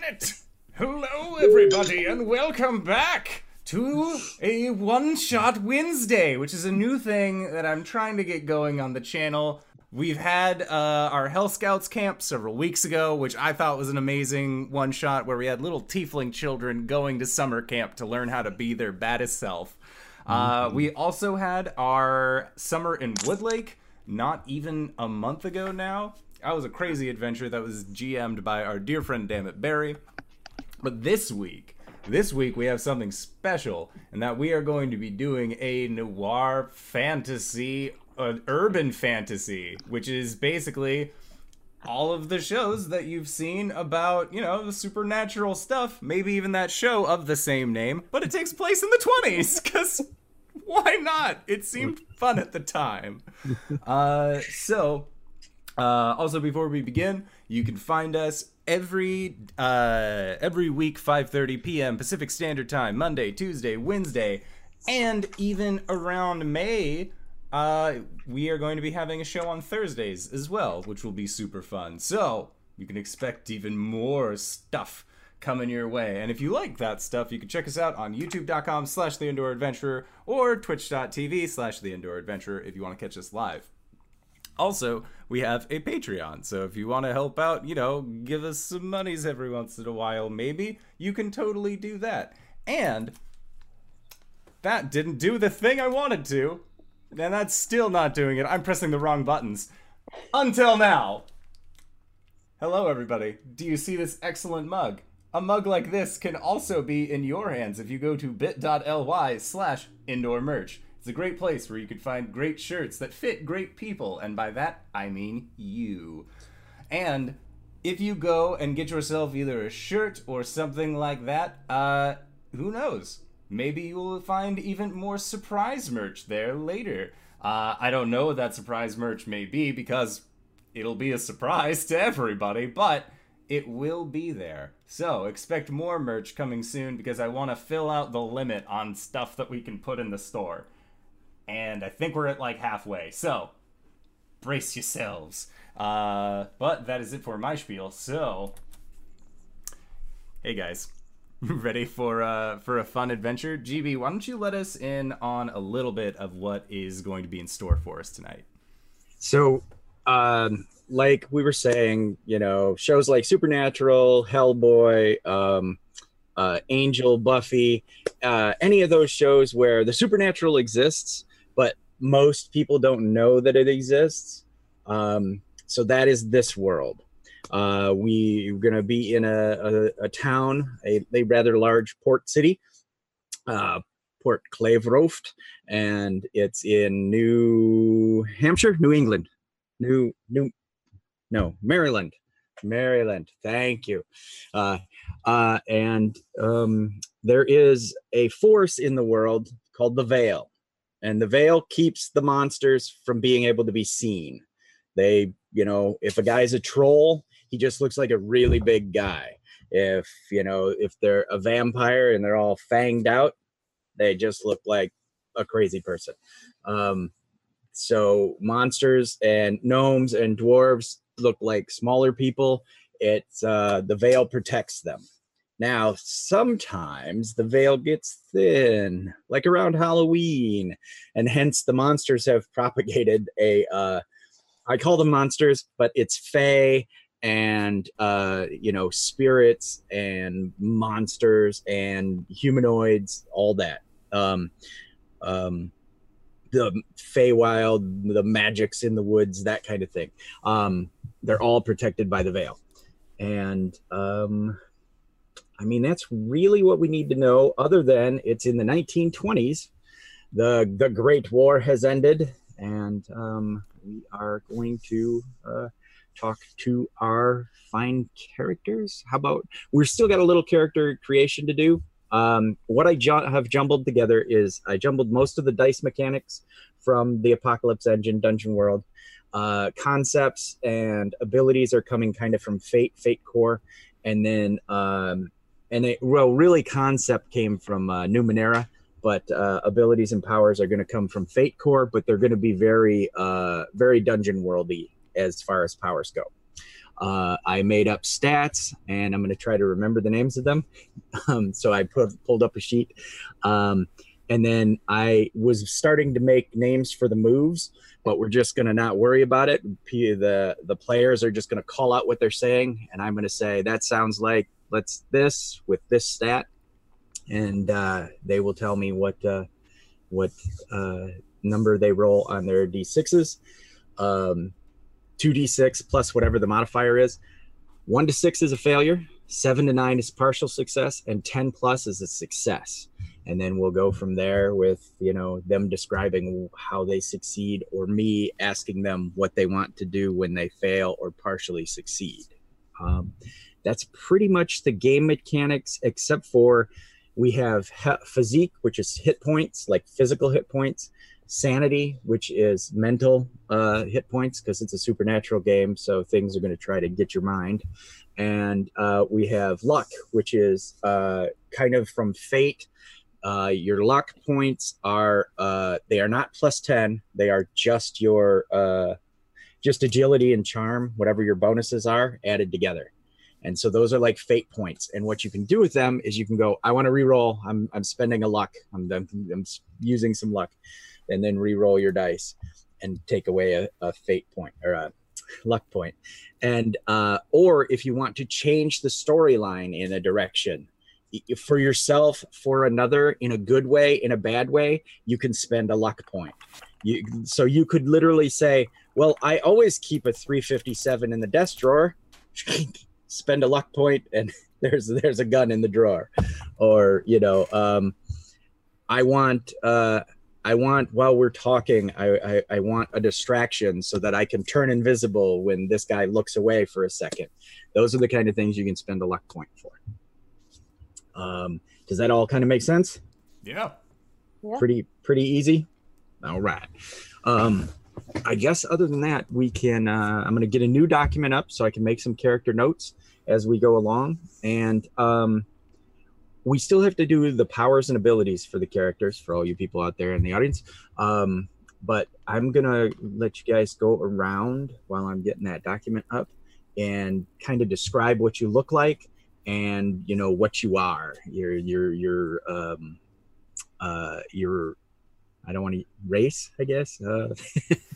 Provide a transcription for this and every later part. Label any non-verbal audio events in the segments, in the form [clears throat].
done it! Hello, everybody, and welcome back to a one shot Wednesday, which is a new thing that I'm trying to get going on the channel. We've had uh, our Hell Scouts camp several weeks ago, which I thought was an amazing one shot where we had little tiefling children going to summer camp to learn how to be their baddest self. Uh, we also had our summer in Woodlake not even a month ago now. That was a crazy adventure that was GM'd by our dear friend Dammit Barry. But this week, this week we have something special, and that we are going to be doing a noir fantasy, an urban fantasy, which is basically all of the shows that you've seen about, you know, the supernatural stuff, maybe even that show of the same name, but it takes place in the 20s, because why not? It seemed fun at the time. [laughs] Uh, so, uh, also before we begin, you can find us every uh, every week 5:30 p.m. Pacific Standard Time, Monday, Tuesday, Wednesday, and even around May. Uh, we are going to be having a show on Thursdays as well, which will be super fun. So you can expect even more stuff coming your way. And if you like that stuff, you can check us out on youtube.com slash the indoor or twitch.tv slash the indoor if you want to catch us live. Also, we have a Patreon, so if you want to help out, you know, give us some monies every once in a while, maybe, you can totally do that. And that didn't do the thing I wanted to, and that's still not doing it. I'm pressing the wrong buttons. Until now. Hello, everybody. Do you see this excellent mug? A mug like this can also be in your hands if you go to bit.ly slash indoor merch. It's a great place where you can find great shirts that fit great people, and by that, I mean you. And if you go and get yourself either a shirt or something like that, uh, who knows? Maybe you will find even more surprise merch there later. Uh, I don't know what that surprise merch may be because it'll be a surprise to everybody, but it will be there. So expect more merch coming soon because I want to fill out the limit on stuff that we can put in the store. And I think we're at like halfway. So brace yourselves. Uh, but that is it for my spiel. So, hey guys, [laughs] ready for uh, for a fun adventure? GB, why don't you let us in on a little bit of what is going to be in store for us tonight? So, um, like we were saying, you know, shows like Supernatural, Hellboy, um, uh, Angel, Buffy, uh, any of those shows where the supernatural exists, but most people don't know that it exists. Um, so that is this world. Uh, we're going to be in a, a, a town, a, a, rather large port city, uh, Port Cleveroft, and it's in New Hampshire, New England, New New no Maryland, Maryland. Thank you. Uh, uh, and um, there is a force in the world called the Veil, and the Veil keeps the monsters from being able to be seen. They, you know, if a guy's a troll, he just looks like a really big guy. If you know, if they're a vampire and they're all fanged out, they just look like a crazy person. Um, so monsters and gnomes and dwarves look like smaller people. It's uh, the veil protects them. Now, sometimes the veil gets thin, like around Halloween, and hence the monsters have [laughs] propagated a. Uh, I call them monsters, but it's fae and uh, you know spirits and monsters and humanoids, all that. Um, um, the Feywild, the magics in the woods, that kind of thing. Um, they're all protected by the veil. And um, I mean, that's really what we need to know, other than it's in the 1920s. The, the Great War has ended, and um, we are going to uh, talk to our fine characters. How about we're still got a little character creation to do? Um, what I ju- have jumbled together is I jumbled most of the dice mechanics from the Apocalypse Engine Dungeon World. Uh, concepts and abilities are coming kind of from Fate, Fate Core, and then um, and well really concept came from uh, Numenera, but uh, abilities and powers are going to come from Fate Core, but they're going to be very uh, very dungeon worldy as far as powers go. Uh, I made up stats, and I'm going to try to remember the names of them. Um, so I put, pulled up a sheet, um, and then I was starting to make names for the moves, but we're just going to not worry about it. The The players are just going to call out what they're saying, and I'm going to say that sounds like let's this with this stat, and uh, they will tell me what uh, what uh, number they roll on their d6s. Um, 2d6 plus whatever the modifier is. 1 to 6 is a failure, 7 to 9 is partial success, and 10 plus is a success. And then we'll go from there with, you know, them describing how they succeed or me asking them what they want to do when they fail or partially succeed. Um, that's pretty much the game mechanics, except for we have he- physique, which is hit points, like physical hit points, sanity, which is mental uh, hit points because it's a supernatural game. So things are going to try to get your mind. And uh, we have luck, which is uh, kind of from fate. Uh, your luck points are uh, they are not plus 10 they are just your uh, just agility and charm whatever your bonuses are added together and so those are like fate points. And what you can do with them is you can go i want to re-roll. I'm, I'm spending a luck. I'm, I'm, I'm using some luck. And then re-roll your dice and take away a, a fate point or a luck point. and uh, or if you want to change the storyline in a direction for yourself for another in a good way in a bad way you can spend a luck point. You, so you could literally say well i always keep a 357 in the desk drawer [laughs] spend a luck point and [laughs] there's there's a gun in the drawer or you know um, i want uh, I want while we're talking, I, I, I want a distraction so that I can turn invisible when this guy looks away for a second. Those are the kind of things you can spend a luck point for. Um, does that all kind of make sense? Yeah. Yeah. Pretty pretty easy. All right. Um, I guess other than that, we can. Uh, I'm going to get a new document up so I can make some character notes as we go along, and um, we still have to do the powers and abilities for the characters for all you people out there in the audience. Um, but I'm gonna let you guys go around while I'm getting that document up and kind of describe what you look like and you know what you are. Your your your um uh your I don't want to race, I guess. Uh,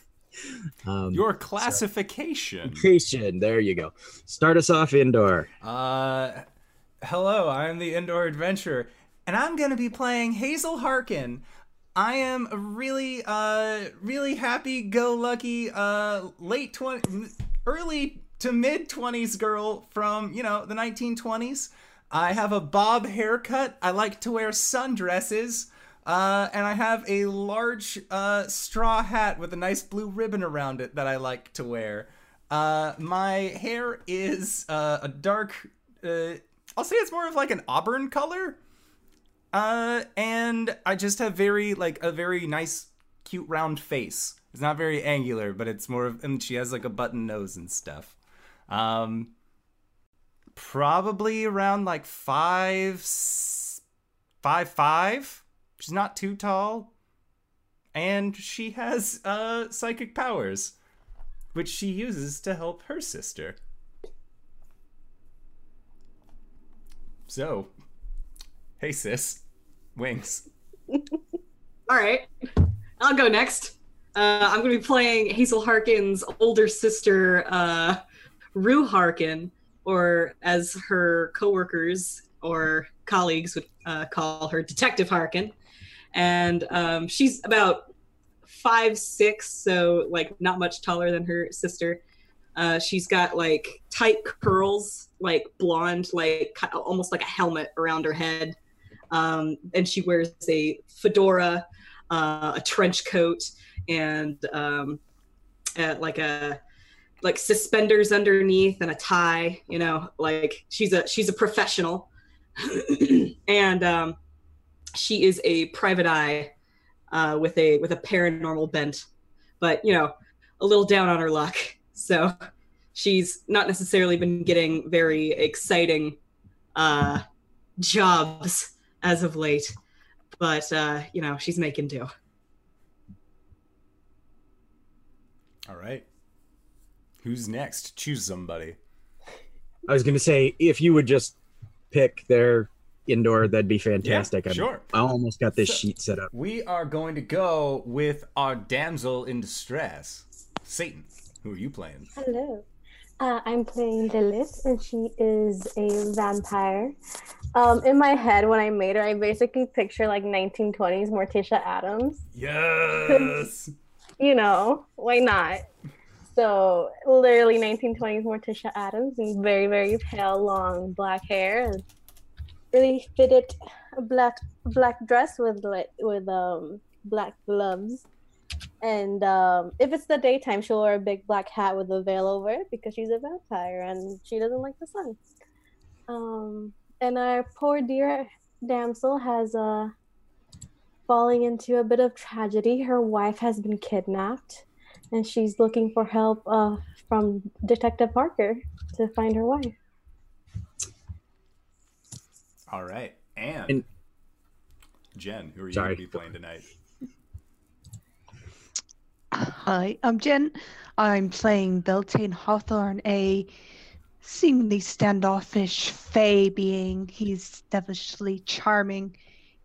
[laughs] um, Your classification. Classification. There you go. Start us off indoor. Uh, hello, I'm the Indoor Adventurer, and I'm gonna be playing Hazel Harkin. I am a really, uh, really happy-go-lucky, uh, late twenty, early to mid twenties girl from you know the 1920s. I have a bob haircut. I like to wear sundresses. Uh, and I have a large uh, straw hat with a nice blue ribbon around it that I like to wear. Uh, my hair is uh, a dark, uh, I'll say it's more of like an auburn color. Uh, and I just have very, like, a very nice, cute round face. It's not very angular, but it's more of, and she has like a button nose and stuff. Um, probably around like five, five, five. She's not too tall. And she has uh, psychic powers, which she uses to help her sister. So, hey sis, wings. [laughs] All right, I'll go next. Uh, I'm going to be playing Hazel Harkin's older sister, uh, Rue Harkin, or as her coworkers or colleagues would uh, call her, Detective Harkin. And um, she's about five six, so like not much taller than her sister. Uh, she's got like tight curls, like blonde, like almost like a helmet around her head. Um, and she wears a fedora, uh, a trench coat, and um, uh, like a like suspenders underneath and a tie. You know, like she's a she's a professional, [clears throat] and um, she is a private eye uh, with a with a paranormal bent, but you know, a little down on her luck. So she's not necessarily been getting very exciting uh, jobs as of late, but uh, you know, she's making do. All right. Who's next? Choose somebody. I was gonna say if you would just pick their indoor, that'd be fantastic. Yeah, I'm- sure. I almost got this So- sheet set up. We are going to go with our damsel in distress, Satan. Who are you playing? Hello. Uh, I'm playing Lilith, and she is a vampire. Um, in my head, when I made her, I basically picture like 1920s Morticia Addams. Yes. [laughs] You know, why not? So, literally 1920s Morticia Addams, and very, very pale, long black hair, and really fitted black black dress with with um black gloves. And um, if it's the daytime, she'll wear a big black hat with a veil over it because she's a vampire and she doesn't like the sun. Um, and our poor dear damsel has uh, falling into a bit of tragedy. Her wife has been kidnapped, and she's looking for help uh, from Detective Parker to find her wife. All right. And, And- Jen, who are you going to be playing tonight? Hi, I'm Jen. I'm playing Beltane Hawthorne, a seemingly standoffish fey being. He's devilishly charming.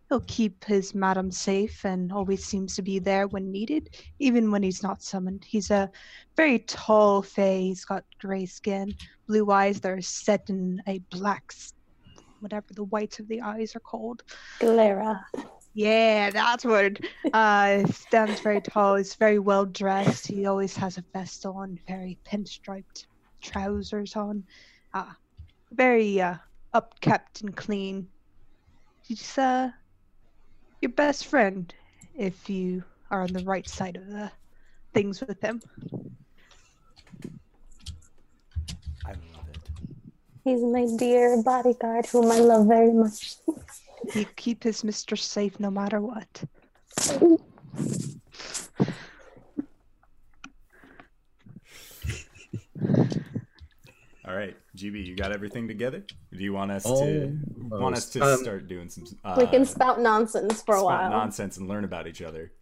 He'll keep his madam safe and always seems to be there when needed, even when he's not summoned. He's a very tall fey. He's got gray skin, blue eyes that are set in a black, s- whatever the whites of the eyes are called. Galera. Yeah, that's what. Uh, stands very tall. He's very well dressed. He always has a vest on, very pinstriped trousers on. Uh, very uh, upkept and clean. He's uh, your best friend if you are on the right side of the things with him. I love it. He's my dear bodyguard, whom I love very much. He keep his mistress safe no matter what. [laughs] All right, GB, you got everything together? Do you want us to Almost. want us to Um, start doing some uh, we can spout nonsense for a spout while. nonsense and learn about each other?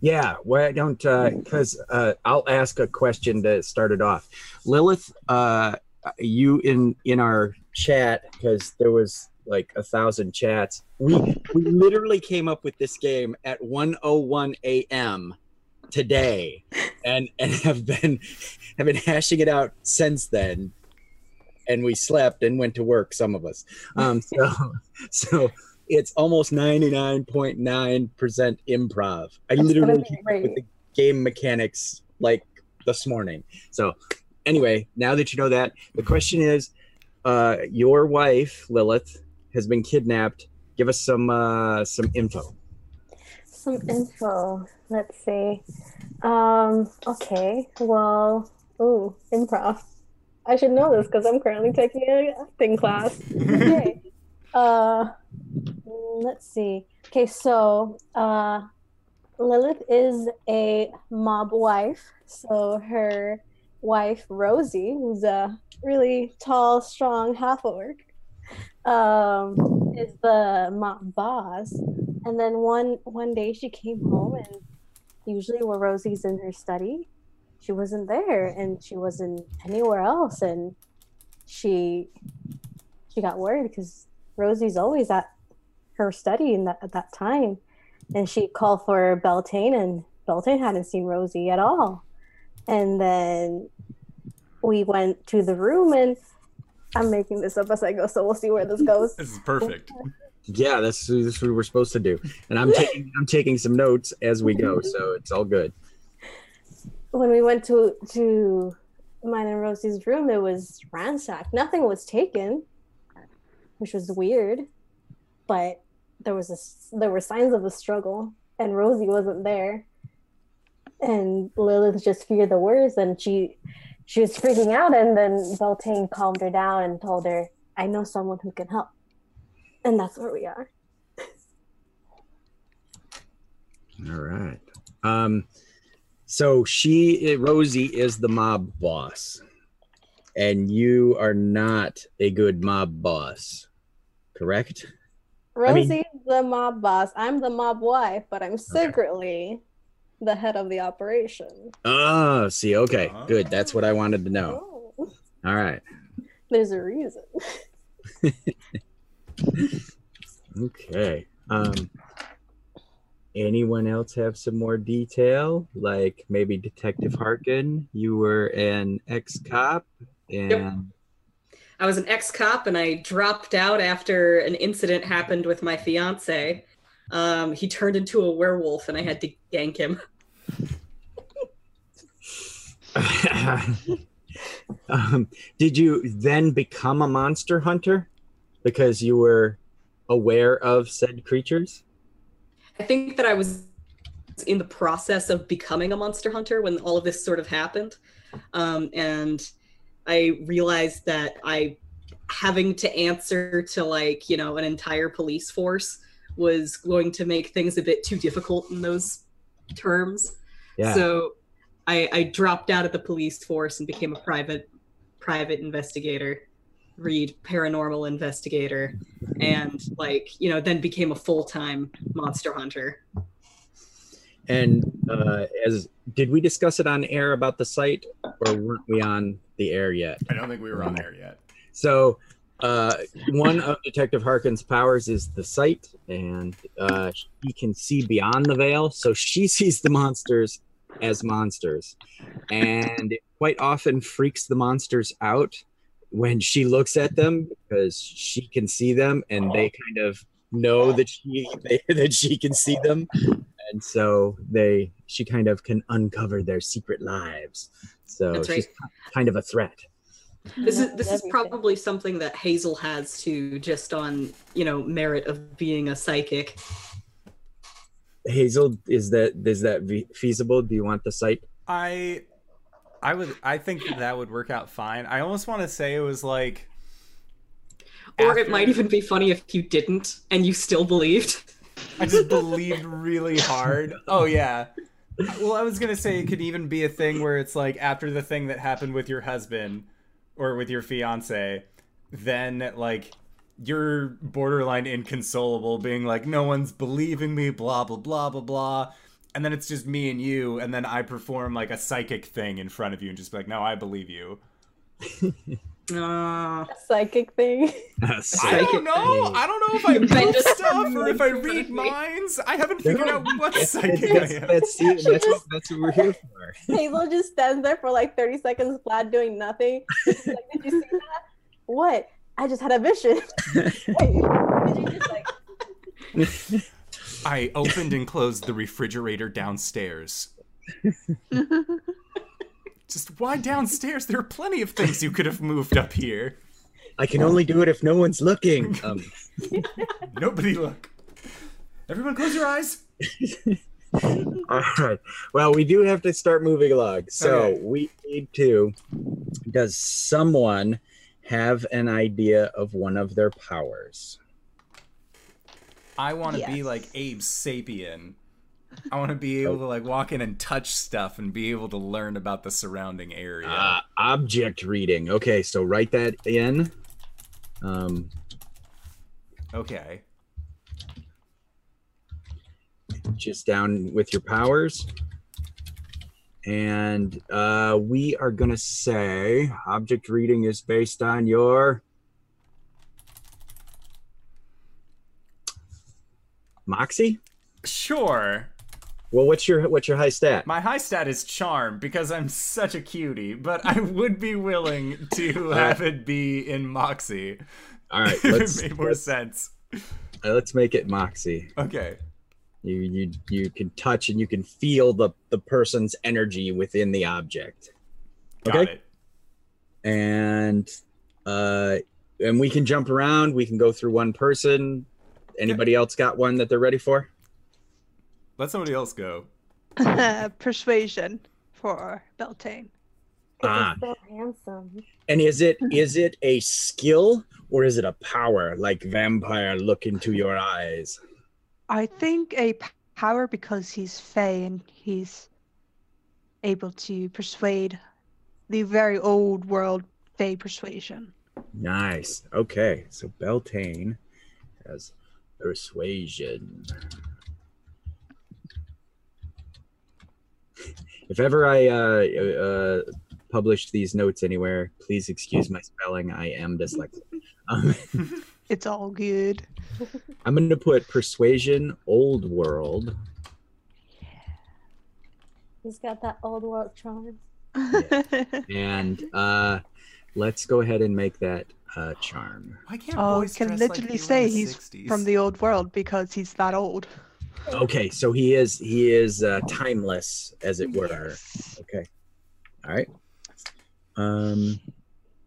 Yeah, why don't because uh, I'll ask a question to start it off. Lilith, uh, you in in our chat because there was like a thousand chats. We we literally came up with this game at 101 a.m. today, and and have been have been hashing it out since then. And we slept and went to work. Some of us. Um, so [laughs] so it's almost 99.9% improv. I That's literally came up with the game mechanics like this morning. So anyway, now that you know that, the question is uh your wife, Lilith, has been kidnapped. Give us some uh some info. Some info. Let's see. Um, okay. Well, ooh, improv. I should know this because I'm currently taking an acting class. Okay. [laughs] uh, let's see. Okay, so uh, Lilith is a mob wife. So her wife Rosie, who's a really tall, strong half orc, um, is the mob boss. And then one one day she came home and usually where Rosie's in her study, she wasn't there and she wasn't anywhere else and she she got worried because Rosie's always at her study in that at that time. And she called for Beltane and Beltane hadn't seen Rosie at all. And then we went to the room and I'm making this up as I go, so we'll see where this [laughs] goes. This is perfect. Yeah, that's, that's what we're supposed to do. And I'm taking I'm taking some notes as we go, so it's all good. when we went to to mine and Rosie's room, it was ransacked. Nothing was taken, which was weird. But there was a s- there were signs of a struggle, and Rosie wasn't there. And Lilith just feared the worst, and she she was freaking out. And then Beltane calmed her down and told her, "I know someone who can help." And that's where we are. All right. Um, so she, Rosie, is the mob boss, and you are not a good mob boss, correct? I mean- Rosie's the mob boss. I'm the mob wife, but I'm secretly the head of the operation. Oh, see, okay, good. That's what I wanted to know. Oh. All right. There's a reason. [laughs] Okay. Um anyone else have some more detail? Like maybe Detective Harkin, you were an ex-cop and I was an ex cop and I dropped out after an incident happened with my fiance. Um, he turned into a werewolf and I had to gank him. [laughs] um, did you then become a monster hunter because you were aware of said creatures? I think that I was in the process of becoming a monster hunter when all of this sort of happened. Um, and I realized that I having to answer to like, you know, an entire police force was going to make things a bit too difficult in those terms. Yeah. So I, I dropped out of the police force and became a private private investigator, read paranormal investigator, and like, you know, then became a full-time monster hunter. and uh, as did we discuss it on air about the sight, or weren't we on the air yet? I don't think we were on air yet. So, uh, one of Detective Harkin's powers is the sight, and uh, she can see beyond the veil. So she [laughs] sees the monsters as monsters, and it quite often freaks the monsters out when she looks at them because she can see them, and they kind of know that she [laughs] they, that she can see them, and so they she kind of can uncover their secret lives. So That's she's kind of a threat. This is this is probably something that Hazel has too, just on you know merit of being a psychic. Hazel, is that is that feasible? Do you want the sight? I I would I think that, that would work out fine. I almost want to say it was like Or After- it might even be funny if you didn't and you still believed. I just believed really hard. Oh yeah. Well, I was gonna say it could even be a thing where it's like after the thing that happened with your husband or with your fiance, then like you're borderline inconsolable, being like, no one's believing me, blah blah blah blah blah. And then it's just me and you, and then I perform like a psychic thing in front of you and just be like, no, I believe you. [laughs] Uh, Psychic thing. [laughs] [laughs] I don't know. thing. I don't know if I You bend move us stuff or if I [laughs] read minds. I haven't figured out what psychic that's, I am. that's, see, that's, what, that's what we're here for. Hazel just stands there for like 30 seconds flat doing nothing. She's like, did you see that? What? I just had a vision. Wait, did you just like I opened and closed the refrigerator downstairs. Just why downstairs? There are plenty of things you could have moved up here. I can only do it if no one's looking. [laughs] Um, Nobody look. Everyone close your eyes. [laughs] all right. Well, we do have to start moving along. So Okay. we need to. Does someone have an idea of one of their powers? I want to be like Abe Sapien. I want to be able to like walk in and touch stuff and be able to learn about the surrounding area. Uh, object reading. Okay, so write that in. Um, okay. just down with your powers. And uh, we are going to say object reading is based on your moxie. Sure. Well, what's your what's your high stat? My high stat is charm because I'm such a cutie, but I would be willing to [laughs] have it be in Moxie. All right, [laughs] let's it made more let's, sense. uh, let's make it moxie. Okay. You you you can touch and you can feel the the person's energy within the object. Got Okay. it. and uh and we can jump around we can go through one person anybody else got one that they're ready for Let somebody else go. [laughs] Persuasion for Beltane. Ah. So handsome. and is it is it a skill or is it a power like vampire look into your eyes I think a power because he's Fey and he's able to persuade the very old world Fey persuasion. nice okay so beltane has persuasion if ever i uh, uh publish these notes anywhere. Please excuse my spelling. I am dyslexic. Um, [laughs] It's all good. I'm going to put persuasion old world. He's got that old world charm. And uh, let's go ahead and make that uh, charm. Why can't oh, boys can dress like literally they were in say he's 60s? from the old world because he's that old. Okay, so he is he is uh, timeless, as it were. Yes. Okay. All right. Um.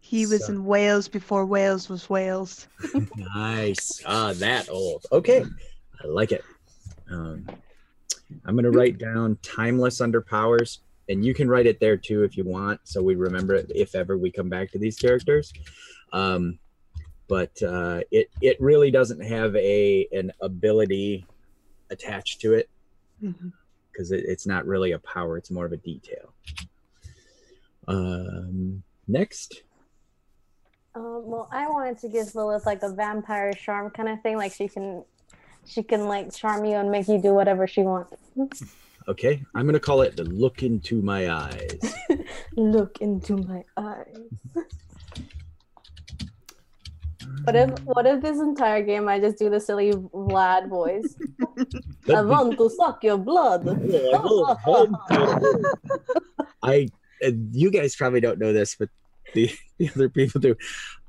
He was So- in Wales before Wales was Wales. [laughs] Nice. Ah, that old. Okay, I like it. Um, I'm gonna write down timeless under powers, and you can write it there too if you want, so we remember it if ever we come back to these characters. Um, but uh, it it really doesn't have a an ability attached to it because it, it's not really a power; it's more of a detail. Um, next. Um, well, I wanted to give Lilith like a vampire charm kind of thing. Like she can, she can like charm you and make you do whatever she wants. [laughs] Okay, I'm gonna call it the look into my eyes. [laughs] Look into my eyes. [laughs] What if what if this entire game I just do the silly Vlad voice? [laughs] I want to suck your blood. I, uh, [laughs] you guys probably don't know this, but the, [laughs] the other people do.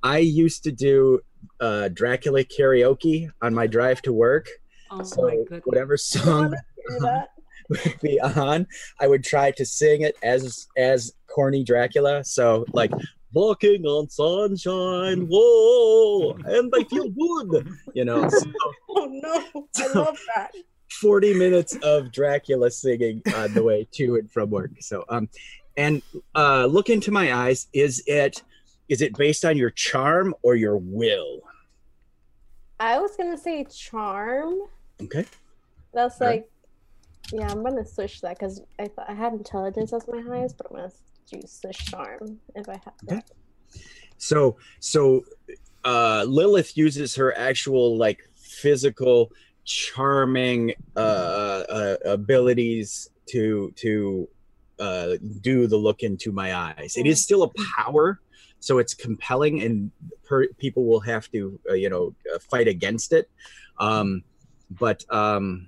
I used to do uh, Dracula karaoke on my drive to work. Oh So my goodness. whatever song Do would be on, I would try to sing it as as corny Dracula. So like walking on sunshine, whoa, and I feel good. You know, so [laughs] Oh no! I love that. 40 minutes of Dracula singing on the way to and from work. So um and uh look into my eyes. Is it is it based on your charm or your will? I was gonna say charm. Okay. That's like, yeah, I'm gonna switch that because I thought I had intelligence as my highest, but I'm gonna do the charm if I have Okay. that. So so uh Lilith uses her actual like physical charming uh, uh abilities to to uh do the look into my eyes. It is still a power so it's compelling and per, people will have to uh, you know uh, fight against it um but um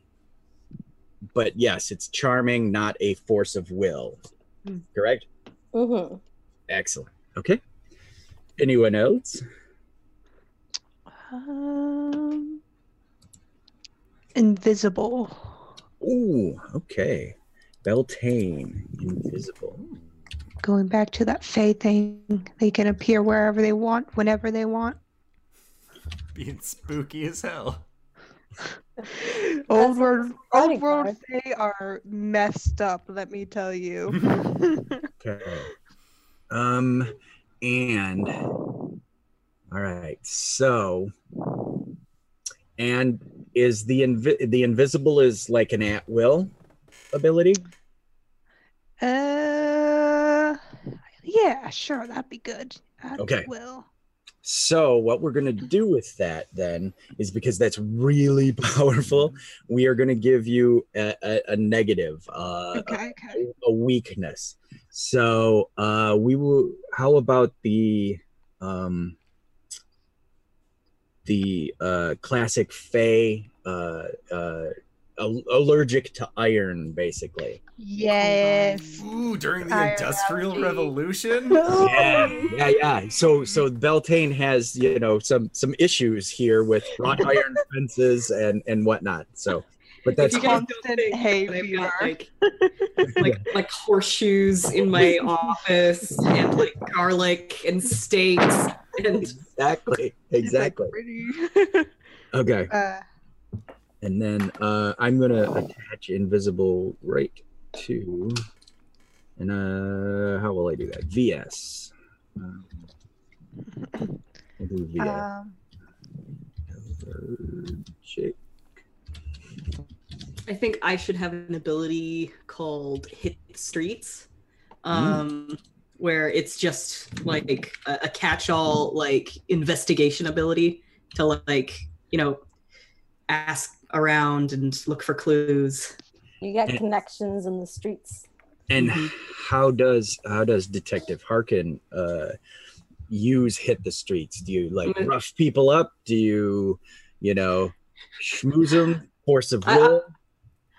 but yes it's charming not a force of will Hmm. correct Mm-hmm. excellent okay anyone else Um, invisible. Ooh, okay. Beltane, invisible. Going back to that Fae thing, they can appear wherever they want, whenever they want. Being spooky as hell. [laughs] Old [laughs] That's world, funny old world part. Fae are messed up. Let me tell you. [laughs] [laughs] Okay. Um, and all right. So, and is the invi- the invisible is like an at will ability? uh, yeah, sure, that'd be good. At Okay. Will. So what we're going to do with that then is because that's really [laughs] powerful, we are going to give you a, a, a negative, uh, Okay. Okay. a weakness. So uh, we will. How about the um, the uh, classic Fey uh, uh, allergic to iron, basically. Yes. Ooh, during the Iron Industrial allergy. Revolution? [laughs] Yeah, yeah, yeah. So so Beltane has you know some some issues here with wrought [laughs] iron fences and and whatnot. So, but that's If you constant hay fever. got like [laughs] like like horseshoes in my office and like garlic and stakes and exactly exactly okay. uh, And then uh, I'm gonna attach invisible right to, and uh, how will I do that? VS. Um, we'll do VS. um, Shake. I think I should have an ability called Hit Streets, um, where it's just like a, a catch-all like investigation ability to like you know ask around and look for clues. You got Yeah. connections in the streets. And Mhm. how does how does Detective Harkin uh, use hit the streets? Do you like Mm. rough people up? Do you, you know, schmooze them, force of I- I- will?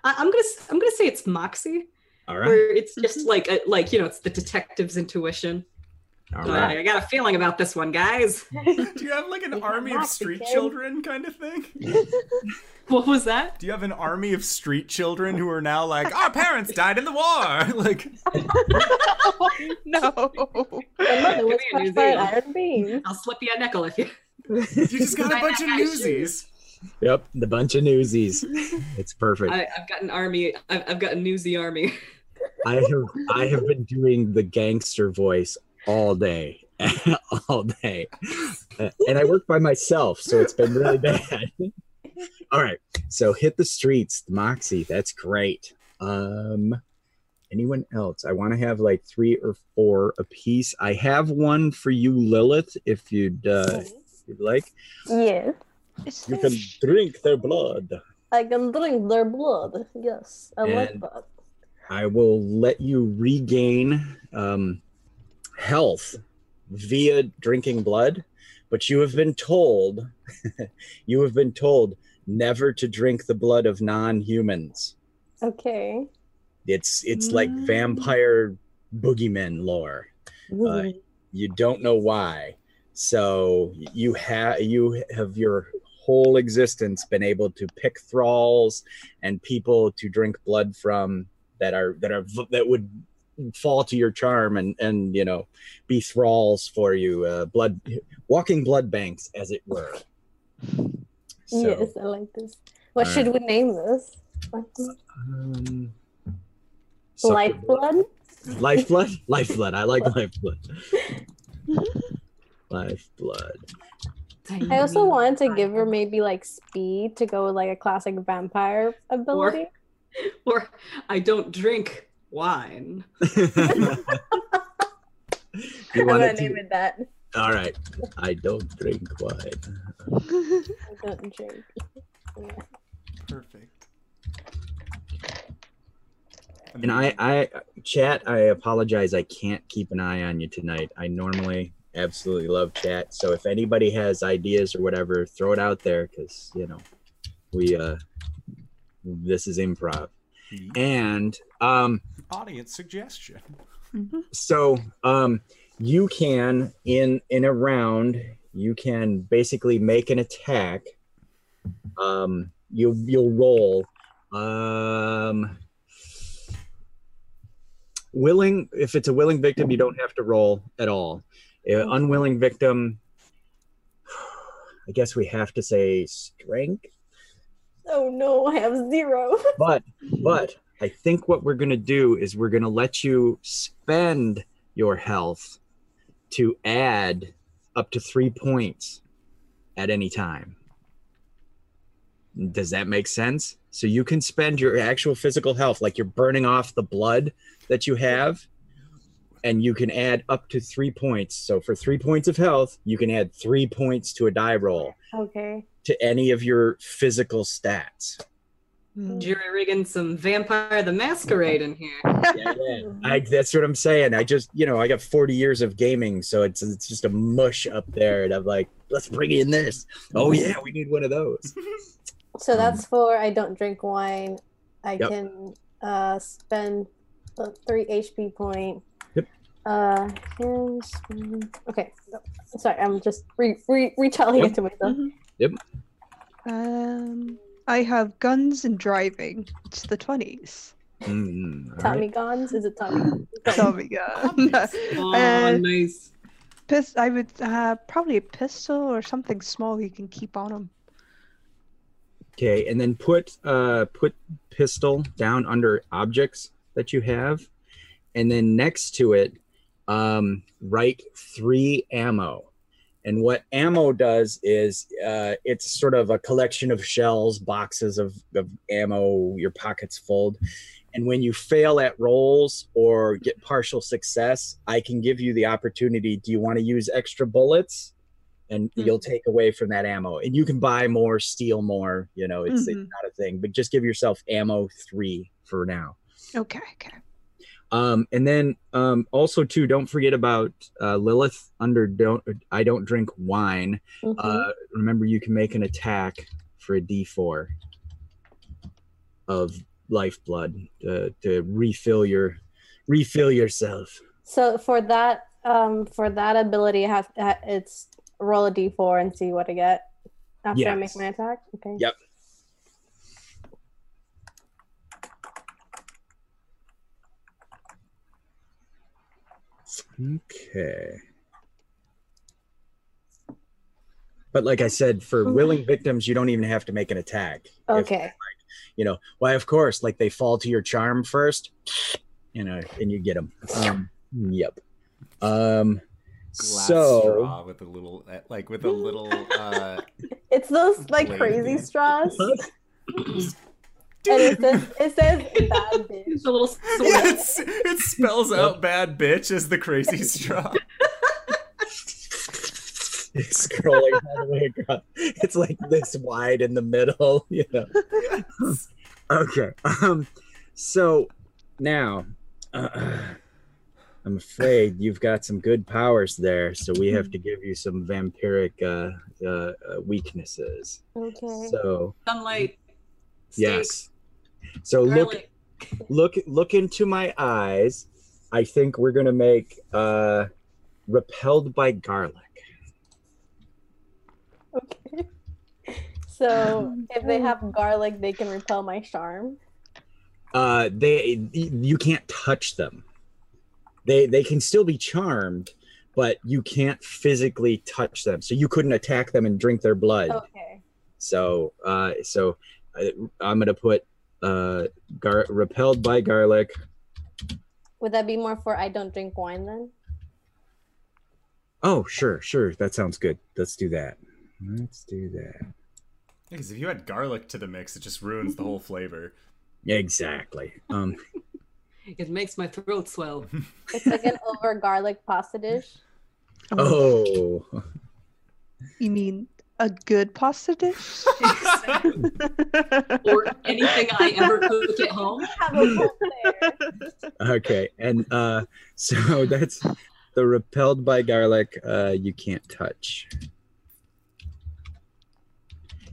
I, I'm gonna I'm gonna say it's Moxie, All right, where it's just like a, like you know it's the detective's intuition. All Uh. I got a feeling about this one, guys. [laughs] Do you have like an army of street children kind of thing? [laughs] What was that? Do you have an army of street children who are now like, our parents died in the war? [laughs] Like, no. My mother was crushed by an iron beam. I'll slip you a nickel if you. you just got a bunch of guy's newsies. Yep, the bunch of newsies. It's perfect. I, I've got an army. I've, I've got a newsy army. I have I have been doing the gangster voice all day, [laughs] all day, and I work by myself, so it's been really bad. [laughs] all right, so hit the streets, Moxie. That's great. Um, anyone else? I want to have like three or four a piece. I have one for you, Lilith, if you'd uh, if you'd like. Yes, You can drink their blood. I can drink their blood. Yes, I like that. I will let you regain um, health via drinking blood, but you have been told, [laughs] you have been told never to drink the blood of non-humans. Okay. It's it's like Mm. vampire boogeyman lore. Uh, you don't know why. So you have you have your whole existence been able to pick thralls and people to drink blood from that are that are that would fall to your charm and and you know be thralls for you uh, blood walking blood banks as it were. [laughs] So yes, I like this. What All should we name this? um, something- Lifeblood? lifeblood? [laughs] Lifeblood. I like lifeblood. [laughs] Lifeblood. I also wanted to give her maybe like speed to go with like a classic vampire ability. Or I don't drink wine. [laughs] [laughs] you I'm want gonna to name it that. all right i don't drink wine I don't drink. Perfect. and i i chat i apologize i can't keep an eye on you tonight i normally absolutely love chat so if anybody has ideas or whatever throw it out there because you know we uh this is improv and um audience suggestion. Mhm. so um you can in in a round you can basically make an attack. Um you you'll roll. Um willing if it's a willing victim you don't have to roll at all. Uh, unwilling victim [sighs] i guess we have to say strength Oh no, I have zero. [laughs] but but I think what we're gonna do is we're gonna let you spend your health to add up to three points at any time. Does that make sense? So you can spend your actual physical health, like you're burning off the blood that you have, and you can add up to three points. So for three points of health, you can add three points to a die roll Okay. to any of your physical stats. Mm. Jerry rigging some Vampire the Masquerade in here. [laughs] yeah, yeah. I, that's what I'm saying. I just, you know, I got 40 years of gaming, so it's it's just a mush up there, and I'm like, let's bring in this. Oh yeah, we need one of those. [laughs] So that's for I don't drink wine. I Yep. can uh spend three HP point. Yep. Uh, can spend- okay. No, Sorry, I'm just re, re, retelling Yep. it to myself. Mhm. Um, I have guns and driving. It's the twenties. Mm, Tommy right. guns? Is it Tommy? [laughs] Tommy guns. Oh, [laughs] Uh, nice. Pis- I would uh, probably a pistol or something small you can keep on him. Okay, and then put uh put pistol down under objects that you have, and then next to it, um, write three ammo. And what ammo does is uh, it's sort of a collection of shells, boxes of, of ammo, your pockets fold. And when you fail at rolls or get partial success, I can give you the opportunity. Do you want to use extra bullets? And you'll take away from that ammo. And you can buy more, steal more. You know, it's, it's Mhm. not a thing, but just give yourself ammo three for now. Okay, okay. Um, and then um, also too, don't forget about uh, Lilith under don't I don't drink wine. Mhm. Uh, remember, you can make an attack for a D4 of lifeblood to, to refill your refill yourself. so for that, um, for that ability, I have uh, it's roll a d4 and see what I get after I make my attack. Okay. Yep. Okay. But like I said, for willing victims, you don't even have to make an attack. If, Okay. you know, why? Of course, like they fall to your charm first, you know, and you get them. Um, yep. Um. Glass so straw with a little, uh, like with a little. uh [laughs] It's those like Blade crazy straws, [laughs] and it says it says bad bitch. It's a little sword. Yeah, it's, it spells out "bad bitch" as the crazy straw. it's scrolling all the way across. It's like this wide in the middle, [laughs] you know. Okay. Um. So now, uh, I'm afraid you've got some good powers there, so we have to give you some vampiric uh, uh, uh, weaknesses. Okay. So Sunlight. yes. So look look look into my eyes. I think we're gonna make uh, repelled by garlic. Okay. So if they have garlic, they can repel my charm. uh they you can't touch them they they can still be charmed but you can't physically touch them so you couldn't attack them and drink their blood Okay. so uh so I, i'm gonna put uh gar- repelled by garlic Would that be more for I don't drink wine then? oh sure sure that sounds good let's do that let's do that Because if you add garlic to the mix, it just ruins the whole flavor. exactly um [laughs] It makes my throat swell. [laughs] It's like an over garlic pasta dish. oh You mean a good pasta dish? [laughs] or anything I ever [laughs] cook at home. Have a whole there. okay and uh [laughs] so that's the repelled by garlic uh you can't touch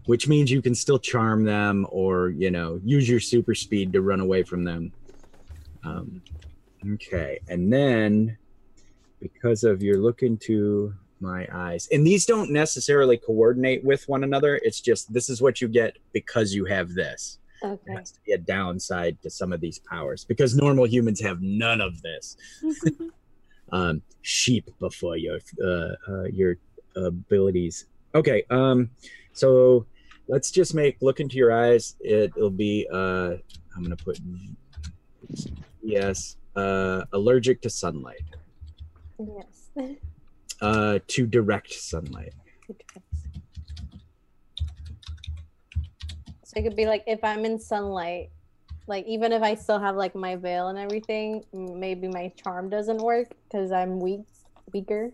which means you can still charm them or you know use your super speed to run away from them um okay and then because of your look into my eyes and these don't necessarily coordinate with one another it's just this is what you get because you have this there has to be a downside to some of these powers because normal humans have none of this. [laughs] [laughs] um, sheep before your uh, uh, your abilities. Okay, um, so let's just make look into your eyes. It, will be uh, I'm gonna put yes, uh, allergic to sunlight, Yes. [laughs] uh, to direct sunlight. So it could be like if I'm in sunlight, like even if I still have like my veil and everything, maybe my charm doesn't work because I'm weak, weaker.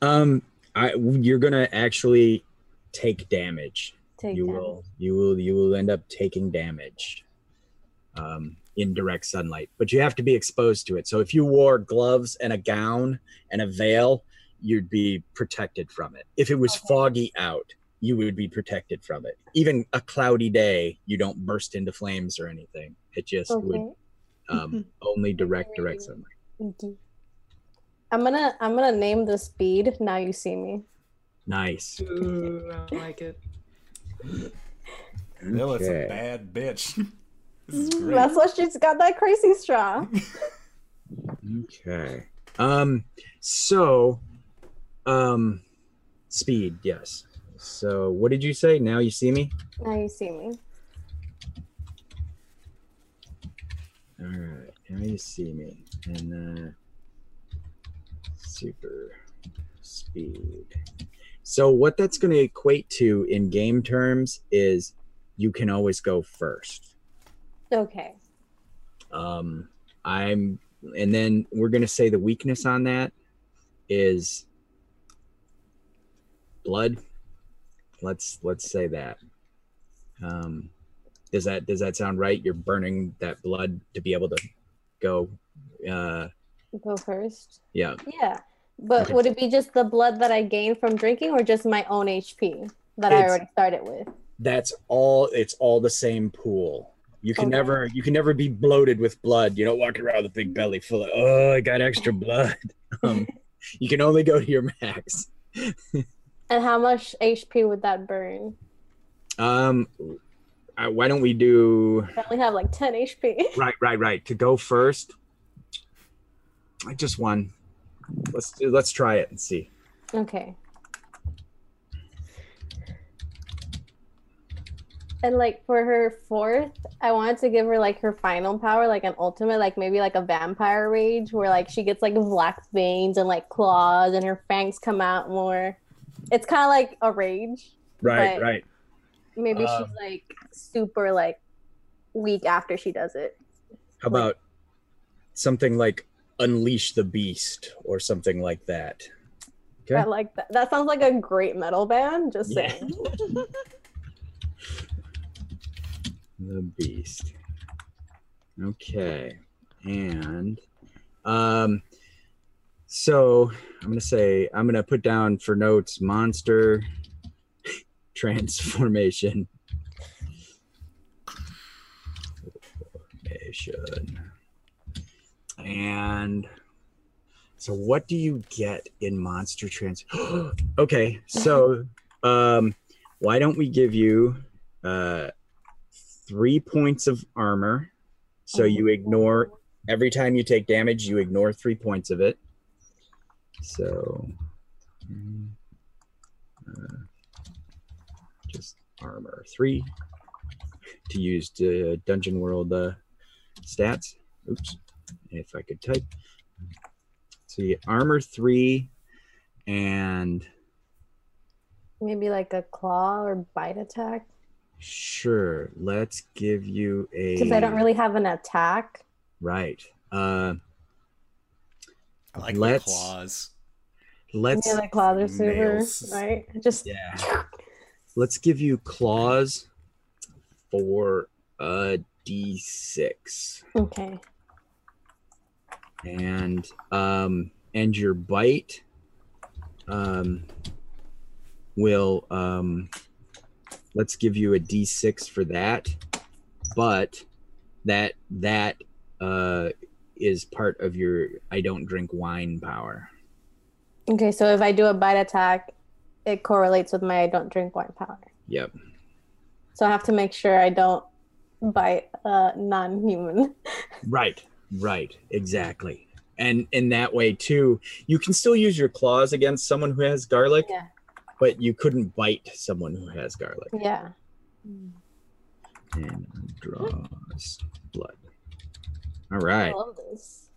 Um, I you're gonna actually take damage. Take you damage. will you will you will end up taking damage um, in direct sunlight but you have to be exposed to it so if you wore gloves and a gown and a veil you'd be protected from it if it was Okay. foggy out you would be protected from it even a cloudy day you don't burst into flames or anything it just would Okay. um, [laughs] only direct direct sunlight Thank you. I'm gonna I'm gonna name the speed. Now you see me. nice Ooh, I like it. Lilith's a bad bitch. [laughs] this is great. That's why she's got that crazy straw. [laughs] Okay. Um so um speed, yes. So what did you say? Now you see me? now you see me. All right. Now you see me. And uh super speed. So what that's going to equate to in game terms is you can always go first. Okay. um i'm and then we're going to say the weakness on that is blood let's let's say that um does that does that sound right you're burning that blood to be able to go uh, Go first. yeah. Yeah. But Okay. would it be just the blood that I gained from drinking or just my own HP that I already started with? That's all. It's all the same pool. You can Okay. never, you can never be bloated with blood. You don't walk around with a big belly full of, oh, I got extra blood. [laughs] Um, you can only go to your max. [laughs] And how much HP would that burn? Um, uh, why don't we do I only have like 10 HP. [laughs] right, right, right? To go first. I just won. Let's let's try it and see. Okay. And like for her fourth, I wanted to give her like her final power, like an ultimate, like maybe like a vampire rage, where like she gets like black veins and like claws, and her fangs come out more. It's kind of like a rage. Right, Right. Maybe Um, she's like super like weak after she does it. How about something like Unleash the Beast or something like that? Okay. I like that. That sounds like a great metal band. Just Yeah. saying. [laughs] The Beast. Okay. And um so I'm gonna say I'm gonna put down for notes monster [laughs] transformation. Formation. And so what do you get in monster trans [gasps] okay so um why don't we give you uh three points of armor so you ignore every time you take damage you ignore three points of it so mm, uh, just armor three to use the dungeon world uh, stats oops if i could type so you get armor three and Maybe like a claw or bite attack. sure let's give you a Because I don't really have an attack. right uh I like Let's- the claws. let's yeah, the claws are super, nails. right? Just yeah let's give you claws for a d6 okay. and um and your bite um will um let's give you a d6 for that but that that uh is part of your i don't drink wine power Okay, so if I do a bite attack, it correlates with my I don't drink wine power. yep So I have to make sure I don't bite a non-human. [laughs] Right, right, exactly. And in that way too, you can still use your claws against someone who has garlic, Yeah. but you couldn't bite someone who has garlic. Yeah. And draws blood. All I love this.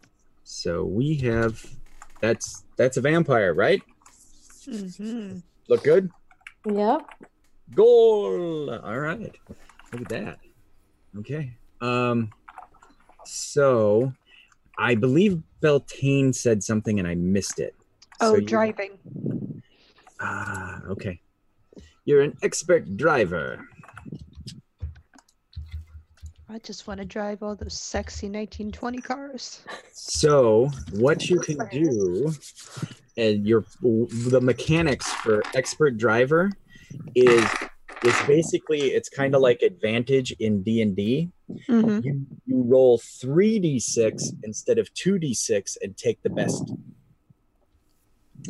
So we have that's that's a vampire, right? hmm Look good? Yep. Goal. All right. Look at that. Okay. Um so I believe Beltane said something and I missed it. Oh, So you- driving. Ah, okay. You're an expert driver. I just want to drive all those sexy 1920 cars. So what you can do, and your the mechanics for expert driver is is basically it's kind of like advantage in D and D. hmm You you roll three d six instead of two d six and take the best.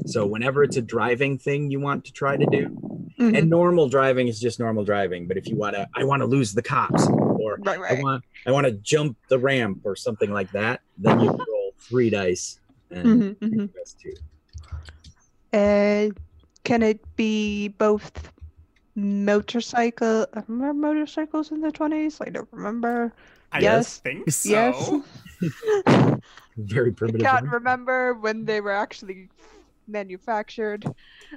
So whenever it's a driving thing you want to try to do, Mm-hmm. and normal driving is just normal driving. But if you want to, I want to lose the cops, or Right, I want I want to jump the ramp or something like that, then you roll three dice and hmm take hmm the best two. Uh, can it be both motorcycle? I remember motorcycles in the 20s? I don't remember. I Yes. think so. Yes. [laughs] Very primitive. I primitive. can't one. remember when they were actually manufactured.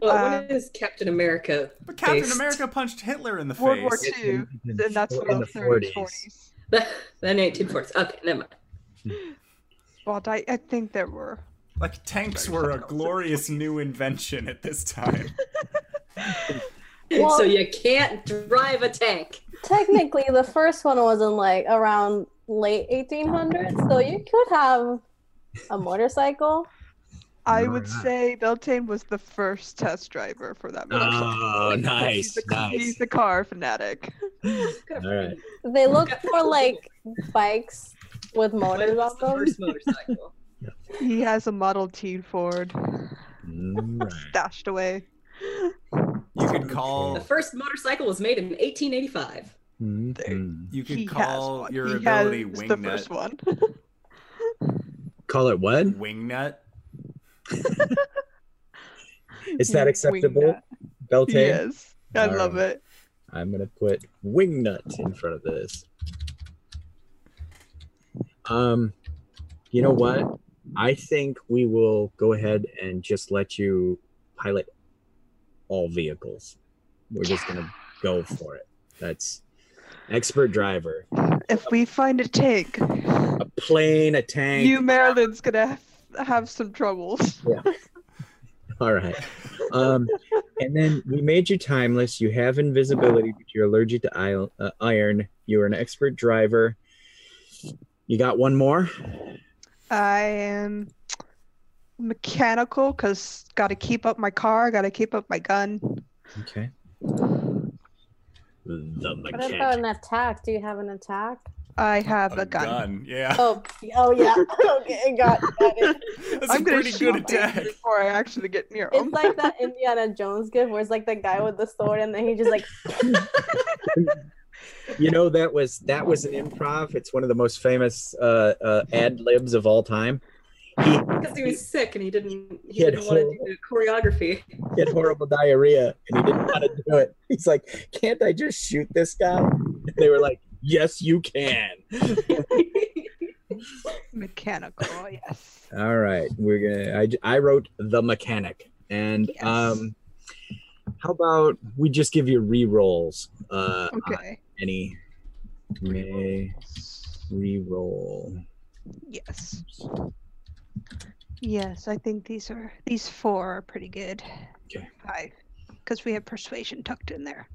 Well, Um, when is Captain America? But Captain Based. America punched Hitler in the World War face. II, and that's in from the the 30s, 40s. 40s. The, the 1940s. Okay, never mind. But I, I think there were. Like tanks were a glorious new invention at this time. [laughs] [laughs] Well- so you can't drive a tank. Technically, the first one wasn't like around late 1800s, so you could have A motorcycle? I would Alright. say Beltane was the first test driver for that motorcycle. Oh, [laughs] he's nice, a, nice. He's a car fanatic. [laughs] All right. They look for like bikes with motors on What's the them. first motorcycle? He has a Model T Ford All right. stashed away. You could call The first motorcycle was made in 1885. Mhm. you could he call your he ability has the first wingnut. one. Call it what? Wingnut. [laughs] Is that acceptable. Beltane? Yes, I All love right. it. I'm gonna put wingnut in front of this. Um, you know what? I think we will go ahead and just let you pilot all vehicles. We're just gonna go for it. That's expert driver. If we find a tank, A plane, a tank. you Maryland's gonna have, have some troubles. Yeah. [laughs] All right. Um, and then we made you timeless. You have invisibility, but you're allergic to uh, iron. You're an expert driver. You got one more? I am mechanical because got to keep up my car, got to keep up my gun. Okay. The What about an attack? Do you have an attack? I have a, gun. Yeah. Oh, oh yeah. [laughs] [laughs] okay, got, got it. That's I'm a pretty good things attack. before I actually get near them. It's like that [laughs] Indiana Jones gift where it's like the guy with the sword and then he just like You know that was that was an improv. It's one of the most famous uh, uh, ad libs of all time. He, Because he was sick and he didn't he He had didn't want to do the choreography. he had horrible diarrhea and he didn't want to do it. He's like, "Can't I just shoot this guy?" And they were like, "Yes, you can." [laughs] Mechanical, yes. All right, we're gonna. I, I wrote the mechanic, and Yes. um, how about we just give you re-rolls? Uh, Okay. any may re-roll. Yes. Yes, I think these are these four are pretty good. Okay. Five, because we have persuasion tucked in there.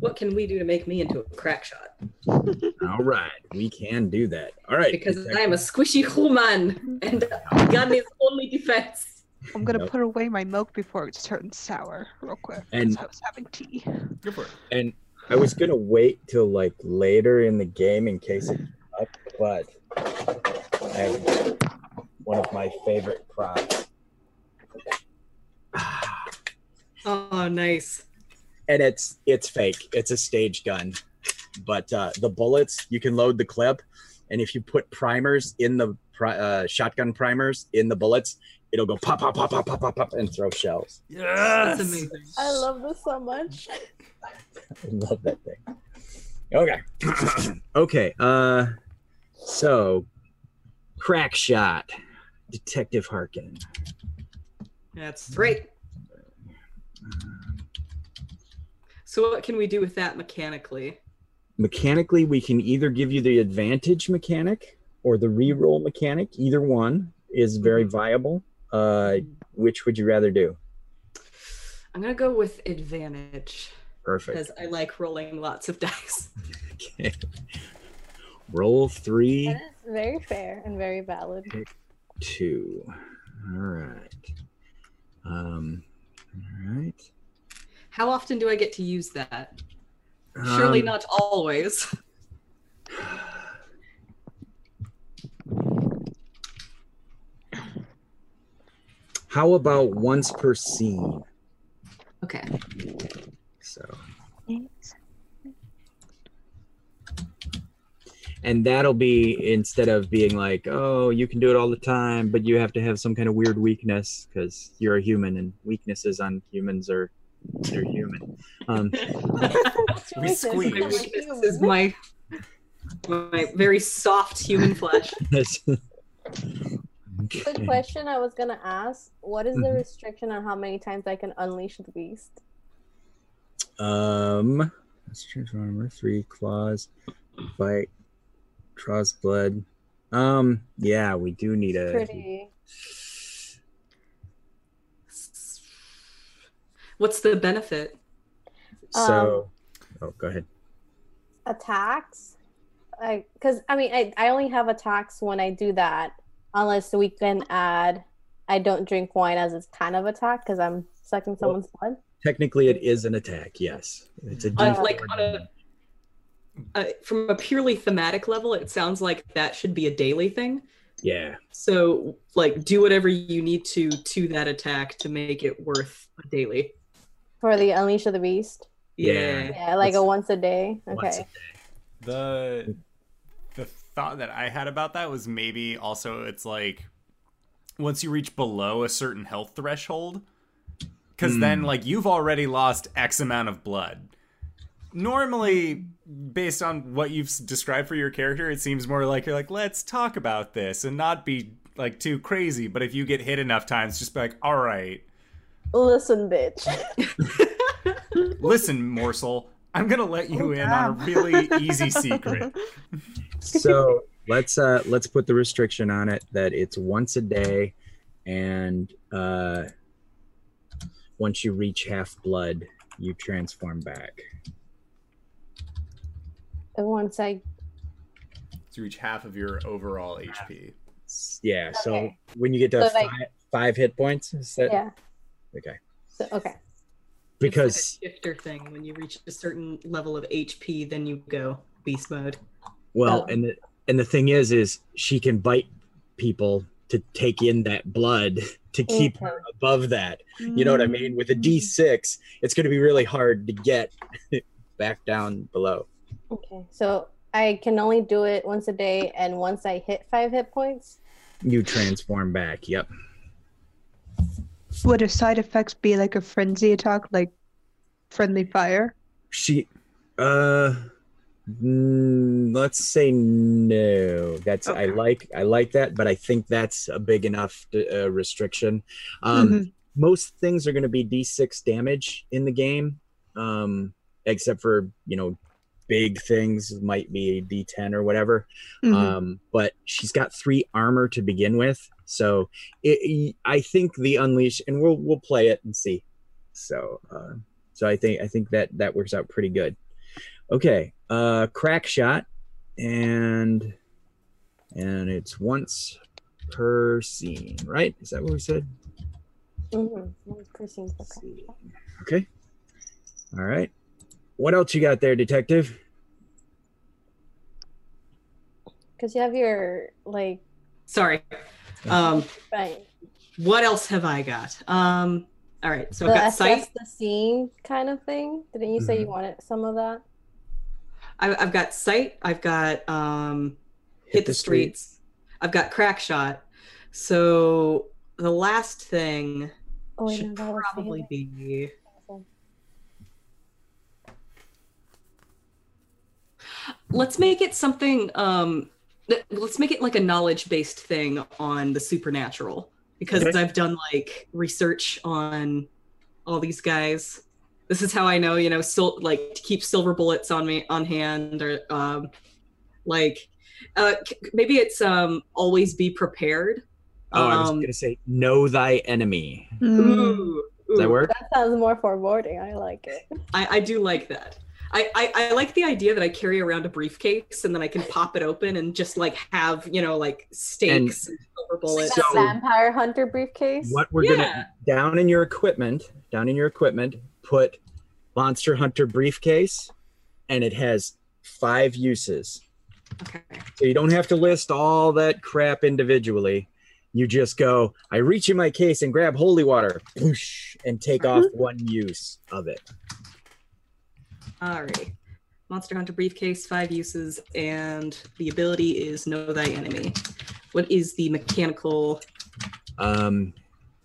What can we do to make me into a crack shot? All right, we can do that. All right, Because I am a squishy human and gun is only defense. I'm gonna Nope. put away my milk before it turns sour, real quick. And- And I was having tea. Go for it. and I was gonna wait till like later in the game in case it up, but I have one of my favorite props. Ah. Oh, nice. And it's it's fake. It's a stage gun, but uh, the bullets you can load the clip, and if you put primers in the pri- uh, shotgun primers in the bullets, it'll go pop pop pop pop pop pop pop and throw shells. Yes. That's amazing. I love this so much. [laughs] I love that thing. Okay, [clears throat] okay. Uh, so crack shot, Detective Harkin. That's great. So what can we do with that mechanically? Mechanically, we can either give you the advantage mechanic or the reroll mechanic. Either one is very viable. Uh, which would you rather do? I'm gonna go with advantage Perfect. because I like rolling lots of [laughs] dice. Okay. Roll three, That is very fair and very valid. two. All right. Um. All right. How often do I get to use that? Surely Um, not always. How about once per scene? Okay. So, and that'll be instead of being like, oh, you can do it all the time, but you have to have some kind of weird weakness because you're a human, and weaknesses on humans are they're human. Um, [laughs] We squeeze. My I'm a weakness is my my very soft human flesh. [laughs] Quick question I was gonna ask: What is the Mhm. restriction on how many times I can unleash the beast? Um, let's transform armor. Three claws, bite, draws blood. Um, yeah, we do need a. Pretty. What's the benefit? So, oh, go ahead. Attacks I because I mean I, I only have attacks when I do that, unless we can add I don't drink wine as it's kind of attack because I'm sucking someone's blood. Technically, it is an attack. Yes, it's a On, D4 like on a uh, from a purely thematic level, it sounds like that should be a daily thing. yeah. So, like, do whatever you need to to that attack to make it worth a daily. For the Unleash of the Beast. Yeah. Yeah, like a once a day. Once Okay. a day. The the thought that I had about that was maybe also it's like once you reach below a certain health threshold cuz then Hmm. like you've already lost x amount of blood. Normally based on what you've described for your character it seems more like you're like let's talk about this and not be like too crazy but if you get hit enough times just be like all right Listen, bitch. [laughs] listen morsel I'm going to let you in on a really easy [laughs] secret. So let's uh let's put the restriction on it that it's once a day, and uh once you reach half blood, you transform back. And once I to reach half of your overall HP. S- Yeah. So when you get to So, like- five, five hit points, is that yeah. Okay? So, okay. Because it's like a shifter thing. When you reach a certain level of HP, then you go beast mode. Well, Oh. and the, and the thing is, is she can bite people to take in that blood [laughs] to keep Okay. her above that. You know what I mean? With a Mm. D6, it's going to be really hard to get [laughs] back down below. Okay. So I can only do it once a day, and once I hit five hit points. You transform back. Yep. Would a side effects be like a frenzy attack, like friendly fire? She, uh, mm, let's say no. That's I like I like that, but I think that's a big enough uh, restriction. Um, Mhm. most things are going to be d6 damage in the game um except for you know big things might be a d10 or whatever Mhm. um but she's got three armor to begin with so it, i think the unleash and we'll we'll play it and see so uh so i think i think that that works out pretty good okay uh crack shot and and it's once per scene right is that what we said Mm-hmm. Once per scene for Let's crack see. shot. Okay. All right. What else you got there, detective? Because you have your like Sorry. Um, right, what else have I got? Um, all right. So the I've got assess sight. the scene kind of thing. Didn't you say you Mhm. wanted some of that? I, I've got sight. I've got um, hit, the streets. I've got crack shot. So the last thing Oh, should no, that was probably Taylor. be. Let's make it something. Um, let's make it like a knowledge-based thing on the supernatural because Okay. I've done like research on all these guys. This is how I know, you know, sil- like to keep silver bullets on me on hand, or um, like uh, c- maybe it's um always be prepared. Oh, I was Um, gonna say, know thy enemy. Mm. Ooh, Does that ooh. work? That sounds more foreboding. I like it. I, I do like that. I, I, I like the idea that I carry around a briefcase and then I can pop it open and just like have, you know, like stakes and, silver bullets. So- vampire hunter briefcase. What we're Yeah. gonna down in your equipment, down in your equipment, put Monster Hunter briefcase, and it has five uses. okay. So you don't have to list all that crap individually. You just go, I reach in my case and grab holy water, whoosh, and take uh-huh. off one use of it. All right. Monster Hunter briefcase, five uses, and the ability is know thy enemy. What is the mechanical Um,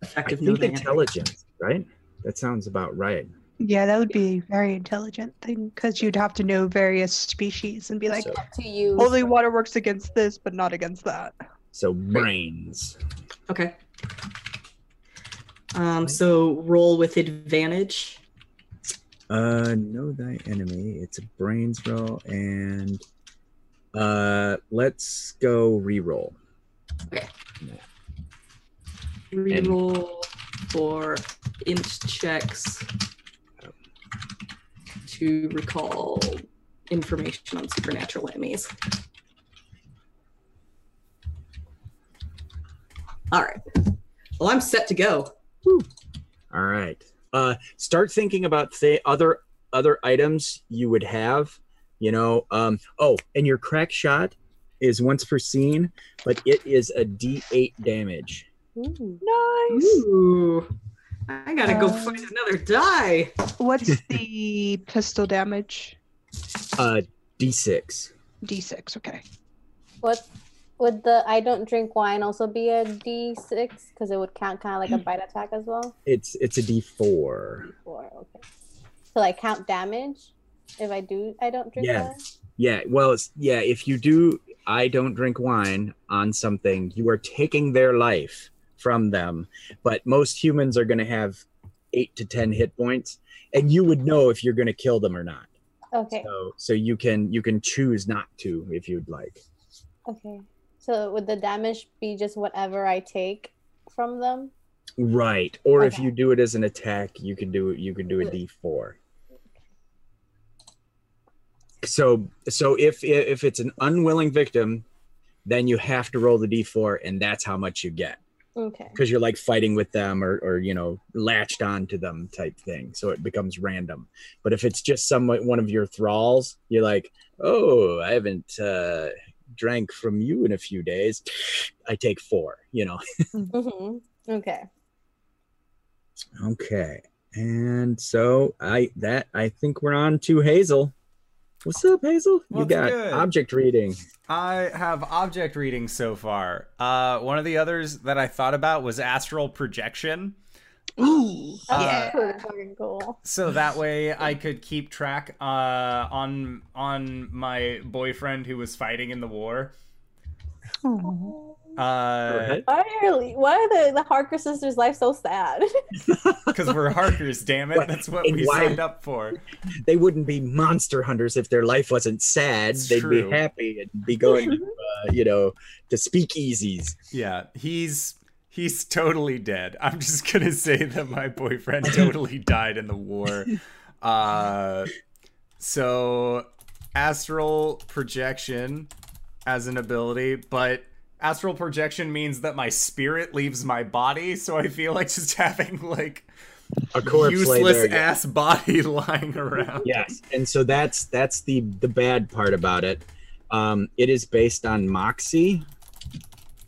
effect I of know think thy enemy? intelligence, right? That sounds about right. Yeah, that would be a very intelligent thing because you'd have to know various species and be like, So- to use. holy water works against this, but not against that. So brains. Okay. Um, so roll with advantage. Uh, know thy enemy. It's a brains roll, and uh, let's go re-roll. Okay. Reroll for int checks to recall information on supernatural enemies. All right. Well, I'm set to go. All right. Uh, start thinking about say other other items you would have. You know. Um. Oh, and your crack shot is once per scene, but it is a D8 damage. Ooh. Nice. Ooh. I gotta go Uh, find another die. What's [laughs] the pistol damage? Uh, D6. D6. Okay. What would the I don't drink wine also be a D six because it would count kind of like a hmm. bite attack as well? It's it's a D4. D Four. Okay. So like count damage if I do I don't drink Yeah. wine. Yeah. Well, it's, yeah. If you do, I don't drink wine on something. You are taking their life from them. But most humans are going to have eight to ten hit points, and you would know if you're going to kill them or not. Okay. So so you can you can choose not to if you'd like. Okay. So would the damage be just whatever I take from them? Right. Or if you do it as an attack, you can do it. You can do a D four. So so if if it's an unwilling victim, then you have to roll the D four, and that's how much you get Okay. because you're like fighting with them or or you know latched onto them type thing. So it becomes random. But if it's just some one of your thralls, you're like, oh, I haven't uh, drank from you in a few days. I take four. You know. [laughs] hmm Okay. Okay. And so I that I think we're on to Hazel. What's up, Hazel? you What's got good? object reading. I have object reading so far. Uh, one of the others that I thought about was astral projection. Ooh. Uh, yeah. Fucking cool. So that way [laughs] I could keep track uh, on on my boyfriend who was fighting in the war. Aw. Uh, Why are why are the, the Harker sisters' life so sad? [laughs] [laughs] because we're Harkers, damn it. That's what And we why- signed up for. They wouldn't be monster hunters if their life wasn't sad. It's They'd true. be happy and be going, uh, you know, to speakeasies. Yeah, he's he's totally dead. I'm just [laughs] gonna say that my boyfriend totally [laughs] died in the war. Uh, so astral projection as an ability, but astral projection means that my spirit leaves my body. So I feel like just [laughs] having like A corpse useless there. yeah. ass body lying around. Yes, and so that's that's the the bad part about it. Um, it is based on moxie,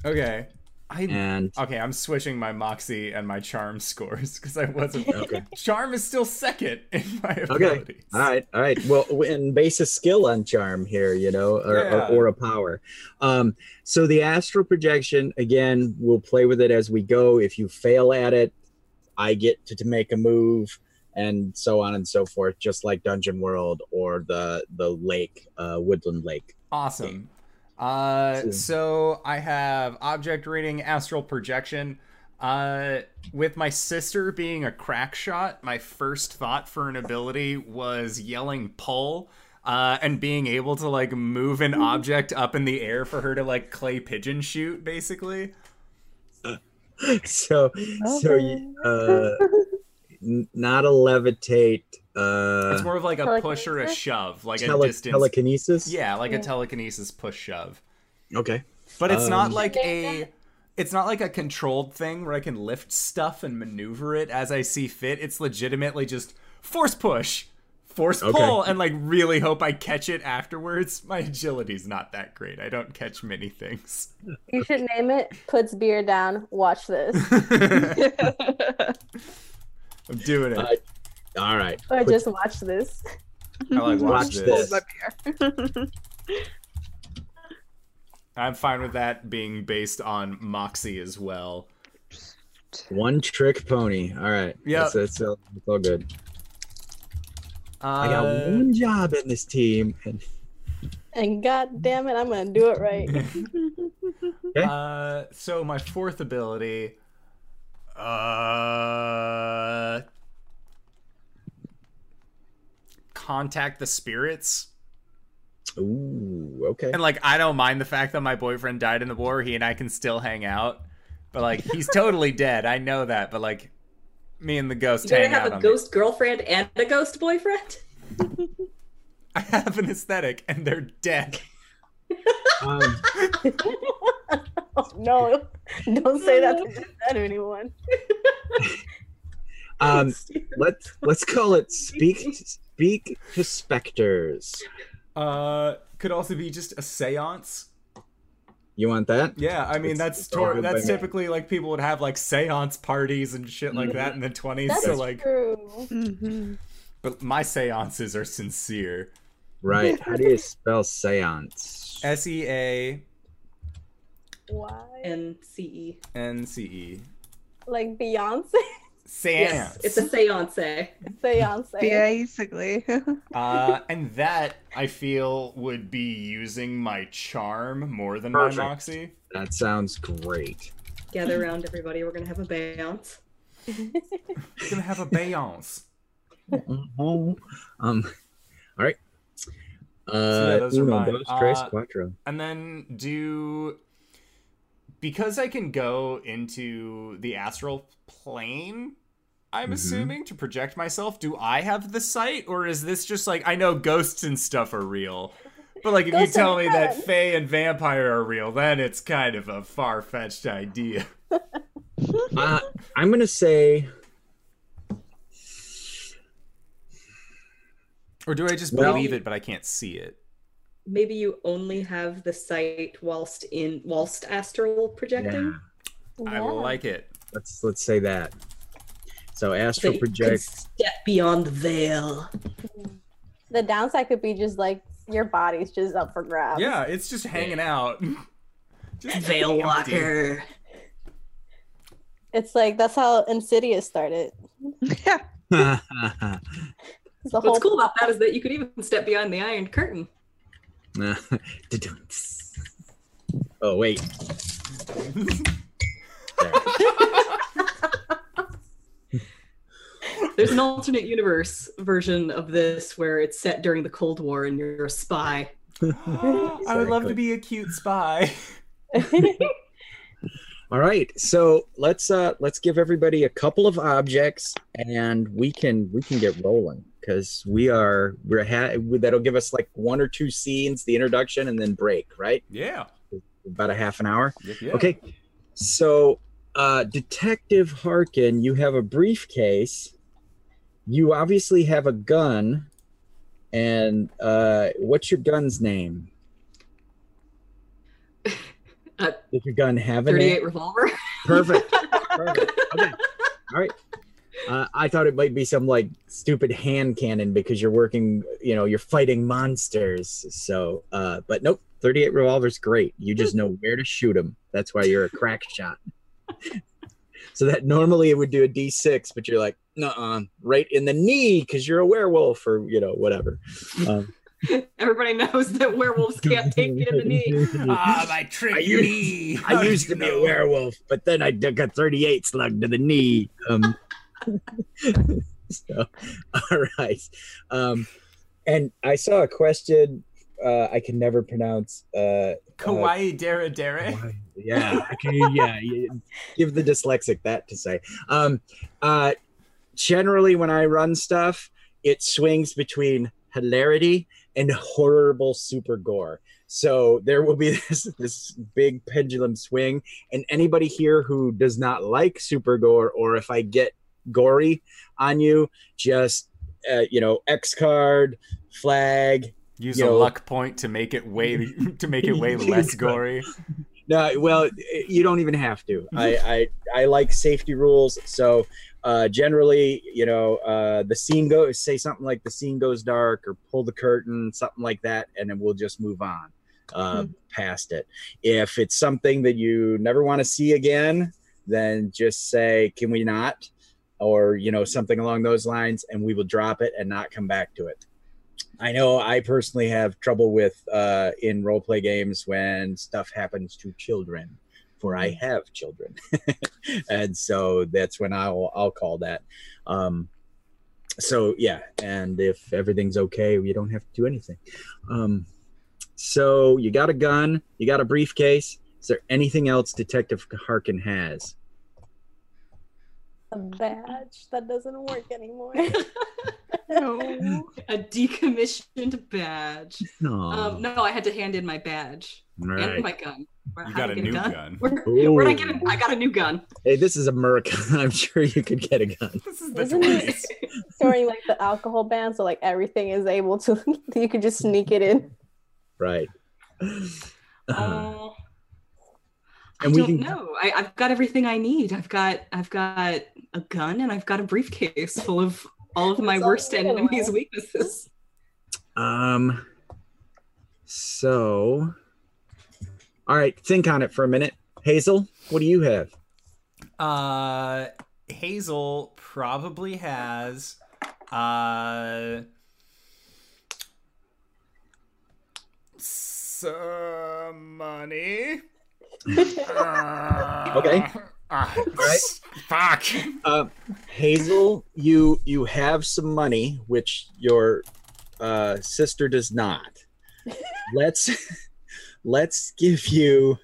Okay. I and okay. I'm switching my moxie and my charm scores because I wasn't. [laughs] okay. Charm is still second in my abilities. Okay. All right. All right. Well, and base a skill on charm here, you know, or, Yeah. or, or a power. Um, so the astral projection, again, we'll play with it as we go. If you fail at it, I get to, to make a move and so on and so forth, just like Dungeon World or the the lake, uh, Woodland Lake. Awesome. Uh, So- so I have object reading, astral projection. Uh, with my sister being a crack shot, my first thought for an ability was yelling pull. Uh, and being able to like move an object up in the air for her to like clay pigeon shoot, basically. [laughs] so so you, uh, not a levitate, uh, It's more of like a push or a shove, like a distance. telekinesis. yeah, like a telekinesis push shove. Okay. But it's not Um, like a it's not like a controlled thing where I can lift stuff and maneuver it as I see fit. It's legitimately just force push, force Okay. pull, and like really hope I catch it afterwards. My agility's not that great. I don't catch many things. You should name it Puts Beer Down. Watch this. [laughs] I'm doing it. Uh, All right. or Put- just watch this. I like watch, watch this. this. [laughs] I'm fine with that being based on Moxie as well. One trick pony. All right. Yep. That's, that's, all, that's all good. Uh, I got one job in this team. And And god damn it, I'm gonna do it right. [laughs] Uh, so my fourth ability, uh, contact the spirits. ooh, okay. And like, I don't mind the fact that my boyfriend died in the war. He and I can still hang out, but like, he's [laughs] totally dead. I know that, but like, me and the ghost You gonna hang out have a on ghost girlfriend and a ghost boyfriend? [laughs] I have an aesthetic, and they're dead. Um, [laughs] Oh, no, don't say that to that anyone. um, let's let's call it speak speak to specters. Uh, could also be just a séance. You want that? Yeah, I mean It's- that's it's tor- that's typically like people would have like séance parties and shit like that in the twenties. That's So like, true. [laughs] but my séances are sincere. Right. How do you spell seance? S e a Why? N C E. n c e. Like Beyonce? [laughs] Séance. Yes, it's a seance. Seance. Basically. [laughs] Uh, and that I feel would be using my charm more than Perfect. my moxie. That sounds great. Gather around, everybody. We're gonna have a bounce. We're gonna have a béance. Mhm. [laughs] Um. All right. Uh, So yeah, those are uno, mine. dos, tres, Uh. And then do because I can go into the astral plane. I'm Mhm. assuming to project myself. Do I have the sight, or is this just like I know ghosts and stuff are real, but like if you Ghosts are tell me that fun. Fae and vampire are real, then it's kind of a far fetched idea. [laughs] Uh, I'm gonna say Or do I just Well- believe it, but I can't see it? Maybe you only have the sight whilst in whilst astral projecting. yeah. I like it. Let's let's say that. So So astral you can project. step beyond the veil. The downside could be just like your body's just up for grabs. Yeah, it's just hanging out. [laughs] Just Veil walker. It's like that's how Insidious started. [laughs] yeah. What's cool about that is that you could even step beyond the iron curtain. [laughs] oh wait. There's an alternate universe version of this where it's set during the Cold War and you're a spy. [gasps] I would love to be a cute spy. [laughs] All right, so let's uh let's give everybody a couple of objects, and we can we can get rolling because we are we're ha- that'll give us like one or two scenes, the introduction, and then break. Right, Yeah. about a half an hour. Yep, yeah. Okay, so uh, Detective Harkin, you have a briefcase. You obviously have a gun, and uh, what's your gun's name? [laughs] Uh, Does your gun have a name? 38 revolver. Perfect. [laughs] Perfect. Okay. All right. Uh, I thought it might be some like stupid hand cannon because you're working, you know, you're fighting monsters. So, uh, but nope, 38 revolver's great. You just know [laughs] where to shoot them. That's why you're a crack shot. so that normally it would do a D6, but you're like, no, right in the knee because you're a werewolf or you know whatever. Um, [laughs] Everybody knows that werewolves can't take you in the knee. [laughs] Ah, [laughs] my trick I used- knee. I used to be a werewolf, but then I took a 38 slug to the knee. Um, so, all right. Um, and I saw a question uh, I can never pronounce. Uh, Kawaii Dara Dara. why- yeah, I can, yeah, yeah. Give the dyslexic that to say. Um, uh, generally, when I run stuff, it swings between hilarity and horrible super gore. So there will be [laughs] this this big pendulum swing, and anybody here who does not like super gore, or if I get gory on you, just uh, you know, X card, flag. Use a luck point to make it way [laughs] to make it way [laughs] less gory. No, well, you don't even have to. I I, I like safety rules, so uh, generally, you know, uh, the scene goes say something like the scene goes dark or pull the curtain, something like that, and then we'll just move on uh, past it. If it's something that you never want to see again, then just say, "Can we not?" or you know, something along those lines, and we will drop it and not come back to it. I know I personally have trouble with uh, in role play games when stuff happens to children, for I have children, [laughs] and so that's when I'll I'll call that. Um, so yeah, and if everything's okay, you don't have to do anything. Um, so you got a gun, you got a briefcase. Is there anything else Detective Harkin has? A badge that doesn't work anymore. [laughs] No. [laughs] a decommissioned badge. Um, no, I had to hand in my badge all and my gun. Where, You got a get new gun? gun. Where, where'd I get Ooh. a, I got a new gun. Hey, this is America. [laughs] I'm sure you could get a gun. This is the Isn't it- 20s. During like the alcohol ban, so like everything is able to [laughs] you could just sneak it in. Right. Uh, Oh, I we don't can... know. I, I've got everything I need. I've got I've got a gun and I've got a briefcase full of all of my worst enemies' weaknesses. um. So. All right. Think on it for a minute. Hazel, what do you have? Uh, Hazel probably has uh some money. [laughs] Uh, Okay. Uh, [laughs] right. Fuck. Uh, Hazel, you you have some money, which your uh, sister does not. [laughs] Let's let's give you.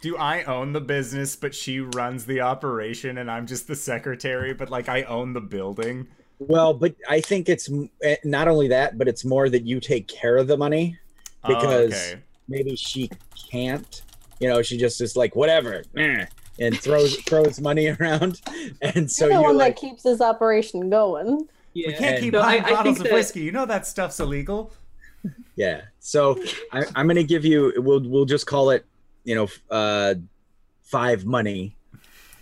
Do I own the business, but she runs the operation, and I'm just the secretary? But like, I own the building. Well, but I think it's eh, not only that, but it's more that you take care of the money. Oh, Because- okay. Maybe she can't. You know, she just is like whatever, and throws throws money [laughs] around, and so You're the you're one like, that keeps this operation going. Yeah. we can't and- keep No, buying I bottles think of that- whiskey. You know that stuff's illegal. Yeah. So I, I'm gonna give you. We'll we'll just call it, you know, uh, five money,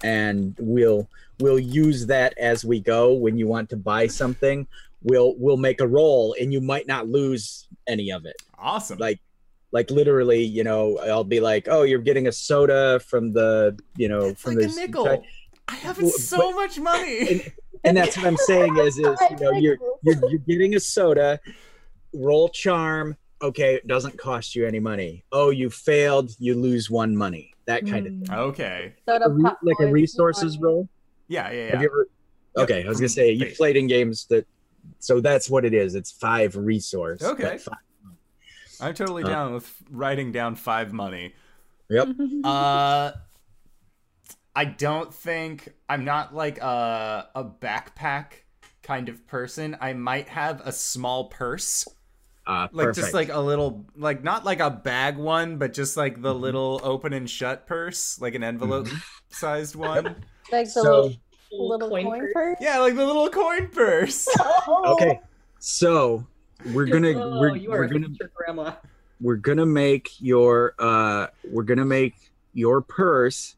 and we'll we'll use that as we go. When you want to buy something, we'll we'll make a roll, and you might not lose any of it. Awesome. Like like literally, you know, I'll be like, oh, you're getting a soda from the, you know, it's from like the a nickel. I have Well, so much [laughs] money. and, and that's what I'm saying is, is you know, you're you're, you're getting a soda, roll charm. Okay, it doesn't cost you any money. Oh, you failed, you lose one money. That kind of thing. Mm. Okay. Soda A re- pop like a resources roll. Yeah, yeah, yeah. Have you ever? Okay, I was gonna say you played in games that. So that's what it is. It's five resource. but Okay. five- I'm totally Uh, down with writing down five money. Yep. [laughs] Uh, I don't think I'm not like a a backpack kind of person. I might have a small purse, Uh, like just like a little, like not like a bag one, but just like the Mhm. little open and shut purse, like an envelope sized one. Like the So little, Little little coin coin, purse. purse. Yeah, like the little coin purse. [laughs] Okay, so we're gonna Oh, we're, we're gonna grandma. we're gonna make your uh we're gonna make your purse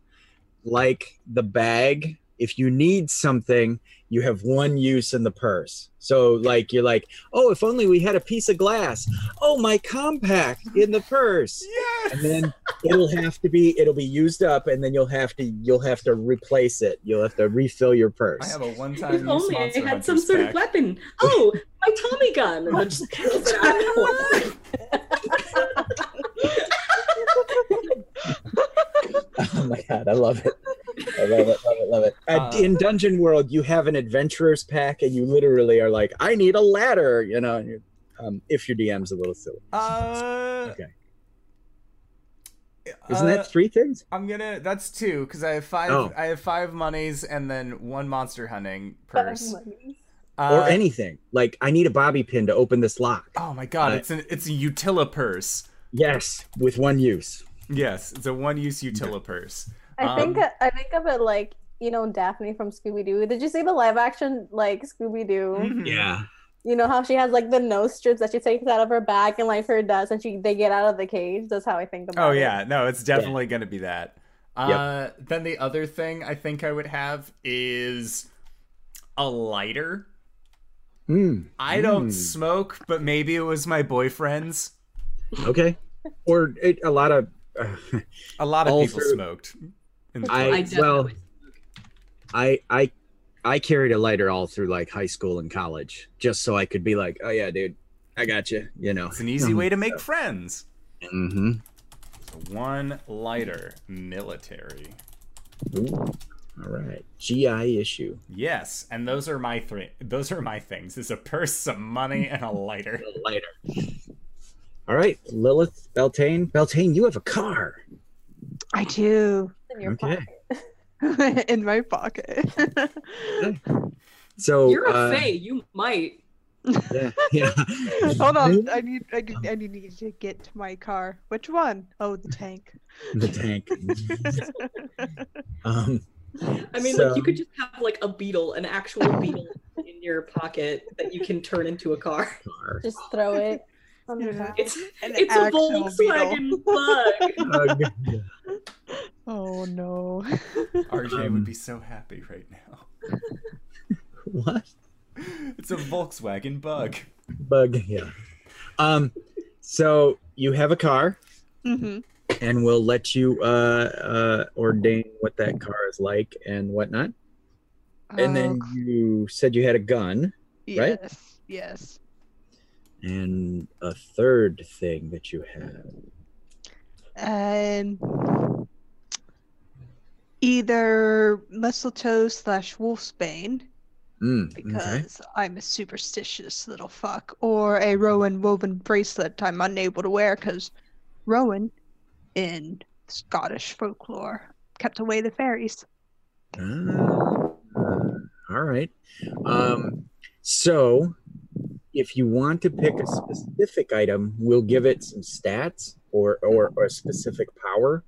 like the bag if you need something you have one use in the purse so like you're like oh if only we had a piece of glass oh my compact in the purse yes. and then it'll have to be it'll be used up and then you'll have to you'll have to replace it you'll have to refill your purse. I have a one-time If use only I Monster had some Hunters sort of weapon. Oh, my Tommy gun. [laughs] [laughs] And I'll just pulls it out. [laughs] Oh my god, I love it. I love it, love it, love it. Uh, Uh, in Dungeon World, you have an adventurer's pack, and you literally are like, "I need a ladder," you know. and you're- Um, if your DM's a little silly, Uh, Okay. isn't uh, that three things? I'm gonna. That's two because I have five. Oh. I have five monies and then one monster hunting purse. Uh, or anything? Like, I need a bobby pin to open this lock. Oh my god! Uh, it's an it's a utila purse. Yes, with one use. Yes, it's a one-use utila purse. I think Um, I think of it like you know Daphne from Scooby Doo. Did you see the live action like Scooby Doo? Mhm. Yeah. You know how she has like the nose strips that she takes out of her back and like her does, and she they get out of the cage. That's how I think about Oh it. yeah, no, it's definitely gonna be that. Uh, then the other thing I think I would have is a lighter. Mm. I don't Mm. smoke, but maybe it was my boyfriend's. Okay. Or it, a lot of. A lot of All people smoked. in the I- I well. I I I carried a lighter all through like high school and college, just so I could be like, "Oh yeah, dude, I got you." You know. it's an easy way to make friends. Mm-hmm. So one lighter, military. All right. GI issue. Yes, and those are my three. Those are my things: is a purse, some money, and a lighter. a Lighter. All right, Lilith Beltane. Beltane, you have a car. I do. In your Okay. pocket. [laughs] in my pocket. [laughs] So You're a uh, fae. You might. [laughs] Yeah, yeah. Hold on, I need, I need, I need to get to my car. Which one? Oh, the tank. the tank. um, I mean, So- like you could just have like a beetle, an actual beetle in your pocket that you can turn into a car. car. Just throw it on the Yeah. ground. It's An it's a Volkswagen bug. [laughs] [laughs] Oh no. [laughs] RJ Um, would be so happy right now. what? It's a Volkswagen bug. Bug. Yeah. Um. So you have a car, Mm-hmm. and we'll let you uh, uh, ordain what that car is like and whatnot. And then you said you had a gun right? yes, yes. And a third thing that you have. Um, either mistletoe slash wolfsbane Mm, okay. because I'm a superstitious little fuck, or a Rowan woven bracelet I'm unable to wear because Rowan, in Scottish folklore, kept away the fairies. Ah, all right. Um, so, if you want to pick a specific item, we'll give it some stats or or, or a specific power,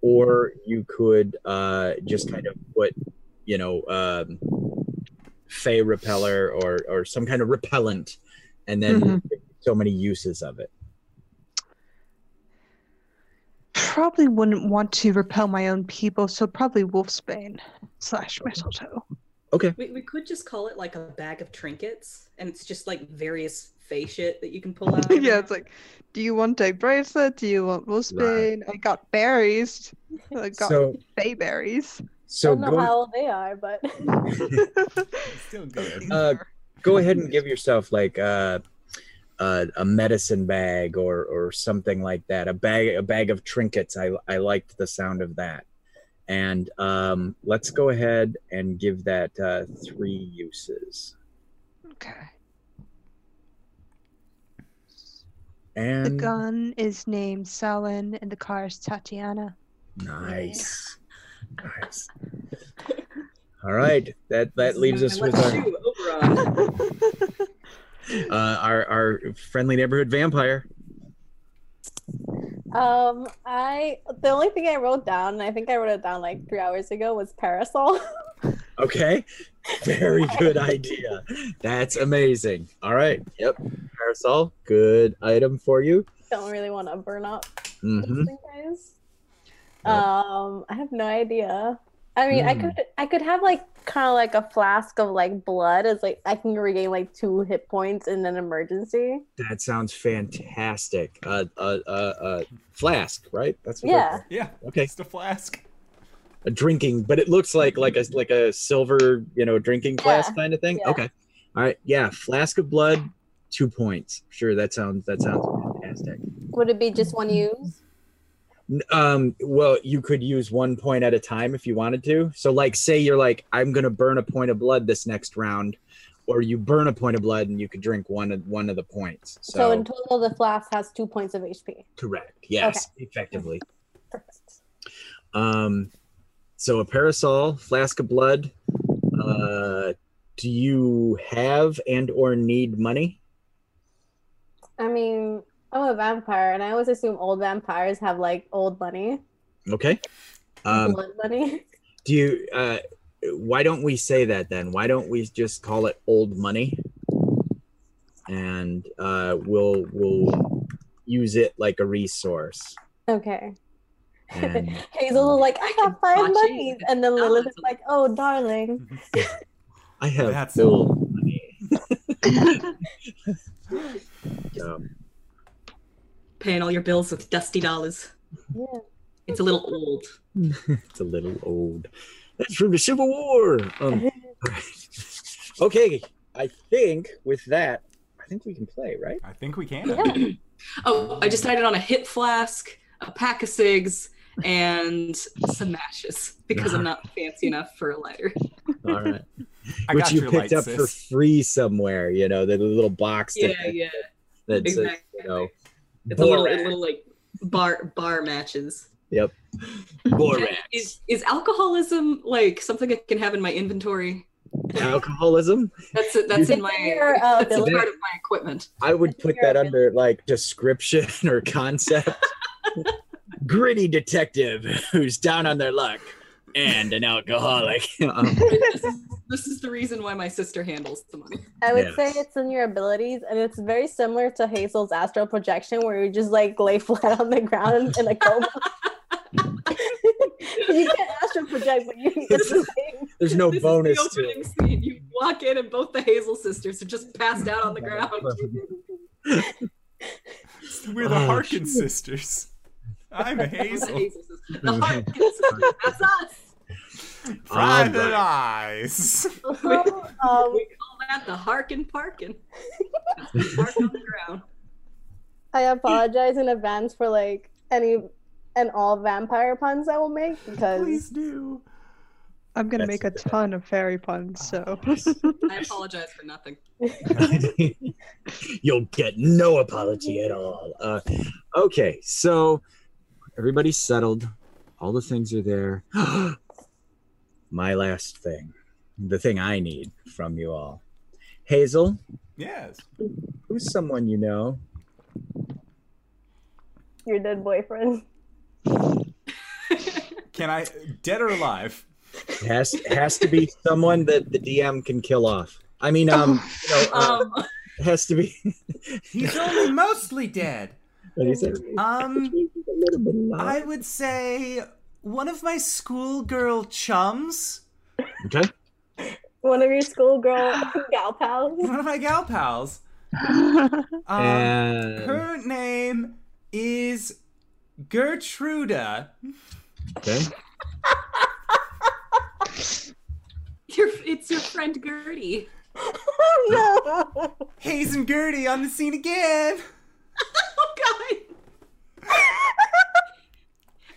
or you could uh, just kind of put, you know, um, Fey repeller or or some kind of repellent, and then Mhm. so many uses of it. Probably wouldn't want to repel my own people, so probably wolfsbane slash mistletoe. Okay. We, we could just call it like a bag of trinkets, and it's just like various fae shit that you can pull out. [laughs] yeah, it's like, do you want a bracelet? Do you want wolfsbane? I got berries. I [laughs] got So fey berries. so don't know go how old they are, but [laughs] Still good. Uh, go ahead and give yourself like uh, uh, a medicine bag or or something like that. A bag a bag of trinkets. I I liked the sound of that. And um, let's go ahead and give that uh, three uses. okay. And The gun is named Salin, and the car is Tatiana. nice, nice. [laughs] All right, that that leaves us with our [laughs] uh, our our friendly neighborhood vampire. Um, I the only thing I wrote down, and I think I wrote it down like three hours ago, was parasol. [laughs] Okay. Very good idea. That's amazing. All right. Yep. Parasol, good item for you. Don't really want to burn up hmm guys. No. Um, I have no idea. I mean, I Hmm. could I could have like kind of like a flask of like blood as like I can regain like two hit points in an emergency. That sounds fantastic. Uh, uh, uh, uh, flask, right? That's what Yeah. Yeah, Okay. just a flask. A drinking, but it looks like like a like a silver, you know, drinking flask kind of thing. yeah. Okay. All right. Yeah. Flask of blood, two points. Sure. That sounds that sounds fantastic. Would it be just one use? Um, well, you could use one point at a time if you wanted to. So, like, say you're like, I'm gonna burn a point of blood this next round, or you burn a point of blood and you could drink one of one of the points. So, So, in total, the flask has two points of HP. correct. Yes, effectively. Perfect. Um, so a parasol, flask of blood. Uh, do you have and or need money? I mean, I'm a vampire, and I always assume old vampires have like old money, Okay. Um, blood money. do you? Uh, why don't we say that then? Why don't we just call it old money? And uh, we'll we'll use it like a resource. Okay. And [laughs] Hazel is like, I have five Bocce. monies, and then Lilith is like, Oh, darling. [laughs] I have That's old money. [laughs] Um, Paying all your bills with dusty dollars. Yeah. It's a little old. [laughs] it's a little old. That's from the Civil War. Um, [laughs] [laughs] okay, I think with that, I think we can play, right? I think we can. Yeah. [clears throat] Oh, I decided on a hip flask, a pack of cigs, and some matches because I'm not fancy enough for a lighter. All right. I Which got you picked light, up for free somewhere, you know, the little box that, Yeah, yeah. that says, exactly. you know, It's a little, a little like bar bar matches. Yep. Borax. Is is alcoholism like something I can have in my inventory? Alcoholism. That's it. That's in my. Your, uh, That's a part of my equipment. I would put that under like description [laughs] or concept. [laughs] Gritty detective who's down on their luck and an alcoholic. [laughs] Um, [laughs] this, is, this is the reason why my sister handles the money. I would Yes. say it's in your abilities, and it's very similar to Hazel's astral projection, where you just like lay [laughs] flat on the ground in a coma. you can't astral project, but you, it's the same. there's no This bonus is the to opening it. scene. You walk in, and both the Hazel sisters are just passed out on the ground. We're the Oh, Harkin shit. sisters. I'm a We're the Hazel. Hazel sisters. [laughs] The Harkins [laughs] sisters. That's us. Private Alright. eyes. Also, um, We call that the Harkin Parkin. Park on the ground. I apologize in advance for like any and all vampire puns I will make because Please do. I'm gonna That's make a the- ton of fairy puns, so I apologize for nothing. [laughs] You'll get no apology at all. Uh, okay, so everybody's settled. All the things are there. [gasps] My last thing, the thing I need from you all. Hazel, Yes. who's someone you know? your dead boyfriend. [laughs] Can I dead or alive? Has has to be someone that the DM can kill off. I mean, um, you know, uh, Um, has to be. He's only mostly dead. What do you say? [laughs] Um, [laughs] A little bit loud. I would say one of my schoolgirl chums, Okay. One of your schoolgirl [gasps] gal pals. one of my gal pals. [laughs] Um, and her name is Gertruda. okay. your, it's your friend Gertie. oh, no. Hayes and Gertie on the scene again. [laughs] Oh God.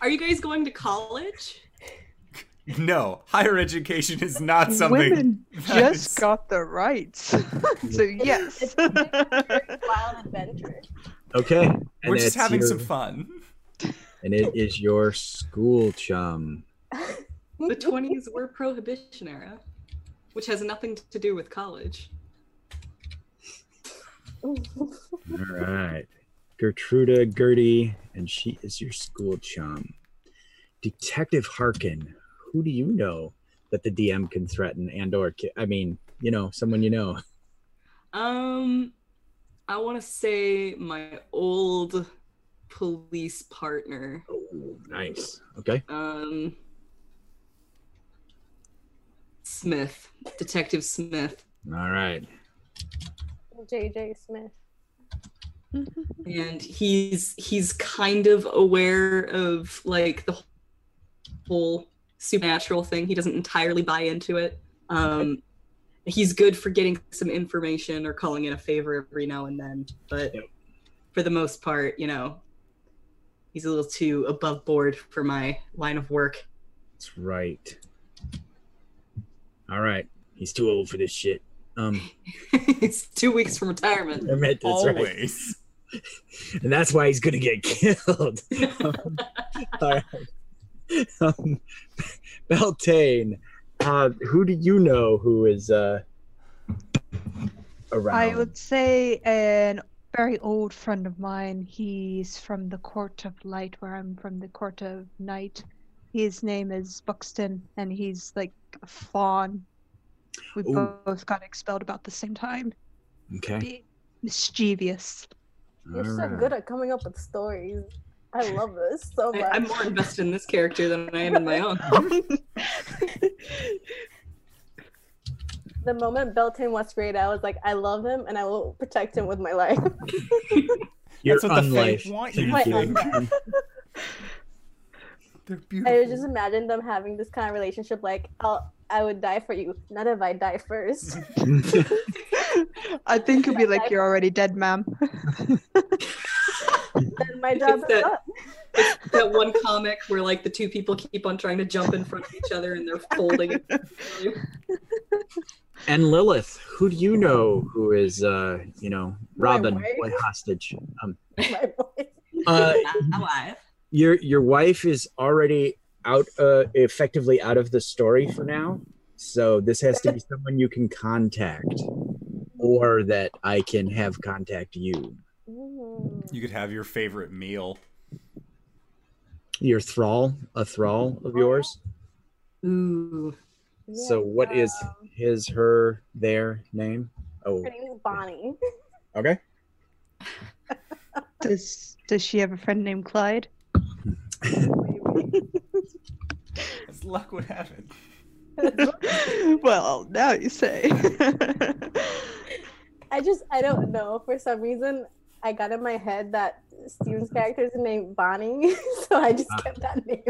Are you guys going to college? No, higher education is not something. women that just is- got the rights. [laughs] [laughs] so yes. It's a wild adventure. Okay. And We're just having your- some fun. And it is your school chum. The 20s were prohibition era, which has nothing to do with college. All right. Gertruda Gertie, and she is your school chum. Detective Harkin, who do you know that the DM can threaten and or I mean, you know, someone you know. Um, I want to say my old police partner. Oh, nice. Okay. Um, Smith, Detective Smith, All right. JJ Smith. and he's he's kind of aware of like the whole supernatural thing. He doesn't entirely buy into it. Um, he's good for getting some information or calling in a favor every now and then, but Yep. for the most part, you know, he's a little too above board for my line of work. That's right. All right. He's too old for this shit. Um, [laughs] it's two weeks from retirement. I meant that's right. Always. [laughs] and that's why he's gonna get killed. Um, [laughs] all right. Um, Beltane, uh, who do you know who is uh, around? I would say an very old friend of mine. He's from the Court of Light, where I'm from the Court of Night. His name is Buxton, and he's like a fawn. We Ooh. both got expelled about the same time. Okay. Be- mischievous. You're so good at coming up with stories. I love this so much. I, I'm more invested in this character than I am in my own. [laughs] [laughs] the moment Beltane was sprayed, I was like, I love him and I will protect him with my life. [laughs] You're That's what the unlife. Fae want you My to do. They're I just imagine them having this kind of relationship like, I'll, I would die for you. Not if I die first. [laughs] I think it'd be like you're already dead, ma'am. then my job It's is that- done. that one comic where like the two people keep on trying to jump in front of each other and they're folding. [laughs] and Lilith, who do you know who is uh, you know, Robin boy hostage? Um, [laughs] My voice. uh, Alive. your your wife is already out uh effectively out of the story for now So this has to be [laughs] someone you can contact, or that I can have contact you. You could have your favorite meal. Your thrall, a thrall of yours. Ooh. So Yeah, what is um, his, her, their name? Oh, Her name is Bonnie. [laughs] okay. [laughs] Does does she have a friend named Clyde? As [laughs] luck would have it. [laughs] well, now you say. [laughs] I just I don't know. For some reason, I got in my head that Steven's character is named Bonnie, so I just Ah. kept that name.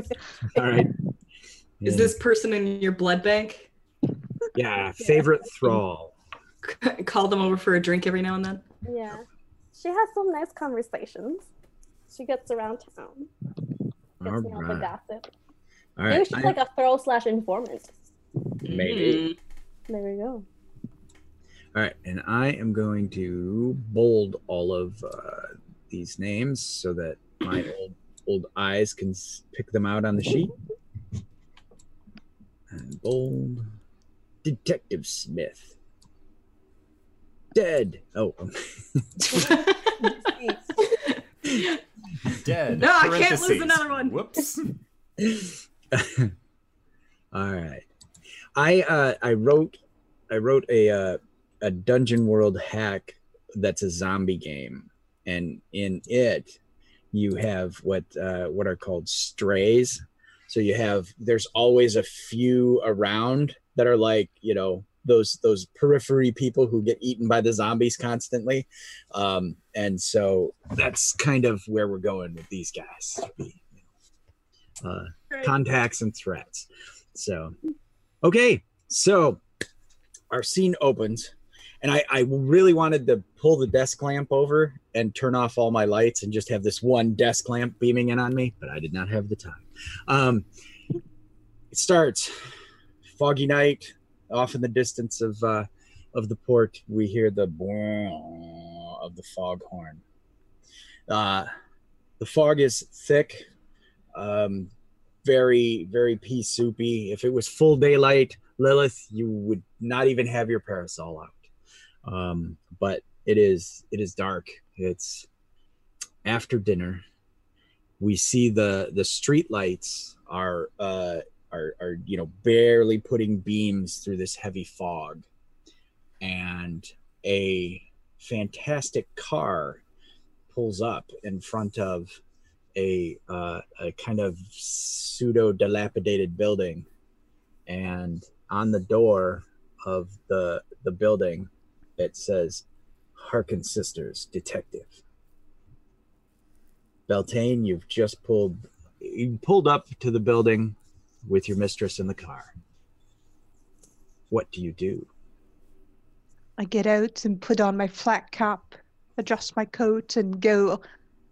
All right. Is this person in your blood bank? yeah favorite thrall? Call them over for a drink every now and then. Yeah, she has some nice conversations. She gets around town, All gets me all the gossip. All Maybe right. she's I- like a thrall slash informant. Maybe. There we go. All right, and I am going to bold all of uh, these names so that my [clears throat] old old eyes can s- pick them out on the sheet. And bold, Detective Smith. Dead. Oh, [laughs] [laughs] Dead. No, I can't lose another one. Whoops. [laughs] [laughs] all right. I uh, I wrote I wrote a uh, a Dungeon World hack that's a zombie game, and in it you have what uh, what are called strays. So you have there's always a few around that are like you know those those periphery people who get eaten by the zombies constantly, um, and so that's kind of where we're going with these guys. Uh, contacts and threats. So, okay, so our scene opens, and I, I really wanted to pull the desk lamp over and turn off all my lights and just have this one desk lamp beaming in on me, but I did not have the time. Um, it starts foggy night, off in the distance of uh, of the port. We hear the of the foghorn. Uh, the fog is thick um, very very pea soupy. If it was full daylight lilith you would not even have your parasol out. Um, but it is it is dark. It's after dinner. We see the the street lights are uh are, are you know barely putting beams through this heavy fog. And a fantastic car pulls up in front of a uh, a kind of pseudo dilapidated building, and on the door of the the building, it says, "Harkin Sisters Detective." Beltane, you've just pulled you pulled up to the building with your mistress in the car. What do you do? I get out and put on my flat cap, adjust my coat, and go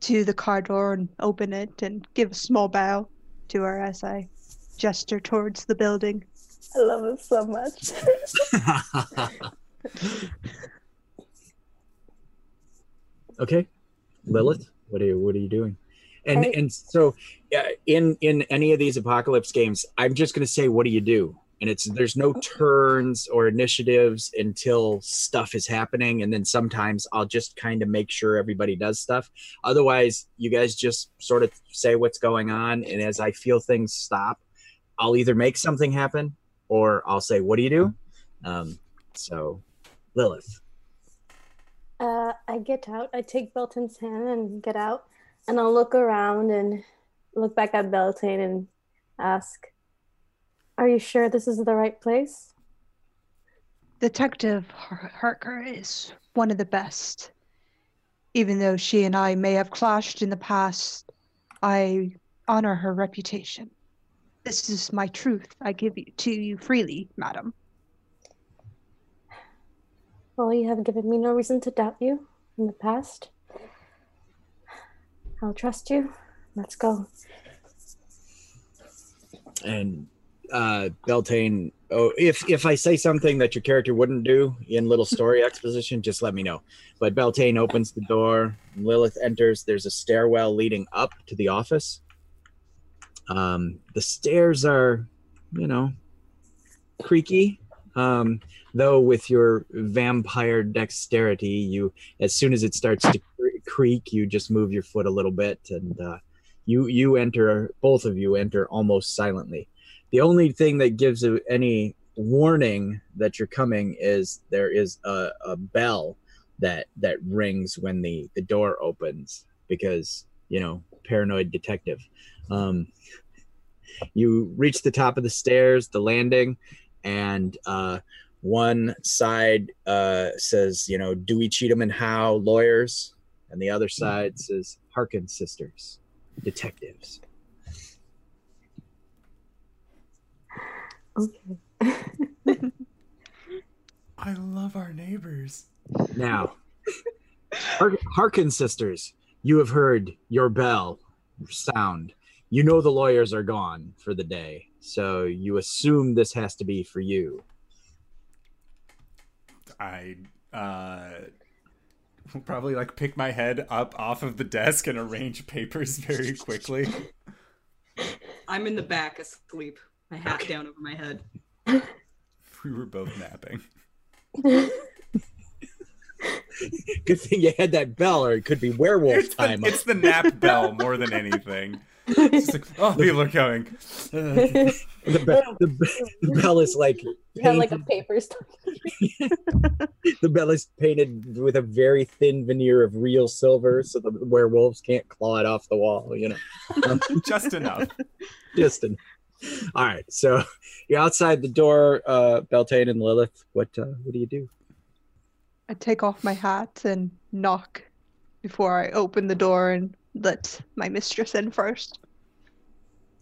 to the car door and open it and give a small bow to her as I gesture towards the building. I love it so much. [laughs] okay lilith what are you what are you doing and I- and so uh, in in any of these apocalypse games i'm just going to say what do you do and it's there's no turns or initiatives until stuff is happening and then sometimes i'll just kind of make sure everybody does stuff. Otherwise you guys just sort of say what's going on and as i feel things stop i'll either make something happen or i'll say what do you do? Um, so lilith. Uh, I get out. I take Beltane's hand and get out, and I'll look around and look back at Beltane and ask, "Are you sure this is the right place?" Detective Harker is one of the best. Even though she and I may have clashed in the past, I honor her reputation. This is my truth. I give it to you freely, madam. Well, you have given me no reason to doubt you in the past. I'll trust you. Let's go. and uh beltane oh if if i say something that your character wouldn't do in little story [laughs] exposition just let me know but beltane opens the door lilith enters there's a stairwell leading up to the office um the stairs are you know creaky. Um, though with your vampire dexterity, you as soon as it starts to creak, you just move your foot a little bit, and uh, you you enter. Both of you enter almost silently. The only thing that gives any warning that you're coming is there is a, a bell that that rings when the the door opens because you know paranoid detective. Um, you reach the top of the stairs, the landing, and uh, one side uh, says, you know, do Dewey Cheatham and Howe lawyers, and the other side says Harkin sisters, detectives. Okay. I love our neighbors. Now, Har- Harkin sisters, you have heard your bell sound. You know the lawyers are gone for the day, so you assume this has to be for you. I uh will probably like pick my head up off of the desk and arrange papers very quickly. I'm in the back asleep, my hat down over my head. [laughs] We were both napping. [laughs] Good thing you had that bell, or it could be werewolf It's the, time. it's the nap bell more than anything. It's like, [laughs] oh, people are coming. Uh, the, be- the, the bell is like You have like a painted- paper the bell is painted with a very thin veneer of real silver, so the werewolves can't claw it off the wall. You know, just enough. just an. All right, so [laughs] you're outside the door, uh, Beltane and Lilith. What uh, what do you do? I take off my hat and knock before I open the door and let my mistress in first.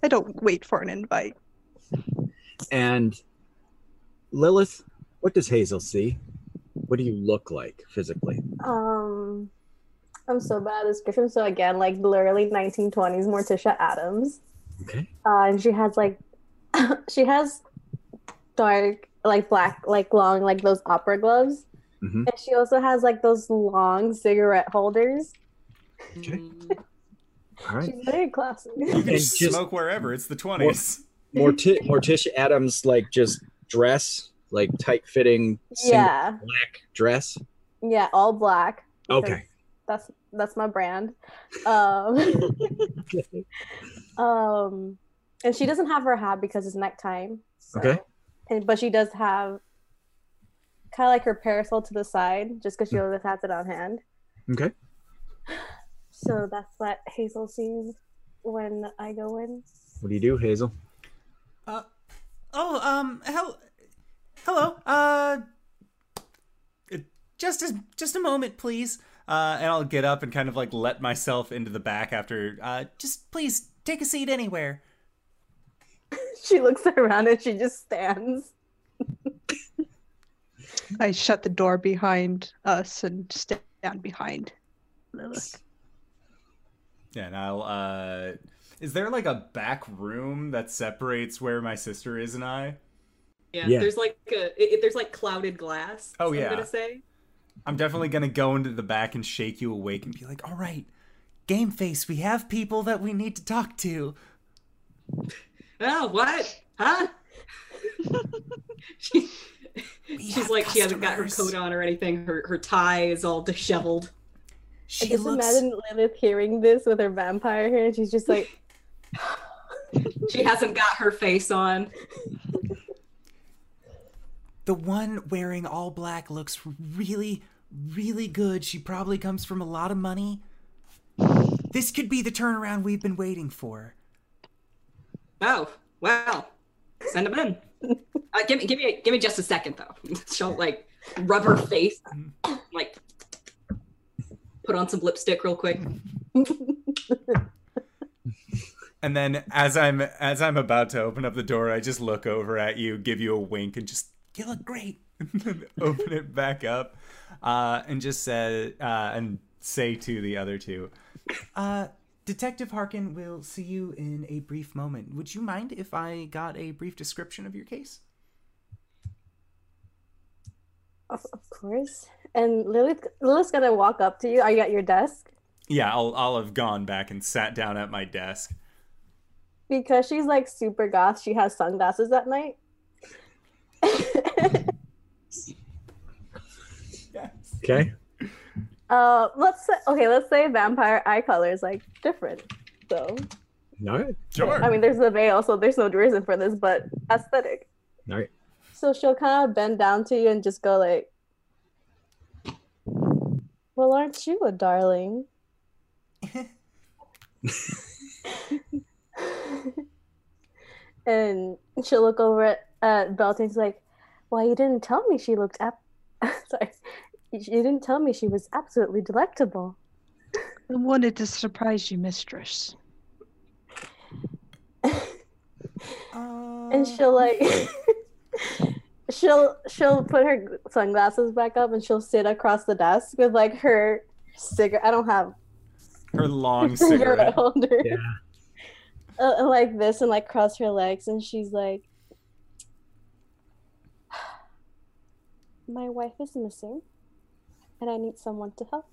I don't wait for an invite. And Lilith, what does Hazel see? What do you look like physically? Um, I'm so bad at description. So again, like literally 1920s Morticia Addams. Okay. Uh, and she has like, [coughs] she has dark, like black, like long, like those opera gloves. Mhm. And she also has like those long cigarette holders. Okay. [laughs] All right. She's very classy. You can just- smoke wherever. It's the 20s. Morti- Morticia Addams like just dress, like tight fitting yeah, black dress. yeah, all black. Okay. That's that's my brand. Um, [laughs] um, and she doesn't have her hat because it's nighttime. so- Okay. And but she does have kind of like her parasol to the side, just because she always has it on hand. Okay. So that's what Hazel sees when I go in. What do you do, Hazel? Uh, oh, um, hel- hello. Uh, uh, just as just a moment, please. Uh, and I'll get up and kind of like let myself into the back after. Uh, just please take a seat anywhere. She looks around and she just stands. I shut the door behind us and stand behind Lilith. Yeah, and I'll. Uh, is there like a back room that separates where my sister is and I? yeah, Yeah. there's like a, it, it- there's like clouded glass. Oh, I'm yeah. gonna say. I'm definitely gonna go into the back and shake you awake and be like, "All right, game face, we have people that we need to talk to." Oh, what? Huh? [laughs] [laughs] she, she's have like she hasn't got her coat on or anything. Her her tie is all [laughs] disheveled. I just looks. imagine Lilith hearing this with her vampire hair, and she's just like, She hasn't got her face on. The one wearing all black looks really, really good. She probably comes from a lot of money. This could be the turnaround we've been waiting for. Oh, wow. Send them in. Uh, give me, give me, give me just a second though. [laughs] She'll like rub her face, like put on some lipstick real quick. And then as I'm as I'm about to open up the door, I just look over at you, give you a wink, and just you look great. [laughs] Open it back up, uh, and just say uh, and say to the other two, uh, Detective Harkin will see you in a brief moment. Would you mind if I got a brief description of your case? of, of course. And Lilith, Lilith's gonna walk up to you. Are you at your desk? Yeah, I'll I'll have gone back and sat down at my desk. Because she's like super goth, she has sunglasses at night. [laughs] Yes. Okay. uh, let's say okay. Let's say vampire eye color is like different. So All right. Sure. I mean, there's the veil, so there's no reason for this, but aesthetic. All right. So she'll kind of bend down to you and just go like, "Well, aren't you a darling?" [laughs] and she'll look over at, at Beltane's like, "Why you didn't tell me she looked ap- [laughs] sorry, you didn't tell me she was absolutely delectable." I wanted to surprise you, mistress. Uh, and she'll like [laughs] she'll she'll put her sunglasses back up and she'll sit across the desk with like her cigarette i don't have her long [laughs] cigarette cigarette. holder Yeah. [laughs] uh, and like this and like cross her legs and she's like [sighs] my wife is missing and i need someone to help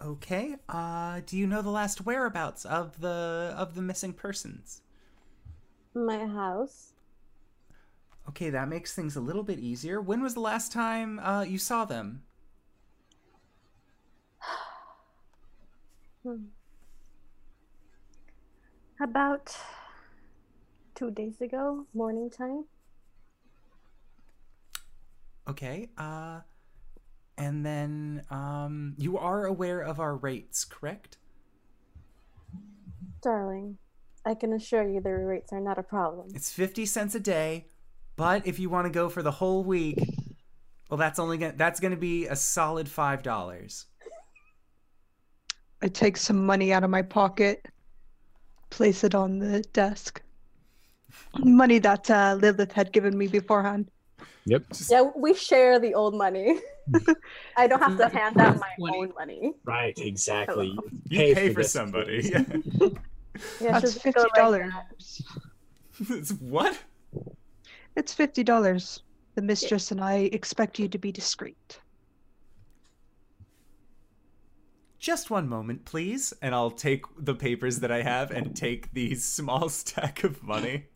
Okay. Uh, do you know the last whereabouts of the of the missing persons? my house Okay, that makes things a little bit easier. When was the last time uh, you saw them? [sighs] Hmm. about two days ago morning time Okay. Uh, and then um, you are aware of our rates, correct? Darling, I can assure you the rates are not a problem. It's fifty cents a day, but if you want to go for the whole week, well, that's only gonna that's gonna be a solid five dollars. I take some money out of my pocket, place it on the desk. Money that uh, Lilith had given me beforehand. Yep. Yeah, we share the old money. [laughs] I don't have to hand out my Money. own money. Right. Exactly. Hello. You pay, for, this. somebody. [laughs] Yeah, That's fifty go like dollars. it's what? it's fifty dollars. The mistress and I expect you to be discreet. Just one moment, please, and I'll take the papers that I have and take the small [laughs] stack of money.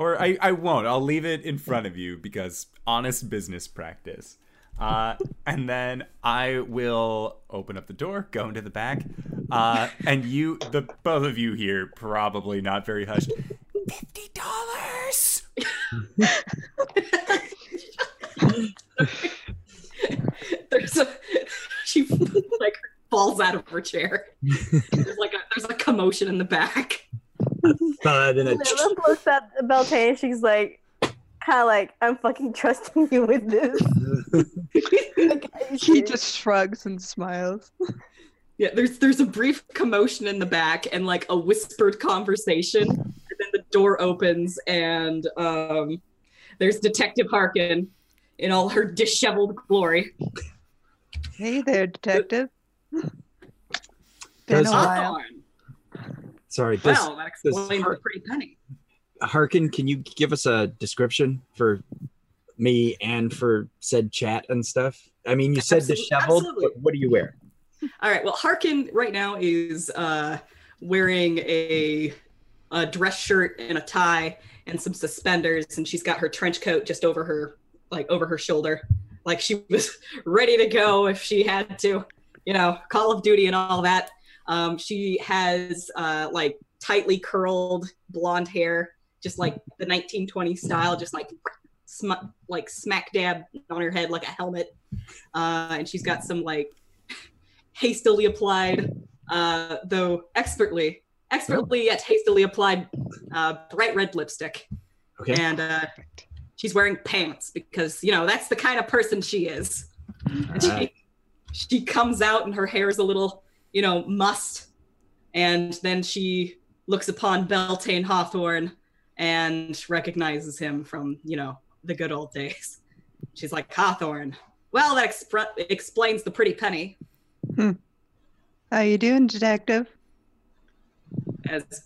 Or I, I won't. I'll leave it in front of you because honest business practice. Uh, and then I will open up the door, go into the back, uh, and you, the both of you here, probably not very hushed. Fifty dollars. there's a she like falls out of her chair. There's like a there's a commotion in the back. [laughs] Thud and a Lilith looks at Beltane. She's like, kind of like, I'm fucking trusting you with this. [laughs] Like, are He just shrugs and smiles. Yeah, there's there's a brief commotion in the back and like a whispered conversation, and then the door opens and um, there's Detective Harkin in all her disheveled glory. Hey there, detective. Been Does- a while. Hawthorne. Sorry. Does, Well, that explains the pretty penny. Harkin, can you give us a description for me and for said chat and stuff? I mean, you said Absolutely- disheveled. absolutely. But what do you wear? All right. Well, Harkin right now is uh, wearing a, a dress shirt and a tie and some suspenders, and she's got her trench coat just over her like over her shoulder, like she was [laughs] ready to go if she had to, you know, Call of Duty and all that. Um, she has uh, like tightly curled blonde hair, just like the 1920s style, just like sm- like smack dab on her head like a helmet, uh, and she's got some like hastily applied, uh, though expertly, expertly yet hastily applied, uh, bright red lipstick. Okay. And uh, she's wearing pants because you know that's the kind of person she is. She, she comes out and her hair is a little, you know, must. and then she looks upon Beltane Hawthorne and recognizes him from you know the good old days. She's like Hawthorne. Well, that explains the pretty penny. Hmm. How you doing, detective? as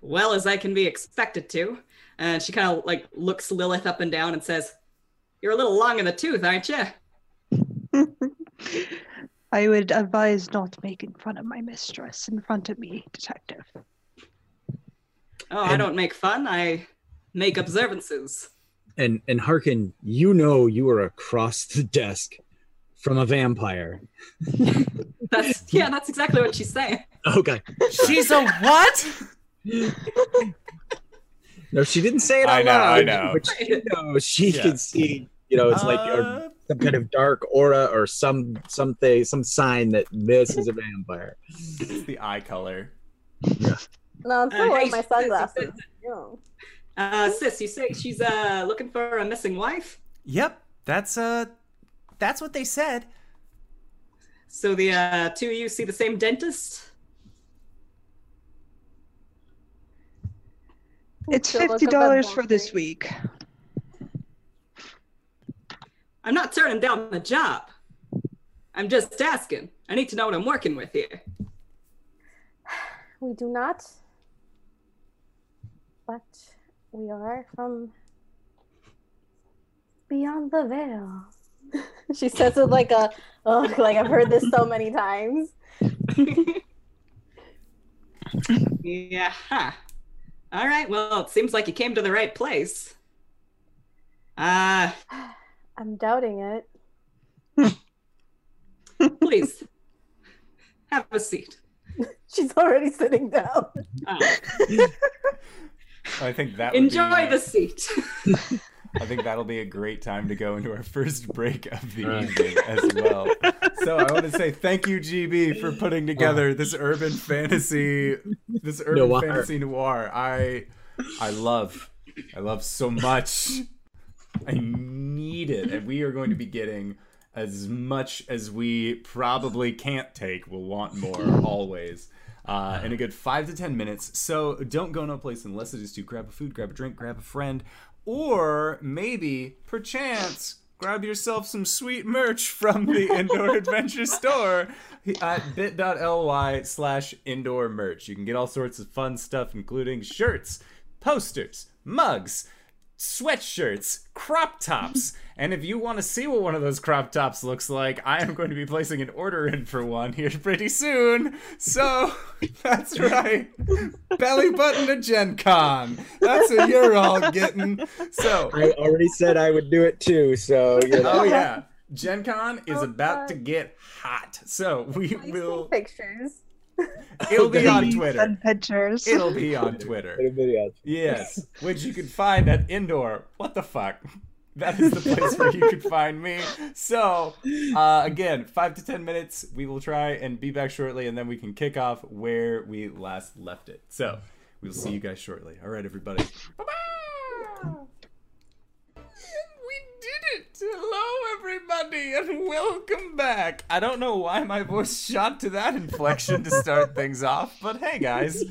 well as I can be expected to. And she kind of like looks Lilith up and down and says, You're a little long in the tooth, aren't you? [laughs] I would advise not making fun of my mistress in front of me, detective. Oh, I don't make fun. I make observances. And and Harkin, you know you are across the desk from a vampire. That's yeah, that's exactly what she's saying. Okay. She's a what? No, she didn't say it I out know, I know. But she knows. She Yeah. can see. You know, it's like a, Uh, some kind of dark aura or some something, some sign that this is a vampire. it's the eye color. Yeah. [laughs] No, I'm still Uh, wearing hey, my sunglasses. sis, No. Uh, sis, you say she's uh looking for a missing wife. Yep, that's uh, that's what they said. So the uh, two of you see the same dentist. It's fifty dollars for this week. I'm not turning down the job. I'm just asking. I need to know what I'm working with here. We do not. But we are from beyond the veil. [laughs] she says it like a, oh, like I've heard this so many times. [laughs] Yeah. Huh. All right. Well, it seems like you came to the right place. Uh, I'm doubting it. [laughs] please have a seat. [laughs] She's already sitting down. Uh, I think that would enjoy be, the seat. I think that'll be a great time to go into our first break of the Right. evening as well. So I want to say thank you, GB, for putting together this urban fantasy, this urban Noir. fantasy noir. I, I love, I love so much. I it, and we are going to be getting as much as we probably can't take. We'll want more [laughs] always. Uh, in a good five to ten minutes. So don't go no place unless it is to grab a food, grab a drink, grab a friend, or maybe, perchance, grab yourself some sweet merch from the [laughs] Indoor Adventure Store at bit.ly slash indoor merch. You can get all sorts of fun stuff, including shirts, posters, mugs, sweatshirts, crop tops. [laughs] And if you want to see what one of those crop tops looks like, I am going to be placing an order in for one here pretty soon. So [laughs] that's right. Belly button to Gen Con. That's what you're all getting. So I already said I would do it too. So you know. Oh yeah. Gen Con is Oh, about to get hot. So we will pictures. [laughs] it'll be on Twitter. send pictures. It'll be [laughs] on Twitter. Put a video. Yes, [laughs] which you can find at Indoor. What the fuck? That is the place where you can find me. So, uh, again, five to ten minutes. We will try and be back shortly, and then we can kick off where we last left it. So, we'll see you guys shortly. All right, everybody. Bye-bye. We did it! Hello, everybody, and welcome back. I don't know why my voice shot to that inflection to start [laughs] things off, but hey, guys,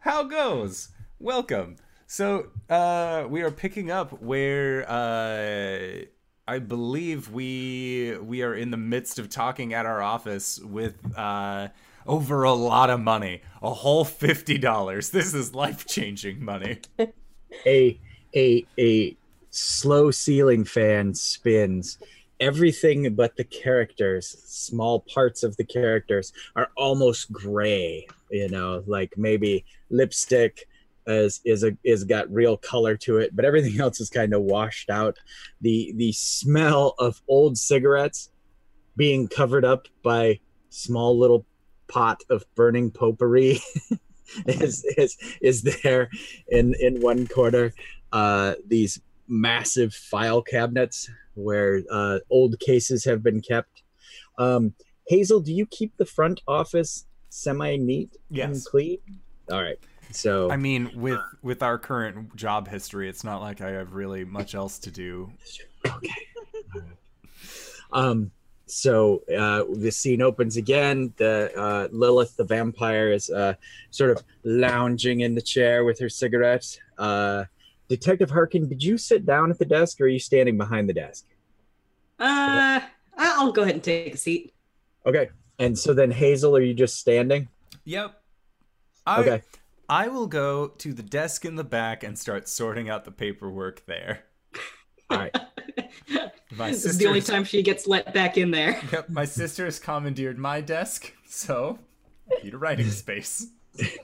how goes? Welcome. So, uh, we are picking up where uh, I believe we we are in the midst of talking at our office with uh, over a lot of money, a whole fifty dollars. This is life changing money. [laughs] a a a slow ceiling fan spins everything but the characters small parts of the characters are almost gray you know like maybe lipstick is is a is got real color to it but everything [laughs] else is kind of washed out. The the smell of old cigarettes being covered up by small little pot of burning potpourri [laughs] is is is there in in one corner. Uh these massive file cabinets where uh old cases have been kept. Um hazel do you keep the front office semi neat and clean? All right so I mean, with with our current job history, it's not like I have really much else to do. okay. Um so uh the scene opens again. The uh lilith the vampire is uh sort of lounging in the chair with her cigarettes. Uh detective harkin did you sit down at the desk or are you standing behind the desk Uh, I'll go ahead and take a seat. okay and so then hazel are you just standing Yep. I, okay I will go to the desk in the back and start sorting out the paperwork there. all right [laughs] My this is the only time she gets let back in there. [laughs] Yep, my sister has commandeered my desk, so I need a writing [laughs] space.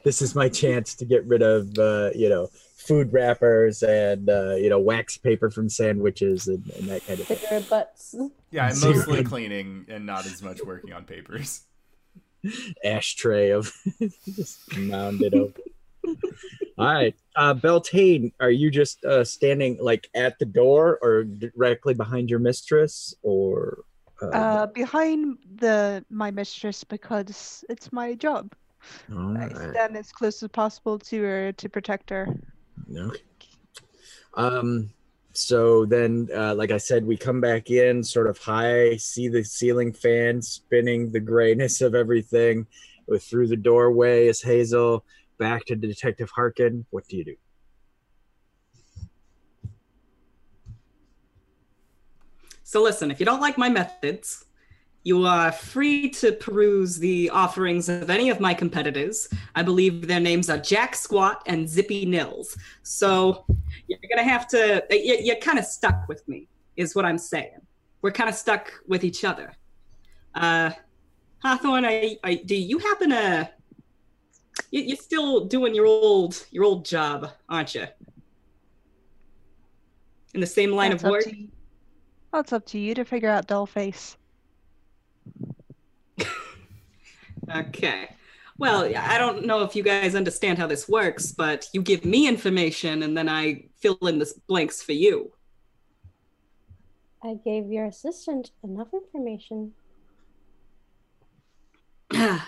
this is my chance to get rid of uh, you know food wrappers and uh, you know wax paper from sandwiches and, and that kind of thing. Cigarette butts. Yeah, I'm Zero. mostly cleaning and not as much working on papers. Ashtray of [laughs] just mounded over. All right, uh, Beltane, are you just uh, standing like at the door or directly behind your mistress, or uh, Uh, behind the my mistress because it's my job. all I right. stand as close as possible to her to protect her. Okay. Um. So then, uh, like I said, we come back in sort of high, see the ceiling fan spinning the grayness of everything. With through the doorway is Hazel. Back to Detective Harkin. What do you do? So listen, if you don't like my methods, you are free to peruse the offerings of any of my competitors. I believe their names are Jack Squat and Zippy Nils. So you're gonna have to. you- You're kind of stuck with me, is what I'm saying. We're kind of stuck with each other. Uh, Hawthorne, I, I, do you happen to? You, you're still doing your old your old job, aren't you? In the same line That's of work. to you. That's up to you to figure out Dollface. Okay. Well, I don't know if you guys understand how this works, but you give me information and then I fill in the blanks for you. I gave your assistant enough information. [clears throat]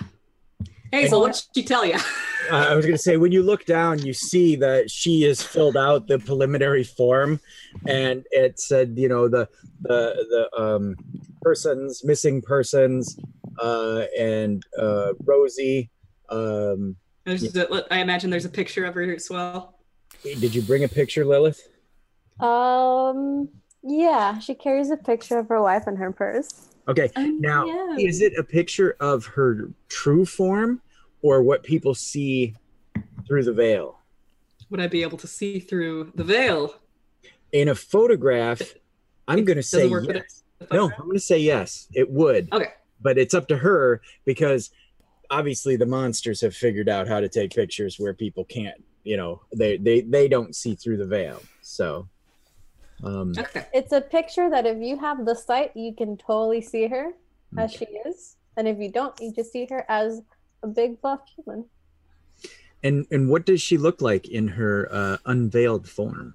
Hazel, what did she tell you? [laughs] I was going to say, when you look down, you see that she has filled out the preliminary form, and it said, you know, the the the um, persons, missing persons, uh, and uh, Rosie. Um, There's a- I imagine there's a picture of her as well. did you bring a picture, Lilith? Um, yeah, she carries a picture of her wife in her purse. Okay. Um, Now, yeah. is it a picture of her true form, or what people see through the veil? Would I be able to see through the veil? In a photograph, I'm going to say yes. No. I'm going to say yes. It would. Okay. but it's up to her because obviously the monsters have figured out how to take pictures where people can't you know they they they don't see through the veil so um Okay. It's a picture that if you have the sight, you can totally see her as she is. And if you don't, you just see her as a big buff human. and and what does she look like in her uh unveiled form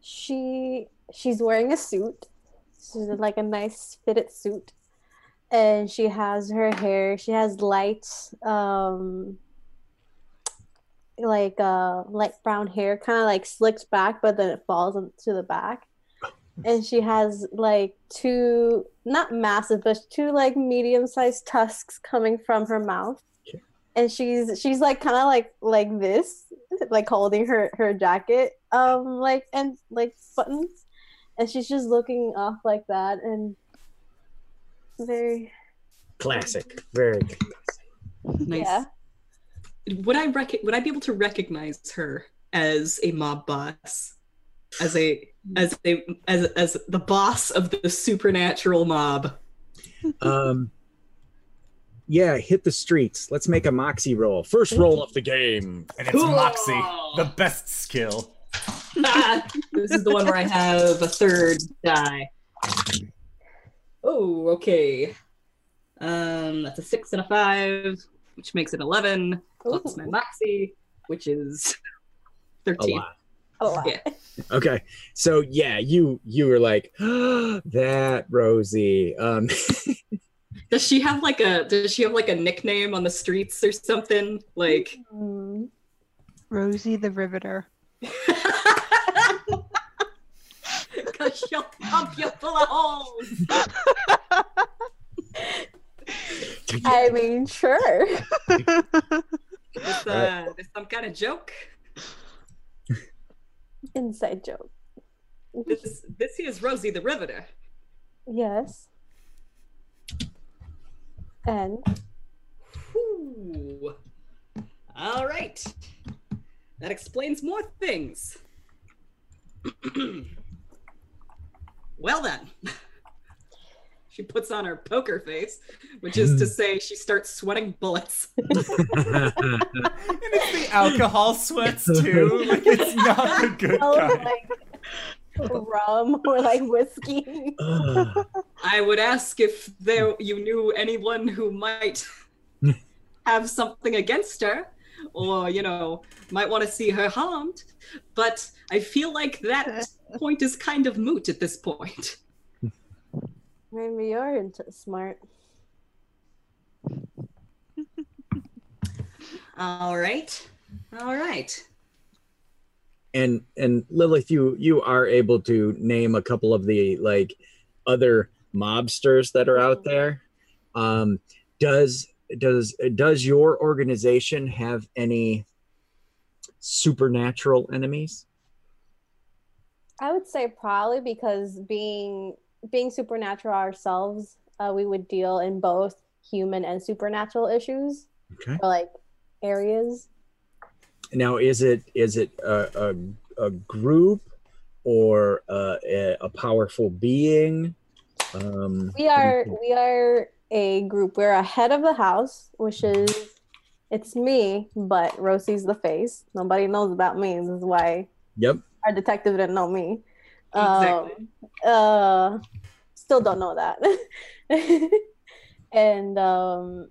She she's wearing a suit. She's in, like a nice fitted suit. And she has her hair, she has light um like uh light brown hair, kind of like slicked back, but then it falls into the back. And she has like two not massive, but two like medium sized tusks coming from her mouth. Okay. And she's she's like kind of like like this, like holding her her jacket, um, like and like buttons, and she's just looking off like that and very classic very good. Nice. yeah. Would I rec- would I be able to recognize her as a mob boss? As a as a as as the boss of the supernatural mob. um yeah hit the streets let's make a moxie roll first roll of the game And it's Moxie, the best skill. [laughs] this is the one where I have a third die. Oh, okay. Um, that's a six and a five, which makes it eleven. Plus my Ooh, moxie, which is [laughs] thirteen. lot a lot. Yeah. [laughs] okay so yeah you you were like [gasps] that rosie um [laughs] Does she have like a Does she have like a nickname on the streets or something? Like, Hmm. Rosie the Riveter. cause she'll pump you full of holes. I mean, sure. [laughs] Is uh, is some kind of joke? Inside joke. This this here's Rosie the Riveter. Yes. And Ooh. All right. That explains more things. [clears throat] well then, She puts on her poker face, which is to [laughs] say she starts sweating bullets. [laughs] And it's the alcohol sweats [laughs] too. Like it's not the good Smells kind. like rum or like whiskey. [sighs] I would ask if there you knew anyone who might have something against her, or you know, might want to see her harmed. But I feel like that point is kind of moot at this point. Maybe you're into smart. [laughs] All right, all right. and and Lilith, you you are able to name a couple of the like other mobsters that are out there. Um, does does does your organization have any supernatural enemies? I would say probably because being being supernatural ourselves, uh, we would deal in both human and supernatural issues Okay. or like areas. Now, is it is it a a, a group or a, a powerful being? Um, We are we are a group. We're a head of the house, which is it's me, but Rosie's the face. Nobody knows about me. This is why Yep. our detective didn't know me. Exactly. Um, uh, still don't know that. [laughs] and um,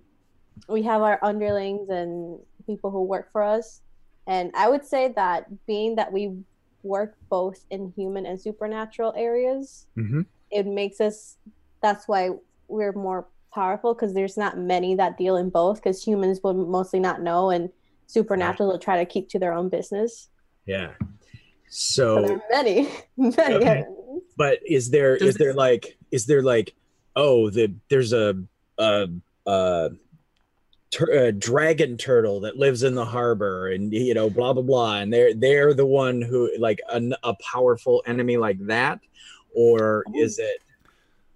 we have our underlings and people who work for us. And I would say that being that we work both in human and supernatural areas, Mhm. it makes us. That's why we're more powerful because there's not many that deal in both. Because humans will mostly not know, and supernatural will try to keep to their own business. Yeah. So So there are many, [laughs] many. Okay. but is there Does is there like is there like oh the there's a a, a, tur- a dragon turtle that lives in the harbor and you know blah blah blah and they're they're the one who like an, a powerful enemy like that or is it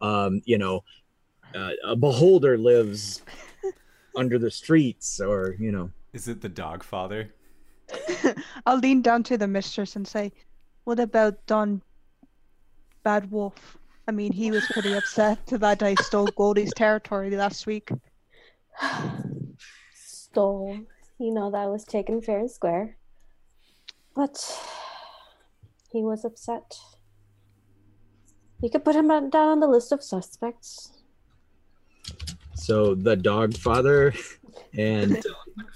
um you know uh, a beholder lives under the streets or you know Is it the dog father? I'll lean down to the mistress and say, What about Don Bad Wolf? I mean, he was pretty upset that I stole Goldie's territory last week. Stole. You know that was taken fair and square. But he was upset. You could put him down on the list of suspects. so the dog father and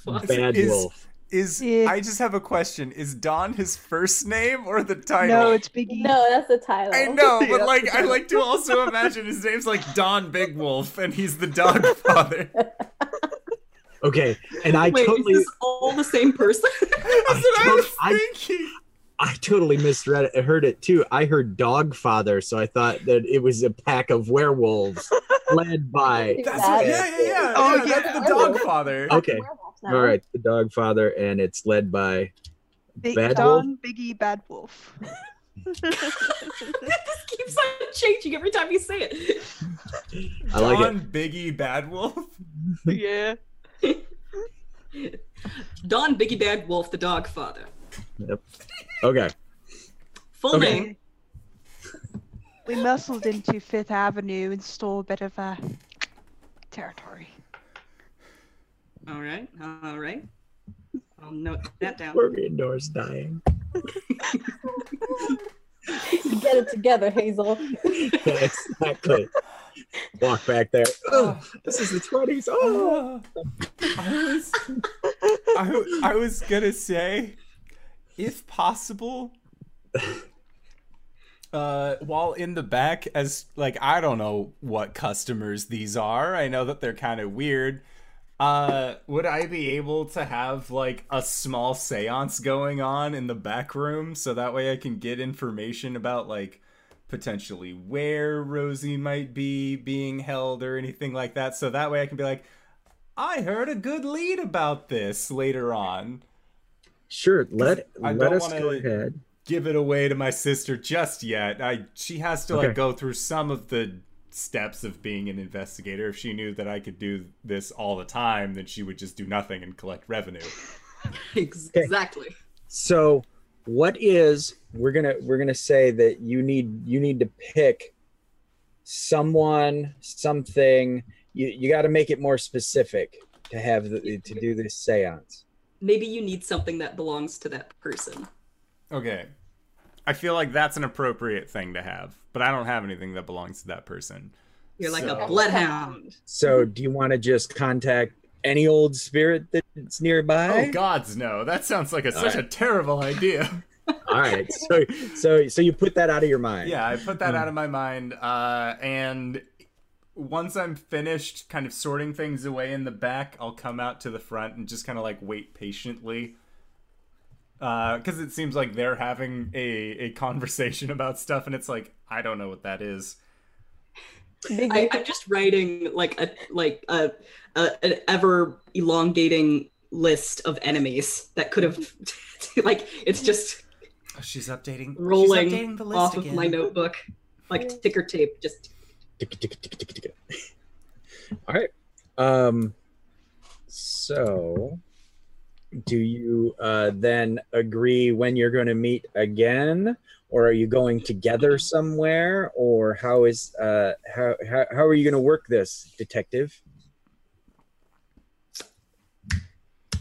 [laughs] bad Is- wolf Is Yeah. I just have a question. Is Don his first name or the title? No, it's Biggie. No, that's the title. I know, [laughs] but that's like I like to also [laughs] imagine his name's like Don Big Wolf and he's the dog father. [laughs] okay and i Wait, totally is this all the same person? That's what I was I- thinking. I totally misread it. I heard it too. I heard dog father, so I thought that it was a pack of werewolves led by. That's That what, is- yeah, yeah, yeah. Oh, yeah, yeah. that's the oh, dog father. Okay, Werewolf now. all right, the dog father, and it's led by. Big Bad Don Biggie Bad Wolf. [laughs] this keeps on changing every time you say it. I like Don it. Biggie Bad Wolf. yeah. [laughs] Don Biggie Bad Wolf, the dog father. Yep. Okay. Full Okay. name. We muscled into Fifth Avenue and stole a bit of a territory. All right, all right. I'll note that down. We're indoors dying. [laughs] Get it together, Hazel. [laughs] Yeah, exactly. Walk back there. Oh, this is the twenties. Oh, I was, I, I was gonna say, if possible, uh, while in the back, as like I don't know what customers these are. I know that they're kind of weird. Uh, would I be able to have like a small séance going on in the back room so that way I can get information about like potentially where Rosie might be being held or anything like that so that way I can be like I heard a good lead about this later on. sure. Let I let us go ahead. Give it away to my sister just yet. I she has to like go through some of the steps of being an investigator. If she knew that I could do this all the time, then she would just do nothing and collect revenue. [laughs] Exactly. So, what is we're gonna we're gonna say that you need you need to pick someone, something. You you got to make it more specific to have the, to do this séance. Maybe you need something that belongs to that person. Okay. I feel like that's an appropriate thing to have, but I don't have anything that belongs to that person. You're like So- a bloodhound. So, do you want to just contact any old spirit that's nearby? Oh gods no. That sounds like a, such a terrible idea. [laughs] All right. So, so, so you put that out of your mind. Yeah, I put that out of my mind. Uh, and once I'm finished kind of sorting things away in the back, I'll come out to the front and just kind of like wait patiently. Because it seems like they're having a, a conversation [laughs] about stuff, and it's like, I don't know what that is. I, I'm just writing like a like a, a an ever elongating list of enemies that could have [laughs] like it's just Oh, she's updating. rolling she's updating the list off again. of my notebook like ticker tape. Just Tick, tick, tick, tick, tick. [laughs] All right. Um. So, do you uh, then agree when you're going to meet again, or are you going together somewhere, or how is uh how how, how are you going to work this, detective?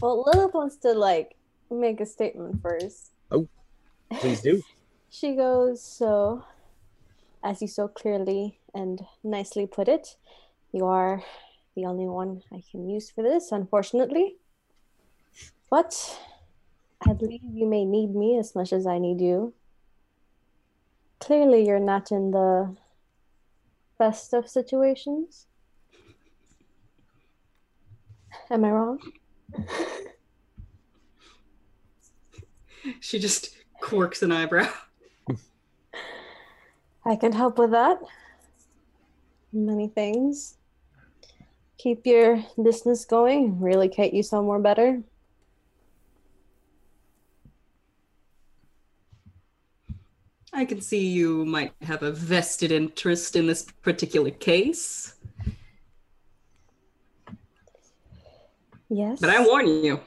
Well, Lilith wants to like make a statement first. oh Please do. [laughs] She goes, So, as you so clearly and nicely put it, you are the only one I can use for this, unfortunately. But I believe you may need me as much as I need you. Clearly, you're not in the best of situations. Am I wrong? she just quirks an eyebrow. I can help with that. Many things. Keep your business going, really, relocate you somewhere better. I can see you might have a vested interest in this particular case, Yes. but I warn you,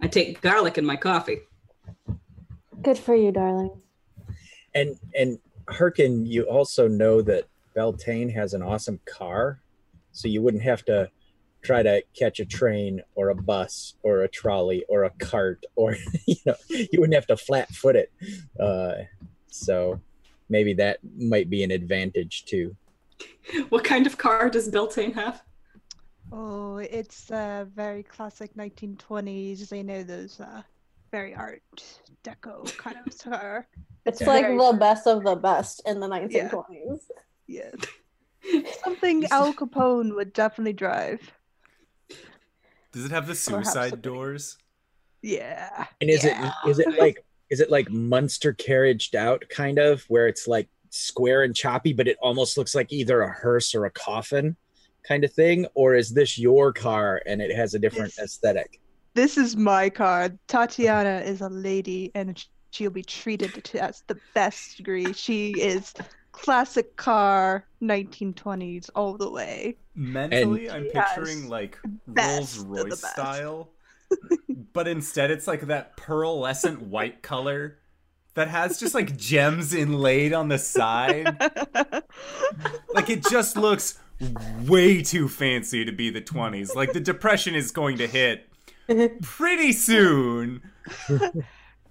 I take garlic in my coffee. Good for you, darling. And and Harkin, you also know that Beltane has an awesome car, so you wouldn't have to try to catch a train or a bus or a trolley or a cart or [laughs] you know you wouldn't have to flat foot it. Uh, so maybe that might be an advantage too. What kind of car does Beltane have? Oh, it's a very classic 1920s. You know those uh, very art deco kind of car. It's Yeah. like the best of the best in the 1920s. Yeah, [laughs] something Al Capone would definitely drive. Does it have the suicide something- doors? Yeah. And is Yeah. it is it like is it like Munster carriaged out kind of where it's like square and choppy, but it almost looks like either a hearse or a coffin kind of thing, or is this your car and it has a different This- aesthetic? This is my car. Tatiana is a lady and she'll be treated to as the best degree. She is classic car 1920s all the way. Mentally, I'm picturing like Rolls Royce style, [laughs] but instead it's like that pearlescent white color that has just like gems inlaid on the side. [laughs] Like it just looks way too fancy to be the 20s. Like the depression is going to hit pretty soon. [laughs]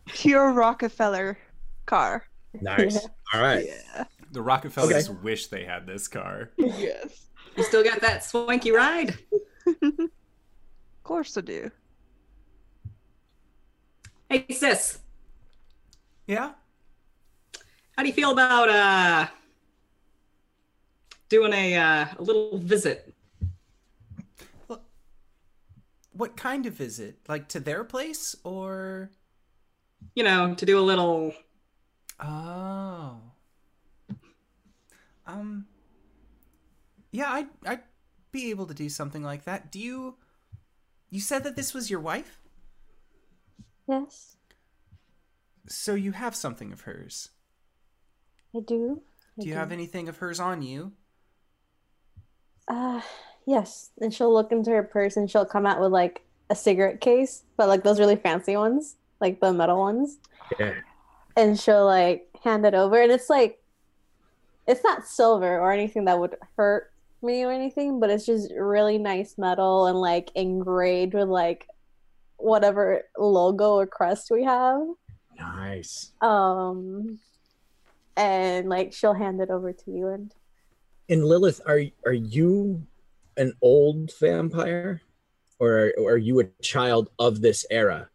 Pure Rockefeller car. Nice. All right. Yeah. The Rockefellers wish they had this car. [laughs] Yes. You still got that swanky ride? Of course I do. Hey sis, Yeah? how do you feel about uh doing a uh, a little visit? What kind of visit? Like to their place or You know, to do a little Oh. Um Yeah, I would I'd be able to do something like that. Do you You said that this was your wife? Yes, So you have something of hers. I do. I Do you have anything of hers on you? Uh, yes. And she'll look into her purse and she'll come out with like a cigarette case, but like those really fancy ones, like the metal ones. Yeah. And she'll like hand it over, and it's like it's not silver or anything that would hurt me or anything, but it's just really nice metal and like engraved with like whatever logo or crest we have. Nice. Um, and like she'll hand it over to you and And Lilith, are are you an old vampire, or are you a child of this era?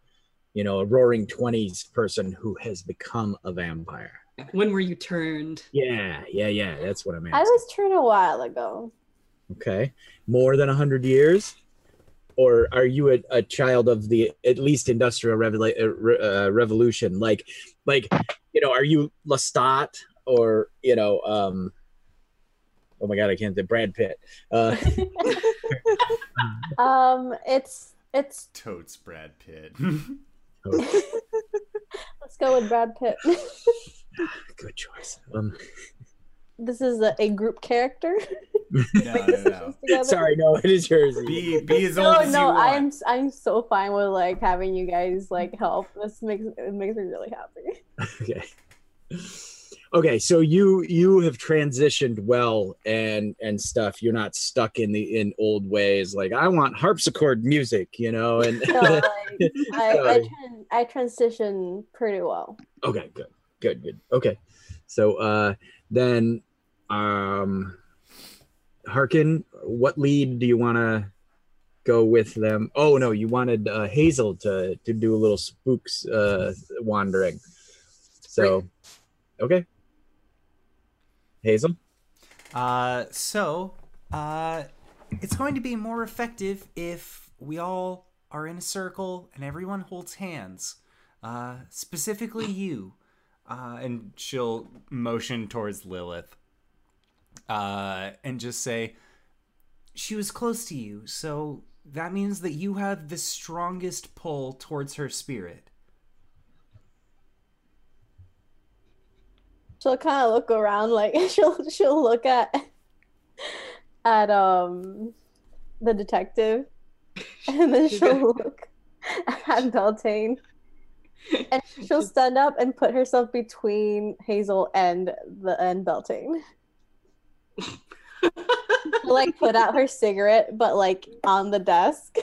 You know, a roaring twenties person who has become a vampire. When were you turned? Yeah, yeah, yeah. That's what I'm asking. I was turned a while ago. Okay, more than a hundred years, or are you a, a child of the at least industrial revela- uh, uh, revolution? Like, like you know, are you Lestat or you know, um, oh my god, I can't say Brad Pitt. Uh, [laughs] Um, it's it's Totes Brad Pitt. [laughs] [laughs] let's go with Brad Pitt. [sighs] good choice. Um, this is a, a group character. [laughs] no, no, no. Sorry, no, it is yours. Be be as old No, as no, you want. I'm I'm so fine with like having you guys like help. This makes it makes me really happy. [laughs] okay okay so you you have transitioned well and and stuff you're not stuck in the in old ways like i want harpsichord music you know and [laughs] So like, I I, Sorry. tran- I transition pretty well. okay good good good. Okay. So uh then um harkin what lead do you want to go with them? Oh no you wanted uh, hazel to to do a little spooks uh wandering. So okay. Hazel? Uh, so, uh, it's going to be more effective if we all are in a circle and everyone holds hands. Uh, specifically you. Uh, and she'll motion towards Lilith. Uh, and just say, she was close to you, so that means that you have the strongest pull towards her spirit. She'll kind of look around, like [laughs] she'll she'll look at at um the detective, [laughs] and then she'll look at Beltane, and she'll stand up and put herself between Hazel and the and Beltane. Like put out her cigarette, but like on the desk.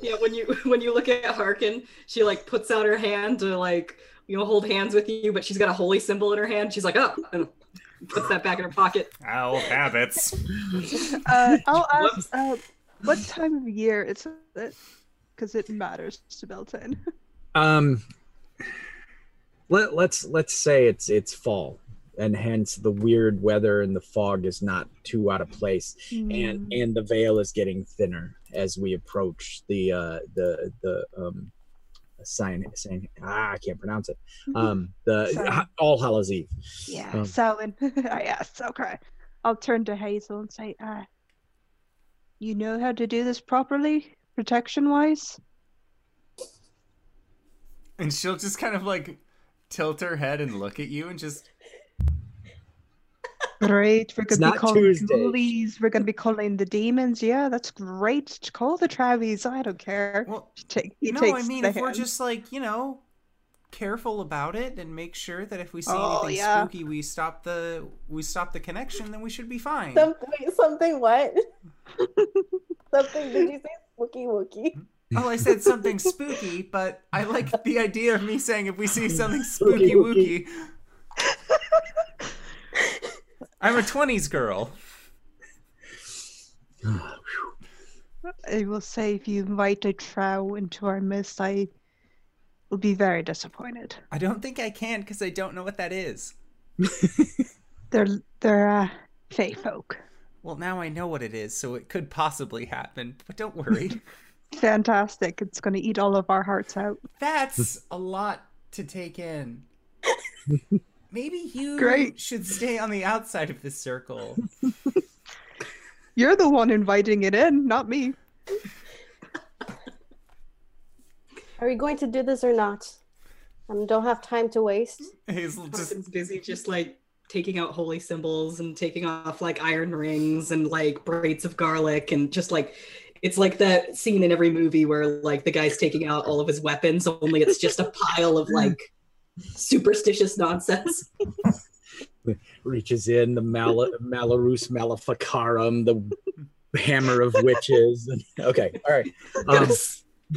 Yeah, when you when you look at Harkin, she like puts out her hand to like you know hold hands with you, but she's got a holy symbol in her hand. She's like, oh, and puts that back in her pocket. Owl habits. Uh, I'll Whoops. ask, uh, what time of year it's it? Because it matters to Beltane. [laughs] Um, let, let's let's say it's it's fall, and hence the weird weather and the fog is not too out of place, Hmm. and and the veil is getting thinner as we approach the uh the the um sign saying ah I can't pronounce it [laughs] um the Sorry. All Hallows Eve. Yeah, Um, Samhain. yes, [laughs] okay. I'll turn to Hazel and say, uh, you know how to do this properly, protection wise? And she'll just kind of like tilt her head and look at you and just Great. We're gonna be calling Tuesday. ghoulies. We're gonna be calling the demons. Yeah, that's great. Call the Travies. I don't care. well She take, he no, I mean the if we're just like, you know, careful about it and make sure that if we see Oh, anything yeah. spooky we stop the we stop the connection, then we should be fine. Some, wait, something what? [laughs] something? Did you say spooky wookie? Hmm? Oh, I said something spooky, but I like the idea of me saying if we see something [laughs] spooky Spooky wooky. [laughs] I'm a 20s girl. I will say if you invite a trow into our midst, I will be very disappointed. I don't think I can because I don't know what that is. [laughs] They're they're uh, fey folk. Well, now I know what it is, so it could possibly happen, but don't worry. Fantastic. It's gonna eat all of our hearts out. That's a lot to take in. [laughs] Maybe you Great. should stay on the outside of this circle. [laughs] You're the one inviting it in, not me. Are we going to do this or not? Um, don't have time to waste. Hazel just Harkin's busy just like taking out holy symbols and taking off like iron rings and like braids of garlic and just like it's like that scene in every movie where like the guy's taking out all of his weapons only it's just a pile of like superstitious nonsense [laughs] reaches in the Mal- Malleus Maleficarum, the hammer of witches. [laughs] okay, all right. Um,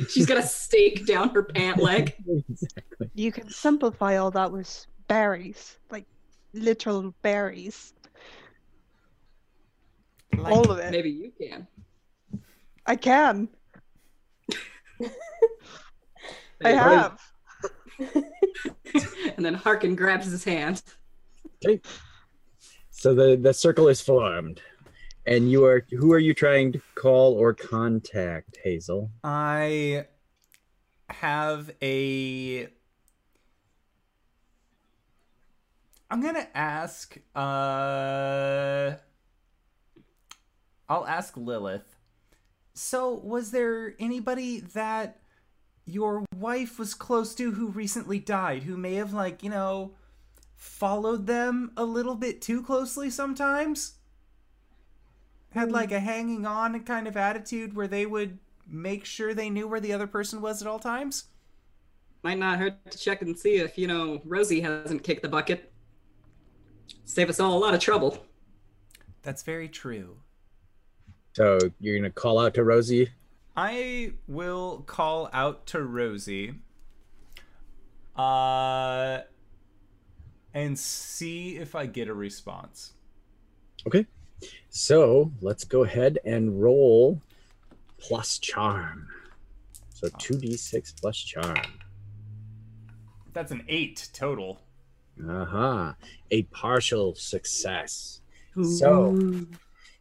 She's got a stake down her pant leg. [laughs] exactly. You can simplify all that with berries, like literal berries. Like- all of it. Maybe you can. I can. I There you go. have. [laughs] And then Harkin grabs his hand. Okay. So the the circle is formed, and you are who are you trying to call or contact, Hazel? I have a. I'm gonna ask. Uh, I'll ask Lilith. So, was there anybody that your wife was close to who recently died, who may have, like, you know, followed them a little bit too closely sometimes? Had like a hanging on kind of attitude where they would make sure they knew where the other person was at all times? Might not hurt to check and see if, you know, Rosie hasn't kicked the bucket. Save us all a lot of trouble. That's very true. So you're gonna call out to Rosie. I will call out to Rosie. Uh and see if I get a response. Okay. So let's go ahead and roll plus charm. So two d six plus charm. That's an 8 total. Uh-huh. A partial success. So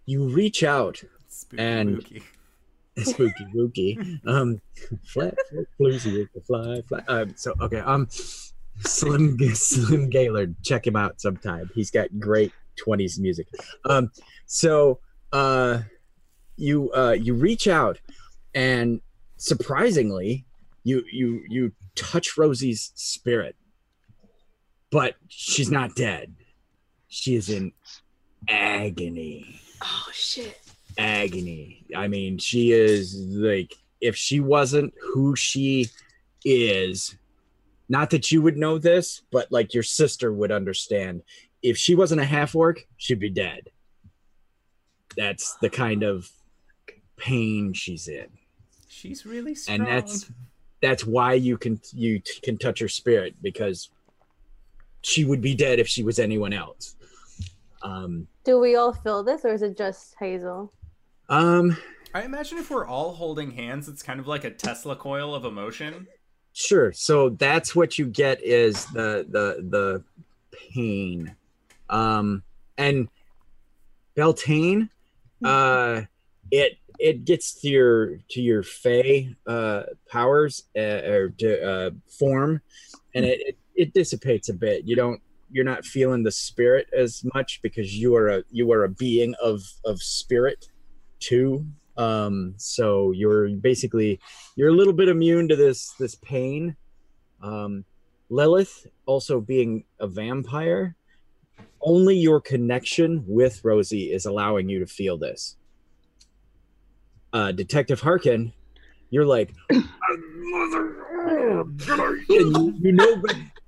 you reach out Spooky And- [laughs] spooky. spooky wooky. Um, flat, flat, floozy with the fly, fly. Um, so okay. Um, Slim Slim Gaillard, check him out sometime. He's got great twenties music. Um, so uh, you uh you reach out, and surprisingly, you you you touch Rosie's spirit, but she's not dead. She is in agony Oh shit. Agony. I mean, she is like if she wasn't who she is, not that you would know this, but like your sister would understand. If she wasn't a half orc, she'd be dead. That's the kind of pain she's in. She's really strong. And that's that's why you can you t- can touch her spirit because she would be dead if she was anyone else. Um Do we all feel this, or is it just Hazel? Um I imagine if we're all holding hands, it's kind of like a Tesla coil of emotion. Sure. So that's what you get is the the the pain. Um and Beltane, uh it it gets to your to your fey uh powers uh, or to uh form and it, it it dissipates a bit. You don't you're not feeling the spirit as much because you are a you are a being of of spirit too. Um so you're basically you're a little bit immune to this this pain. Um lilith also being a vampire only your connection with rosie is allowing you to feel this. Uh detective harkin you're like you, you know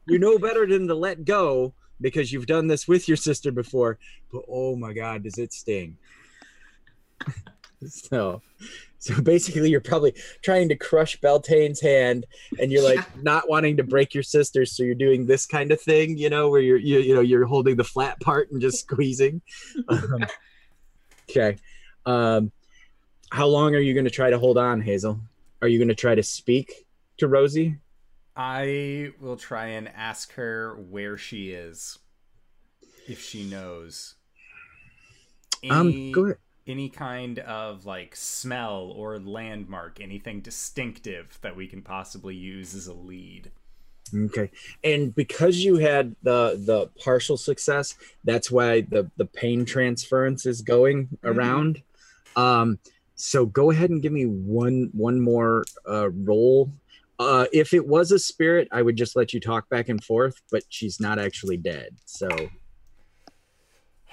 you know better than to let go because you've done this with your sister before but oh my god does it sting [laughs] so so basically you're probably trying to crush beltane's hand and you're like not wanting to break your sister so you're doing this kind of thing you know where you're you, you know you're holding the flat part and just squeezing. [laughs] Um, okay um how long are you going to try to hold on hazel? Are you going to try to speak to rosie? I will try and ask her where she is, if she knows. Any, um go ahead any kind of like smell or landmark, anything distinctive that we can possibly use as a lead. Okay. And because you had the the partial success, that's why the the pain transference is going around. Um so go ahead and give me one one more uh roll. Uh if it was a spirit, I would just let you talk back and forth, but she's not actually dead. So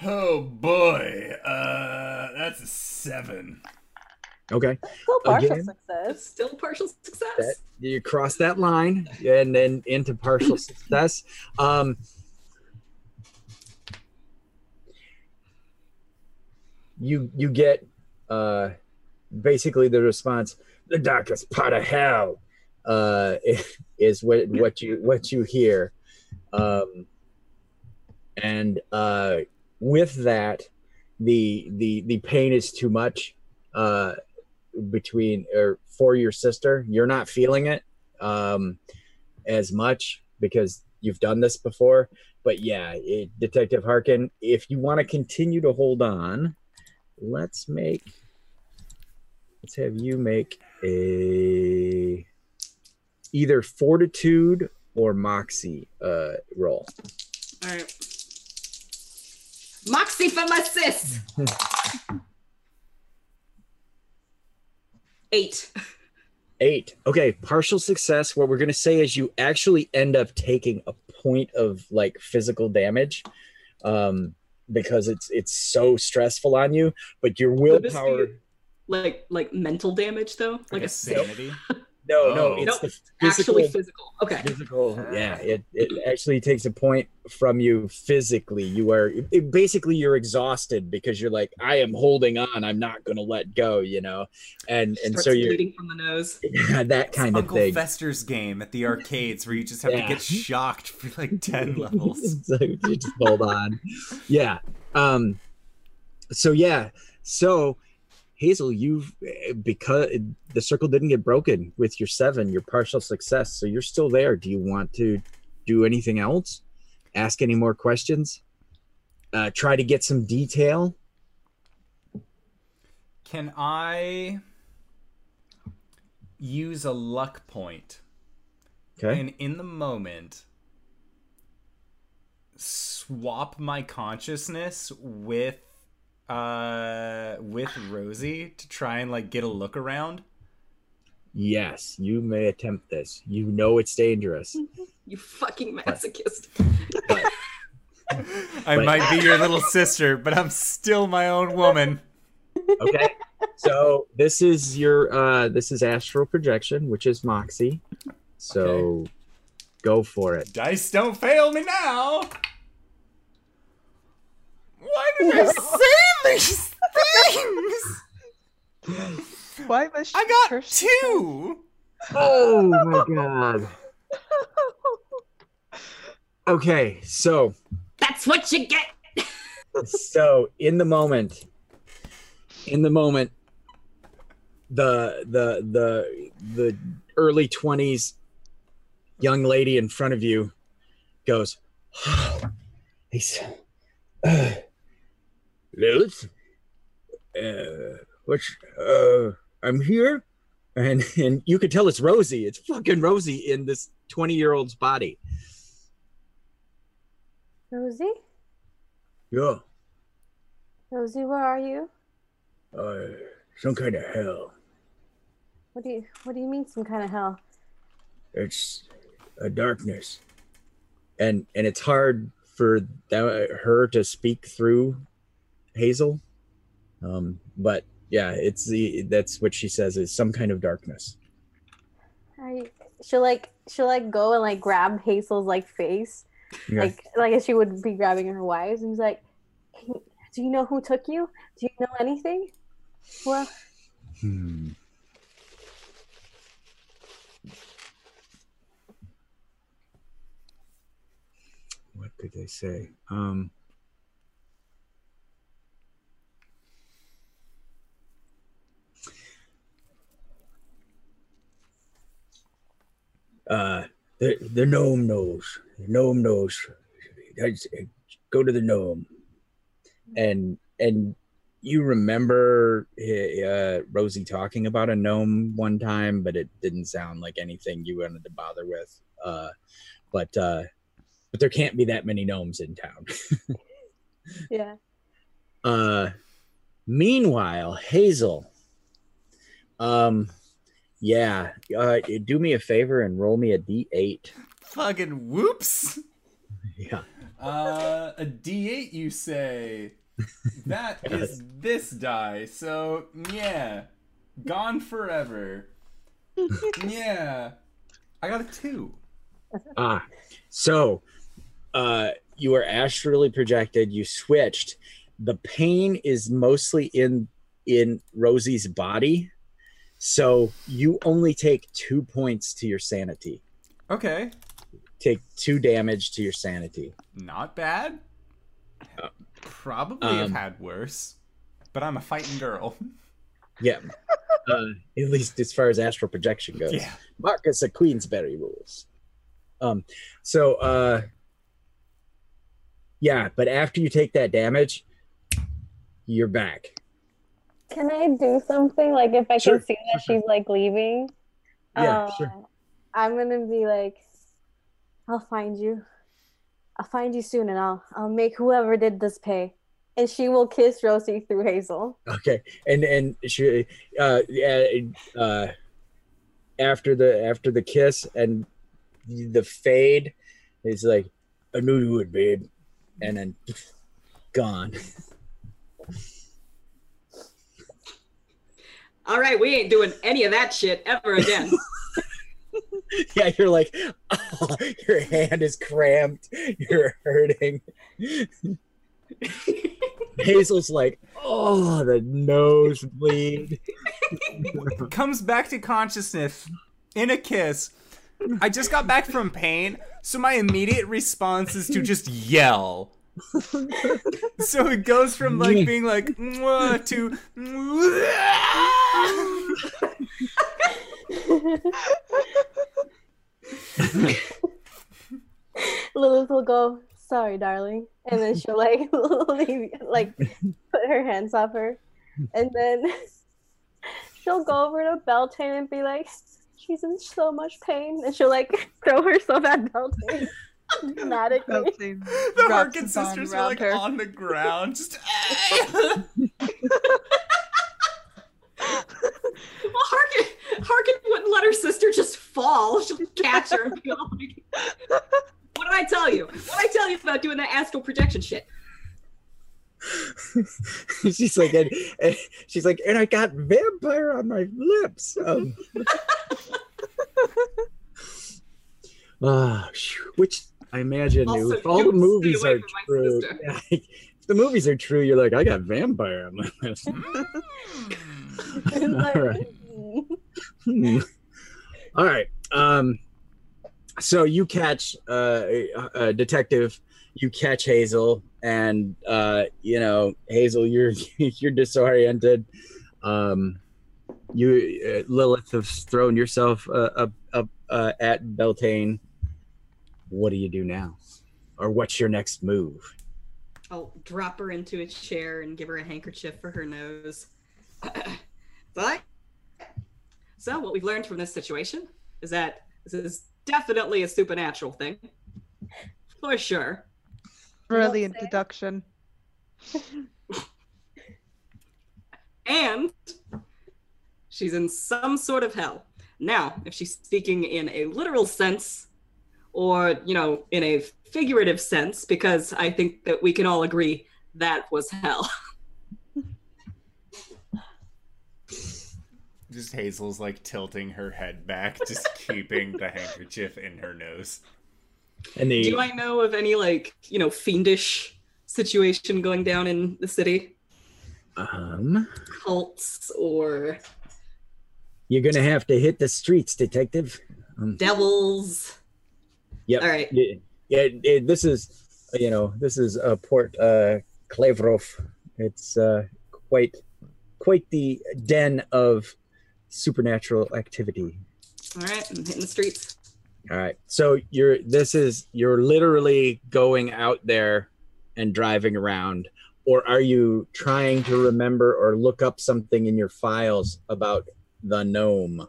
Oh boy, uh, that's a seven. Okay. Still partial Again, success. Still partial success. That, you cross that line and then into partial success. Um, you you get uh, basically the response: "The darkest part of hell." Uh, [laughs] is what what you what you hear, um, and uh, with that, the the the pain is too much uh, between or for your sister. You're not feeling it um, as much because you've done this before. But yeah, it, Detective Harkin, if you want to continue to hold on, let's make let's have you make a either fortitude or moxie uh roll. All right. Moxie for my sis. Eight. Eight. Okay, partial success. What we're gonna say is you actually end up taking a point of like physical damage, um, because it's it's so stressful on you. But your Would this be, willpower. like like mental damage though, like, Like a a sanity. [laughs] No, no, Oh. it's Nope, physical. actually physical. Okay. physical yeah it, it actually takes a point from you physically you are it, basically you're exhausted because you're like i am holding on i'm not going to let go you know and and Starts so you're bleeding from the nose. Yeah, [laughs] that kind of Uncle thing Fester's game at the arcades where you just have Yeah. to get shocked for like 10 [laughs] levels. [laughs] so you just hold on yeah um so yeah so hazel you've because the circle didn't get broken with your seven your partial success so you're still there. Do you want to do anything else? Ask any more questions? Uh try to get some detail? Can I use a luck point? Okay. And in the moment swap my consciousness with uh with Rosie to try and like get a look around? yes you may attempt this you know it's dangerous [laughs] You fucking masochist. but [laughs] I Right. might be your little sister, but I'm still my own woman. okay so this is your uh this is astral projection which is moxie so go for it Dice don't fail me now. Why did I say these things? Why must I got curse two. oh my god okay so That's what you get. so in the moment in the moment the the the the early 20s young lady in front of you goes he's uh, Lilith uh what's uh I'm here and and you could tell it's Rosie it's fucking Rosie in this 20 year old's body Rosie? yeah Rosie, where are you? uh some kind of hell What do you what do you mean some kind of hell? it's a darkness and and it's hard for that, her to speak through hazel um but yeah it's the that's what she says is some kind of darkness I she'll like she'll like go and like grab Hazel's like face. Yeah. Like like as she would be grabbing her wives and he's like "Hey, do you know who took you? Do you know anything? Well Hmm. What could they say? Um, uh, the, the gnome knows. The gnome knows. Go to the gnome, and and you remember uh, Rosie talking about a gnome one time, but it didn't sound like anything you wanted to bother with. Uh, but uh, but there can't be that many gnomes in town. [laughs] yeah. Uh, meanwhile, Hazel. Um, yeah. Uh, do me a favor and roll me a d8. Fucking whoops. Yeah. Uh, a D8, you say? [laughs] That is this die. So yeah, gone forever. [laughs] yeah, I got a two. Ah, so uh, you were astrally projected. You switched, the pain is mostly in in Rosie's body. So you only take two points to your sanity. Okay. Take two damage to your sanity. Not bad. Uh, Probably um, have had worse. But I'm a fighting girl. [laughs] Yeah. uh, at least as far as astral projection goes. yeah. Marquess of Queensberry rules. Um, so uh yeah, but after you take that damage, you're back. Can I do something? Like if I Sure, can see that sure, she's like leaving, Yeah, uh, sure. I'm gonna be like, I'll find you. I'll find you soon, and I'll I'll make whoever did this pay. And she will kiss Rosie through Hazel. Okay, and and she, uh, uh, after the after the kiss and the fade, is like, I knew you would, babe, and then gone. [laughs] All right, we ain't doing any of that shit ever again. [laughs] yeah, you're like, oh, [laughs] your hand is cramped, you're hurting. [laughs] Hazel's like, oh, the nosebleed. Comes back to consciousness in a kiss. I just got back from pain, so my immediate response is to just yell. [laughs] so it goes from like being like "Mwah" to [laughs] Lilith will go, sorry, darling. And then she'll like [laughs] leave, like put her hands off her. And then she'll go over to Beltane and be like, she's in so much pain. And she'll like throw herself at Beltane dramatically. Beltane the wraps Harkin sisters are like her. on the ground, just [laughs] well, Harkin, Harkin wouldn't let her sister just fall. She'll catch her and be all like, What did I tell you? What did I tell you about doing that astral projection shit? [laughs] she's like, and, and she's like, and I got vampire on my lips. Um, [laughs] ah, which I imagine Also, if all the movies are true. sister. [laughs] yeah, if the movies are true, you're like, I got vampire on my [laughs] lips. It's like, [laughs] All right. "Mm." Hmm. All right. Um, so you catch uh, a detective. You catch Hazel, and uh, you know Hazel, you're you're disoriented. Um, you uh, Lilith have thrown yourself uh, up up uh, at Beltane. What do you do now, or what's your next move? I'll drop her into a chair and give her a handkerchief for her nose. [coughs] but so what we've learned from this situation is that this is definitely a supernatural thing. For sure. Brilliant deduction. [laughs] And she's in some sort of hell. Now, if she's speaking in a literal sense or, you know, in a figurative sense, because I think that we can all agree that was hell. [laughs] Just Hazel's like tilting her head back, just keeping the handkerchief in her nose. And the Do I know of any like, you know, fiendish situation going down in the city? um, Cults or you're gonna have to hit the streets, detective. Um, devils? Yep. All right. Yeah, yeah it, this is, you know, this is a Port uh, Klavrov. It's uh, quite, quite the den of supernatural activity. All right, I'm hitting the streets. All right. So you're, this is, you're literally going out there and driving around, or are you trying to remember or look up something in your files about the gnome?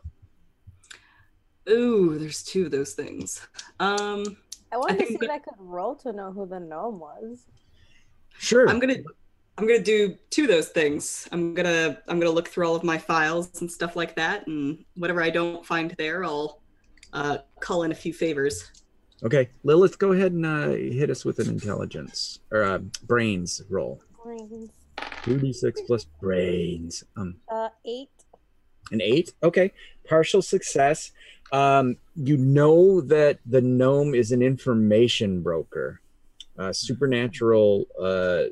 Ooh, there's two of those things. Um, I wanted to think see that- if I could roll to know who the gnome was. Sure. I'm gonna I'm gonna do two of those things. I'm gonna I'm gonna look through all of my files and stuff like that, and whatever I don't find there, I'll uh, call in a few favors. Okay, Lilith, go ahead and uh, hit us with an intelligence or uh, brains roll. Brains. Two d six plus brains. Um, Uh, eight. an eight. Okay, partial success. Um, you know that the gnome is an information broker, uh, supernatural uh,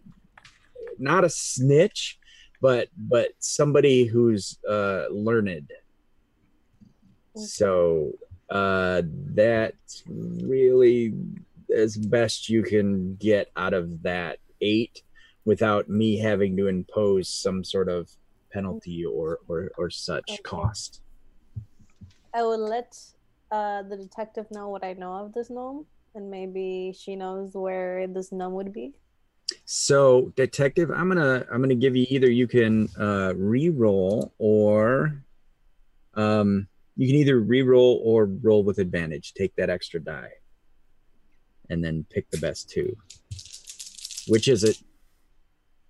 not a snitch, but but somebody who's uh, learned. So uh, that's really as best you can get out of that eight without me having to impose some sort of penalty or or, or such Okay. cost. I will let uh, the detective know what I know of this gnome, and maybe she knows where this gnome would be. So, detective, I'm gonna I'm gonna give you either you can uh, re-roll or um, you can either re-roll or roll with advantage. Take that extra die, and then pick the best two. Which is it?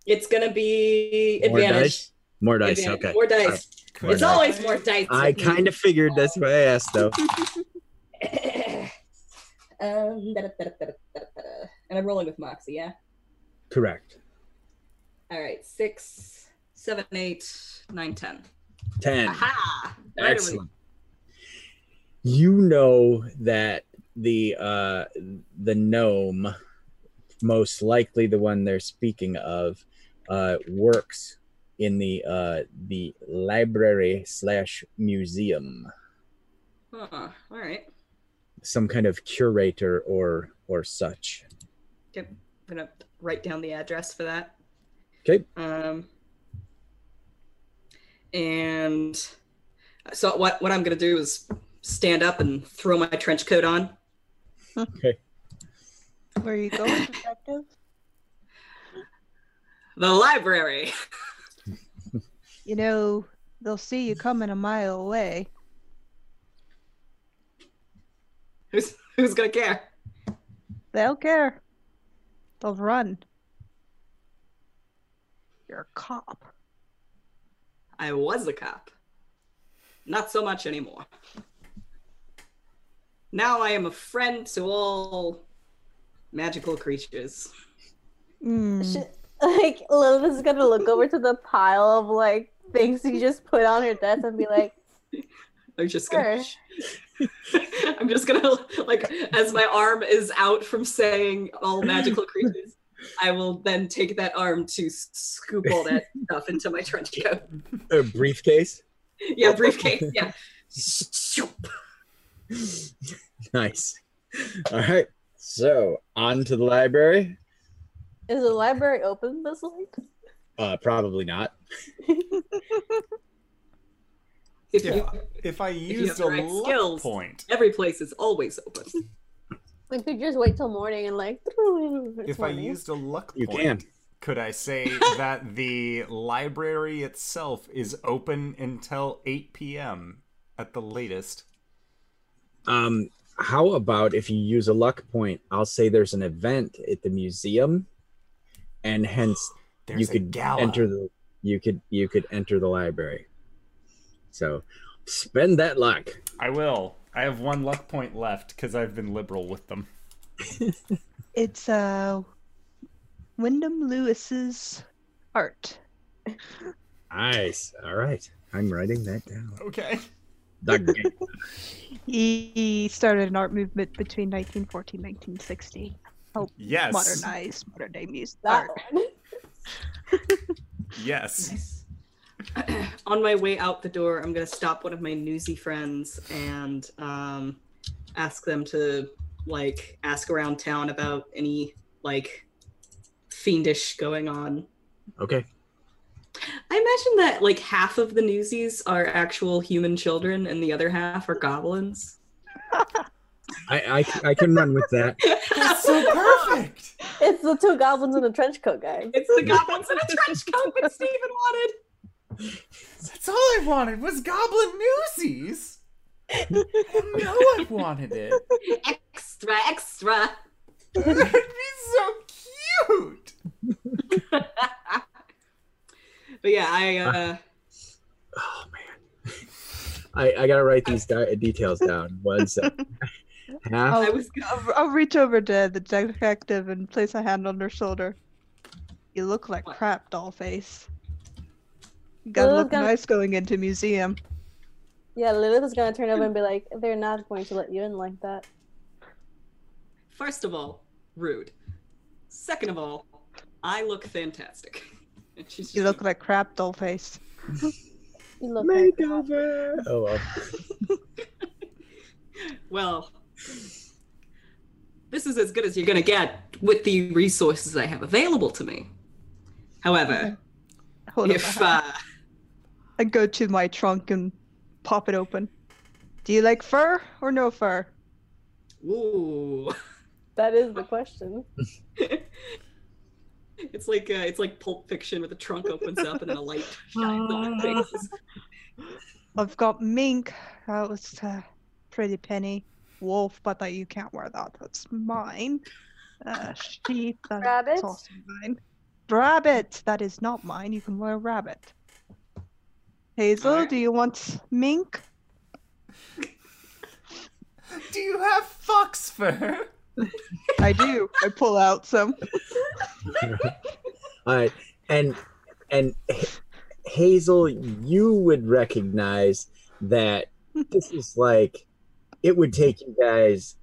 It's gonna be More advantage. dice. More dice. Advantage. Okay. More dice. More It's dice. always more dice. I kind of figured that's why I asked though. [laughs] [laughs] um, da-da-da-da-da-da-da. and I'm rolling with Moxie, yeah? Correct. All right, six, seven, eight, nine, ten. Ten. Aha! Right over Excellent. You know that the uh the gnome, most likely the one they're speaking of, uh works in the uh the library slash museum. Huh, all right. Some kind of curator or or such. Okay, I'm gonna write down the address for that. Okay. Um, and so what what I'm gonna do is stand up and throw my trench coat on. Okay. Where are you going, [laughs] detective? The library. [laughs] You know, they'll see you coming a mile away. [laughs] Who's who's gonna care? They'll care. They'll run. You're a cop. I was a cop. Not so much anymore. Now I am a friend to all magical creatures. Mm. She, [laughs] like Lilith is gonna look over to the pile of like things you just put on her desk and be like, [laughs] I'm just gonna. Sure. [laughs] I'm just gonna like as my arm is out from saying all magical creatures. I will then take that arm to scoop all that [laughs] stuff into my trench coat. A briefcase. Yeah, briefcase. Yeah. Nice. All right. So on to the library. "Is the library open this late?" Uh, probably not. [laughs] If Yeah. you, If I you used have a the right luck skills. point, every place is always open. [laughs] We could just wait till morning and like. [laughs] it's if I used a luck You point, can. could I say that the library itself is open until 8 p.m. at the latest? Um, how about if you use a luck point? I'll say there's an event at the museum, and hence There's you could gala. enter the you could you could enter the library. So spend that luck. I will. I have one luck point left because I've been liberal with them. [laughs] It's uh Wyndham Lewis's art. Nice. All right. I'm writing that down. Okay. [laughs] He started an art movement between 1914 and 1960. Yes. Modernized modern day music that art. One. Yes. [clears throat] On my way out the door, I'm gonna stop one of my newsy friends and um, ask them to like ask around town about any like fiendish going on. Okay. I imagine that like half of the newsies are actual human children and the other half are goblins. [laughs] I, I I can run with that. That's so perfect. It's the two goblins in a trench coat, guys. It's the goblins in a trench coat that Steven wanted. That's all I wanted was Goblin Newsies. I know I wanted it. Extra, extra. That'd be so cute. But yeah, I uh Oh man. I I gotta write these di- details down. One second. [laughs] Half. I was I'll, I'll reach over to the detective and place a hand on her shoulder. You look like What? crap, dollface. You gotta Lilith look gonna- nice going into museum. Yeah, Lilith is gonna turn over and be like, "They're not going to let you in like that." first of all rude. Second of all, I look fantastic. [laughs] She's You just look like crap, dollface. [laughs] You look like Makeover. Oh well. [laughs] well. This is as good as you're gonna get with the resources I have available to me. However, Hold if uh, [laughs] I go to my trunk and pop it open. Do you like fur or no fur? ooh, that is the question. [laughs] it's like uh, it's like Pulp Fiction, where the trunk opens up and then a light [laughs] shines on their faces. I've got mink. That was uh, pretty penny. Wolf, but that you can't wear that. That's mine. Uh, [laughs] sheep. That's Rabbit? also mine. Rabbit. That is not mine. You can wear rabbit. Hazel, Alright. do you want mink? Do you have fox fur? I do. I pull out some. [laughs] All right, and and H- Hazel, you would recognize that this is like it would take you guys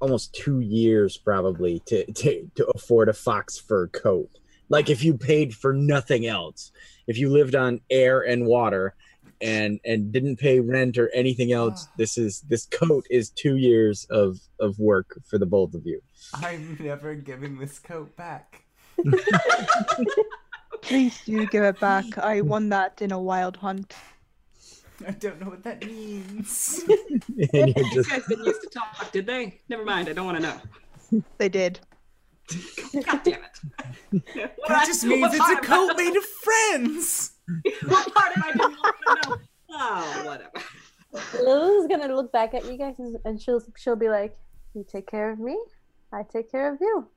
almost two years probably to to, to afford a fox fur coat. Like if you paid for nothing else, if you lived on air and water, and and didn't pay rent or anything else, [sighs] this is this coat is two years of of work for the both of you. I'm never giving this coat back. [laughs] Please do give it back. I won that in a wild hunt. [laughs] I don't know what that means. [laughs] and you're just guys didn't used to talk, did they? Never mind. I don't want to know. They did. God damn it. [laughs] What that I- just means what it's a part- coat made of friends. What part of I didn't want to know? Oh, whatever. Lulu's gonna look back at you guys and- and she'll she'll be like, "You take care of me, I take care of you."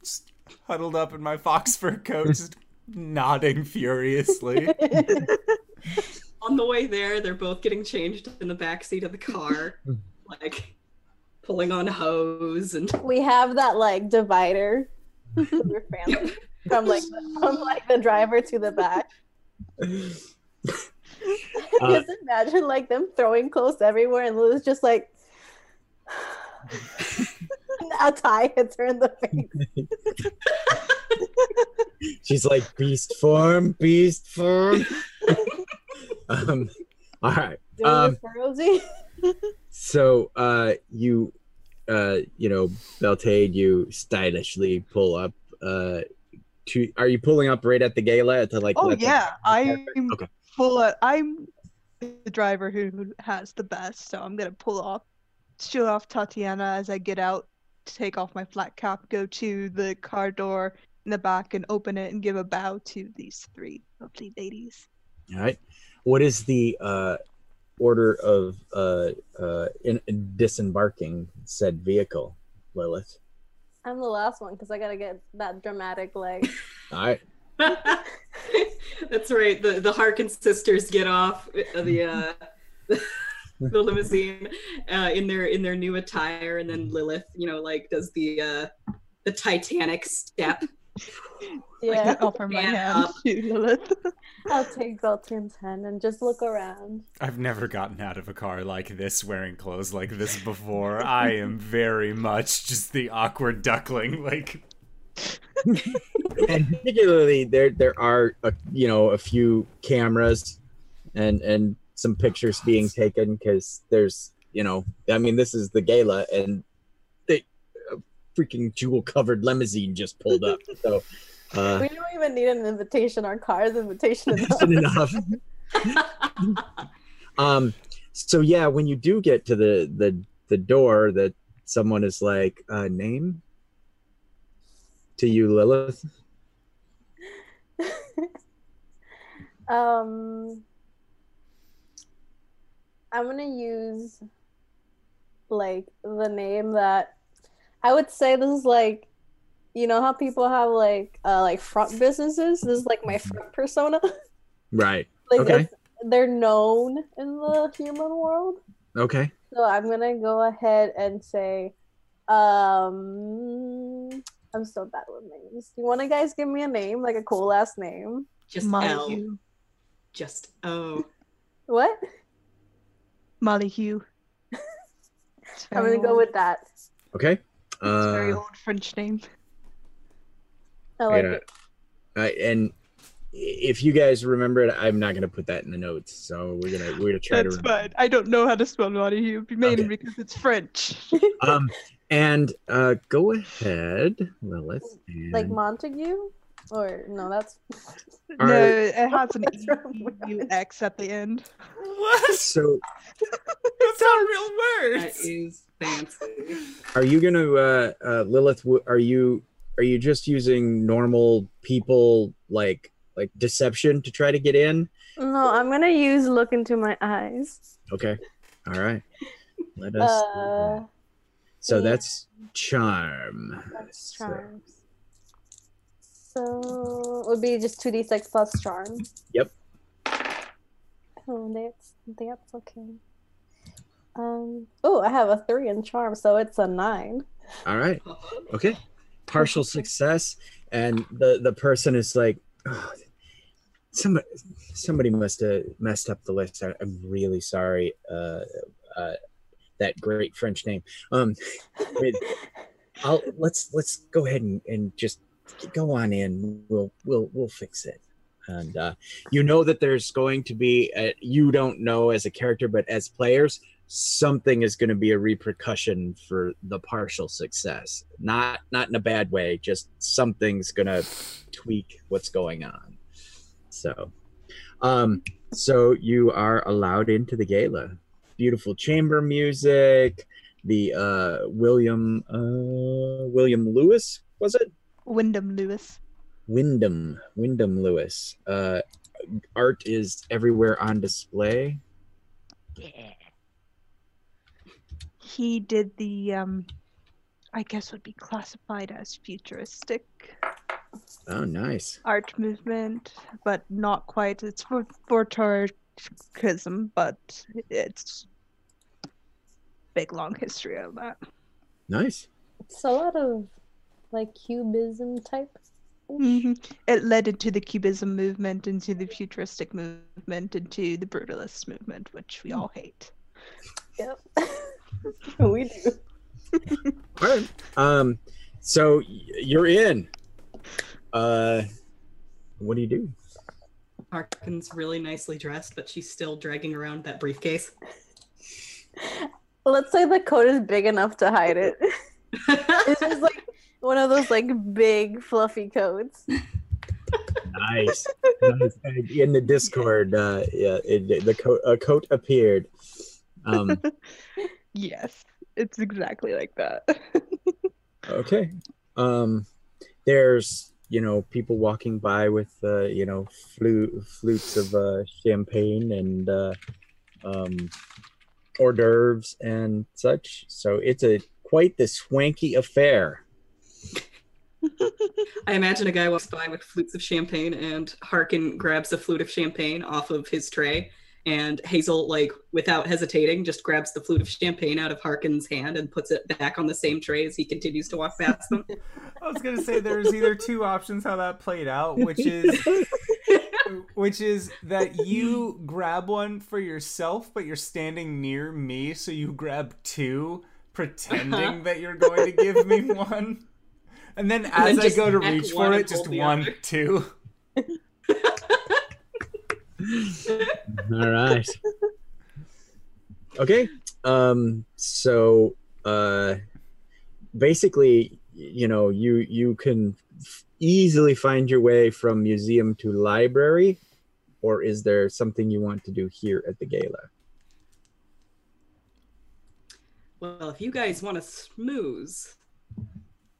Just huddled up in my fox fur coat, just nodding furiously. On the way there, they're both getting changed in the back seat of the car, [laughs] like pulling on hose and We have that like divider [laughs] for your family from like the, from like the driver to the back. Uh, [laughs] Just imagine like them throwing clothes everywhere, and Lulu's just like. a tie hits her in the face. She's like beast form, beast form. Um, [laughs] all right. Um, it for Rosie. So uh, you, uh, you know, Beltane, you stylishly pull up. Uh, to are you pulling up right at the gala to like? Oh let them- yeah, I'm Okay. full of. I'm the driver who has the best, so I'm gonna pull off, show off Tatiana as I get out, take off my flat cap, go to the car door in the back and open it and give a bow to these three lovely ladies. All right. What is the uh, order of uh, uh, in, disembarking said vehicle, Lilith? I'm the last one because I gotta get that dramatic leg. [laughs] [laughs] All right. That's right. The the Harkin sisters get off the uh, [laughs] the limousine uh, in their in their new attire, and then Lilith, you know, like does the uh, the Titanic step. Yeah, Offer my stand hand up. to Lilith. I'll take Beltane's hand and just look around. I've never gotten out of a car like this wearing clothes like this before. I am very much just the awkward duckling. Like, and particularly there there are a, you know a few cameras and and some pictures being taken because there's you know i mean this is the gala and they a freaking jewel covered limousine just pulled up so uh We don't even need an invitation. Our car's invitation [laughs] enough. enough [laughs] um so yeah when you do get to the the the door that someone is like uh name to you lilith [laughs] Um, I'm gonna use like the name that I would say this is like, you know how people have like uh like front businesses. This is like my front persona. [laughs] right like Okay. they're known in the human world. okay So I'm gonna go ahead and say, um, I'm so bad with names. Do you want to guys give me a name, like a cool last name? Just Molly L. Hugh. Just O. What? Molly Hugh. [laughs] I'm gonna go with that. okay It's a very uh old French name. I like Yeah. it. Uh, and if you guys remember it, I'm not gonna put that in the notes. So we're gonna we're gonna try That's to. fine. I don't know how to spell Montague, mainly Okay. because it's French. [laughs] Um, and uh, go ahead, Lilith. And, Like Montague? Or no, that's [laughs] All no, right. it has an [laughs] What's wrong E with U it? X at the end. What? so That's not real That words. is fancy. are you gonna uh, uh, Lilith? w- Are you are you just using normal people like like deception to try to get in? no. I'm gonna use look into my eyes. Okay. All right. Let us. Uh, so yeah. that's charm. that's So- So it would be just two d six plus charm. Yep. Oh, that's that's okay. Um. Oh, I have a three in charm, so it's a nine. All right. Okay. Partial success, and the the person is like, oh, somebody somebody must have messed up the list. I, I'm really sorry. Uh, uh, that great French name. Um, wait, I'll let's let's go ahead and, and just go on in. We'll we'll we'll fix it. And uh, you know that there's going to be a, you don't know as a character, but as players, something is going to be a repercussion for the partial success. Not not in a bad way, just something's going to tweak what's going on. So, um, so you are allowed into the gala. Beautiful chamber music. The uh, William uh, William Lewis was it? Wyndham Lewis. Wyndham Wyndham Lewis. Uh, art is everywhere on display. Yeah. He did the um I guess would be classified as futuristic Oh, nice. art movement, but not quite. It's for photorealism, but it's big long history of that. Nice. It's a lot of like cubism type. Mhm. It led into the Cubism movement, into the futuristic movement, into the brutalist movement, which we all hate. Yep. [laughs] [laughs] we do. All right. Um, so you're in. Uh, what do you do? Harkin's really nicely dressed, but she's still dragging around that briefcase. Let's say the coat is big enough to hide it. [laughs] It's just like one of those like big fluffy coats. Nice. Nice. In the Discord, uh, yeah, it, the coat a coat appeared. Um, [laughs] Yes, it's exactly like that. [laughs] okay. Um, there's you know people walking by with uh, you know flute flutes of uh, champagne and uh, um, hors d'oeuvres and such. So it's a quite the swanky affair. [laughs] I imagine a guy walks by with flutes of champagne, and Harkin grabs a flute of champagne off of his tray, and Hazel, like without hesitating, just grabs the flute of champagne out of Harkin's hand and puts it back on the same tray as he continues to walk past them. [laughs] I was gonna say there's either two options how that played out, which is [laughs] which is that you grab one for yourself, but you're standing near me, so you grab two, pretending uh-huh. that you're going to give me [laughs] one. And then as then I go to reach for it, just one, other. two. [laughs] All right. Okay. Um so uh basically you know you you can f- easily find your way from museum to library or is there something you want to do here at the gala? well, if you guys want to smooze,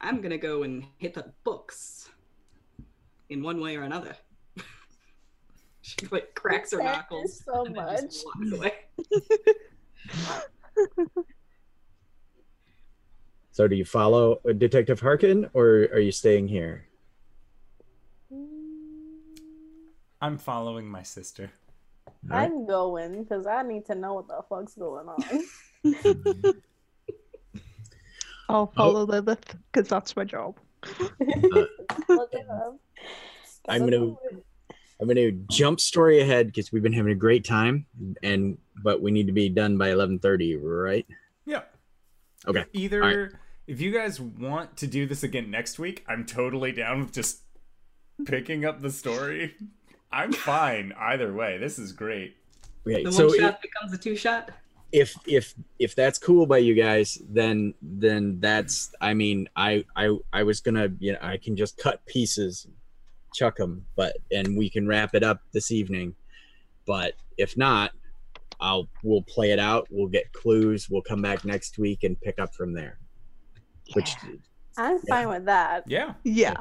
I'm gonna go and hit the books in one way or another. She like cracks her Thank you knuckles so and then just much. walks away. [laughs] So do you follow uh, Detective Harkin or are you staying here? I'm following my sister. All right. I'm going because I need to know what the fuck's going on. [laughs] I'll follow Lilith because that's my job. [laughs] Look it up. I'm gonna- do it. I'm going to jump story ahead because we've been having a great time and but we need to be done by 11:30, right? Yeah. Okay. Either All if you guys want to do this again next week, I'm totally down with just picking up the story. I'm fine either way. This is great. Okay, The so one i- shot becomes a two shot. if if if that's cool by you guys, then then that's. I mean, I I I was gonna you know I can just cut pieces, chuck them, but and we can wrap it up this evening. But if not, I'll we'll play it out. We'll get clues. We'll come back next week and pick up from there. Which I'm fine with that. Yeah. Yeah.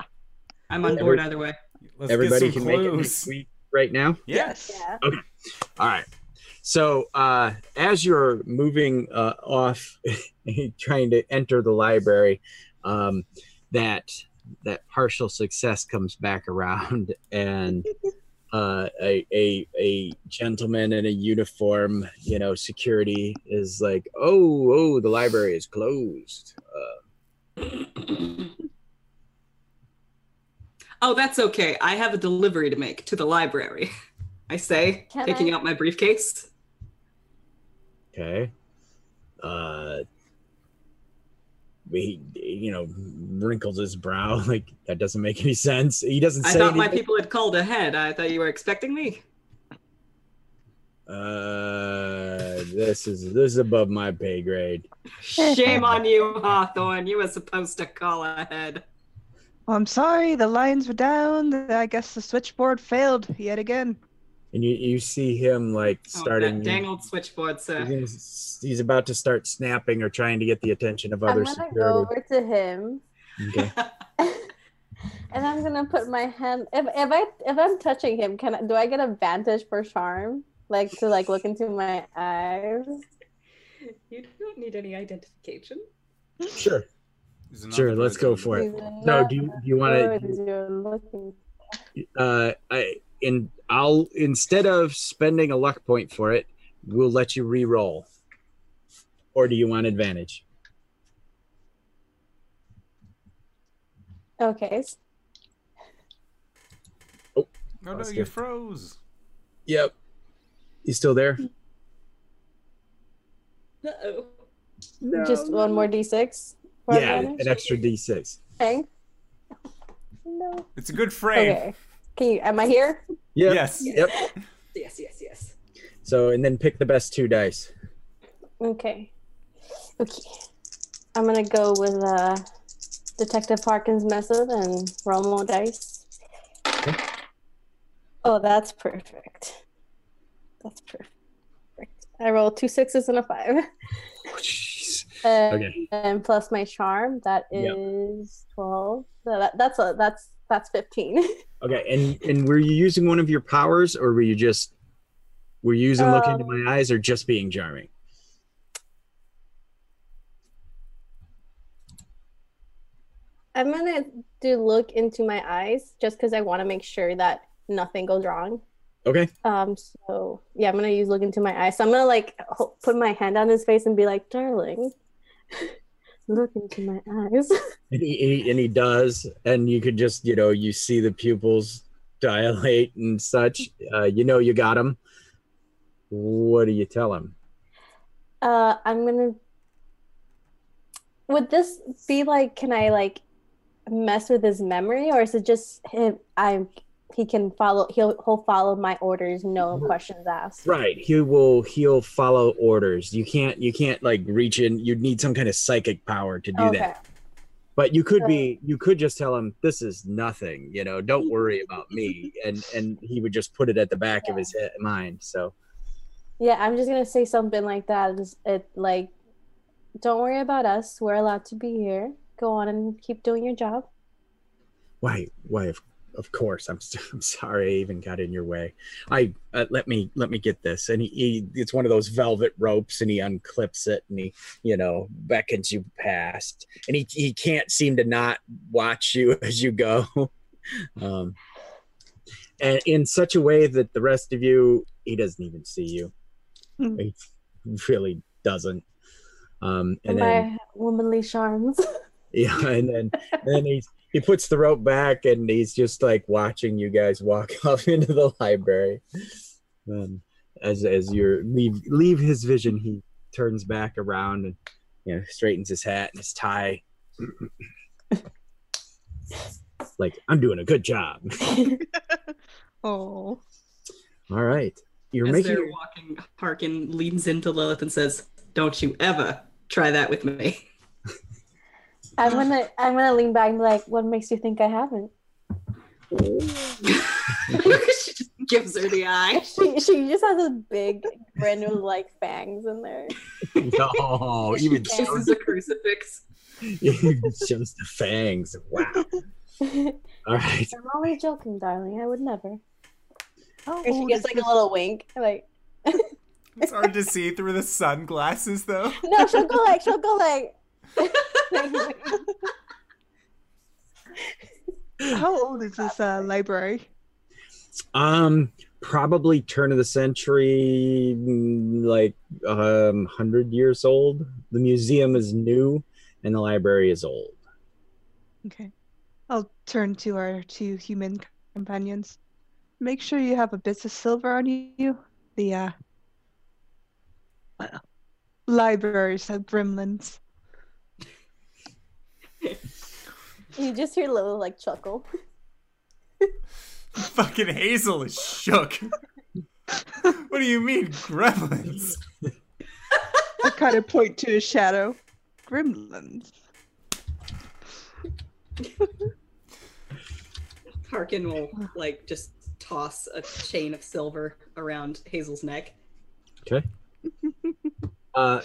I'm on Every- board either way. Let's everybody get some can make it clues. next week right now. Yes. Yeah. All right. So uh, as you're moving uh, off, [laughs] trying to enter the library, um, that that partial success comes back around, [laughs] and [laughs] uh, a, a a gentleman in a uniform, you know, security is like, "Oh, oh, the library is closed." Uh, Oh, that's okay. I have a delivery to make to the library. I say, Can taking I? out my briefcase. okay. Uh, he, you know, wrinkles his brow [laughs] like that doesn't make any sense. He doesn't I say thought my people had called ahead. I thought you were expecting me. Uh, this is this is above my pay grade. Shame on you, Hawthorne. You were supposed to call ahead. Well, I'm sorry, the lines were down. I guess the switchboard failed yet again. And you you see him like Oh, starting. that dang old switchboard, sir. he's, he's about to start snapping or trying to get the attention of I'm gonna security. go over to him Okay. [laughs] [laughs] and I'm gonna put my hand if if I if I'm touching him, can I do I get a vantage for charm? Like to like look into my eyes? You don't need any identification. Sure, sure. Let's go for it. No, do you do you want to? you're looking Uh, I in I'll instead of spending a luck point for it, we'll let you re-roll. Or do you want advantage? Okay. Oh no, That's you froze. Yep. You still there? Uh-oh. Just one more D six. Yeah, advantage? an extra d6. Okay. No. It's a good frame. Okay. Can you am I here? Yep. Yes. Yep. Yes, yes, yes. So and then pick the best two dice. Okay. Okay. I'm gonna go with uh Detective Harkins method and roll more dice. Oh, that's perfect. That's perfect. I rolled two sixes and a five. Oh, Jeez. [laughs] And, Okay. and plus my charm, that is Yep. twelve. So that, that's a that's that's fifteen. [laughs] Okay, and and were you using one of your powers, or were you just were you using look into Um, my eyes, or just being charming? I'm gonna do look into my eyes just because I want to make sure that nothing goes wrong. Okay. Um. So yeah, I'm gonna use look into my eyes. So I'm gonna like put my hand on his face and be like, "Darling, [laughs] look into my eyes." [laughs] And he, and he does, and you could just you know you see the pupils dilate and such. Uh, you know you got him. What do you tell him? uh, I'm gonna. Would this be like? Can I like mess with his memory, or is it just him? I'm. He can follow. He'll he'll follow my orders, no mm-hmm. questions asked. Right. He will. He'll follow orders. You can't. You can't like reach in. You'd need some kind of psychic power to do Okay. that. But you could be. You could just tell him this is nothing. You know. Don't [laughs] worry about me. And and he would just put it at the back of his head, mind. So. Yeah, I'm just gonna say something like that. It's, it like, don't worry about us. We're allowed to be here. Go on and keep doing your job. Why? Why? Of, of course. I'm. [laughs] I'm sorry. I even got in your way. I uh, let me let me get this. And he, he. It's one of those velvet ropes, and he unclips it, and he, you know, beckons you past, and he he can't seem to not watch you [laughs] as you go, [laughs] um, and in such a way that the rest of you, he doesn't even see you. Hmm. He really doesn't. Um, and And then my womanly charms. yeah, and then and then he he puts the rope back and he's just like watching you guys walk [laughs] off into the library. Um, as as you leave leave his vision, he turns back around and you know straightens his hat and his tie. [laughs] like I'm doing a good job. [laughs] Oh. All right, you're As making. they're walking, Harkin leans into Lilith and says, "Don't you ever try that with me." I'm gonna I'm gonna lean back and be like, what makes you think I haven't? [laughs] she just gives her the eye. [laughs] She she just has a big grin with like fangs in there. No, [laughs] even This shows, is a crucifix. even shows the fangs. Wow. All right. I'm All right. only joking, darling. I would never. Oh, And she old gives like a little wink, like It's hard to see through the sunglasses, though. no, she'll go like she'll go like. How old is this uh, library? Um, probably turn of the century, like um, hundred years old. The museum is new, and the library is old. Okay. I'll turn to our two human companions. Make sure you have a bit of silver on you. The uh libraries have gremlins. You just hear Lilo like chuckle. [laughs] Fucking Hazel is shook. what do you mean, gremlins? I kind of point to a shadow. Gremlins. Harkin will like just toss a chain of silver around Hazel's neck. Okay. [laughs] uh,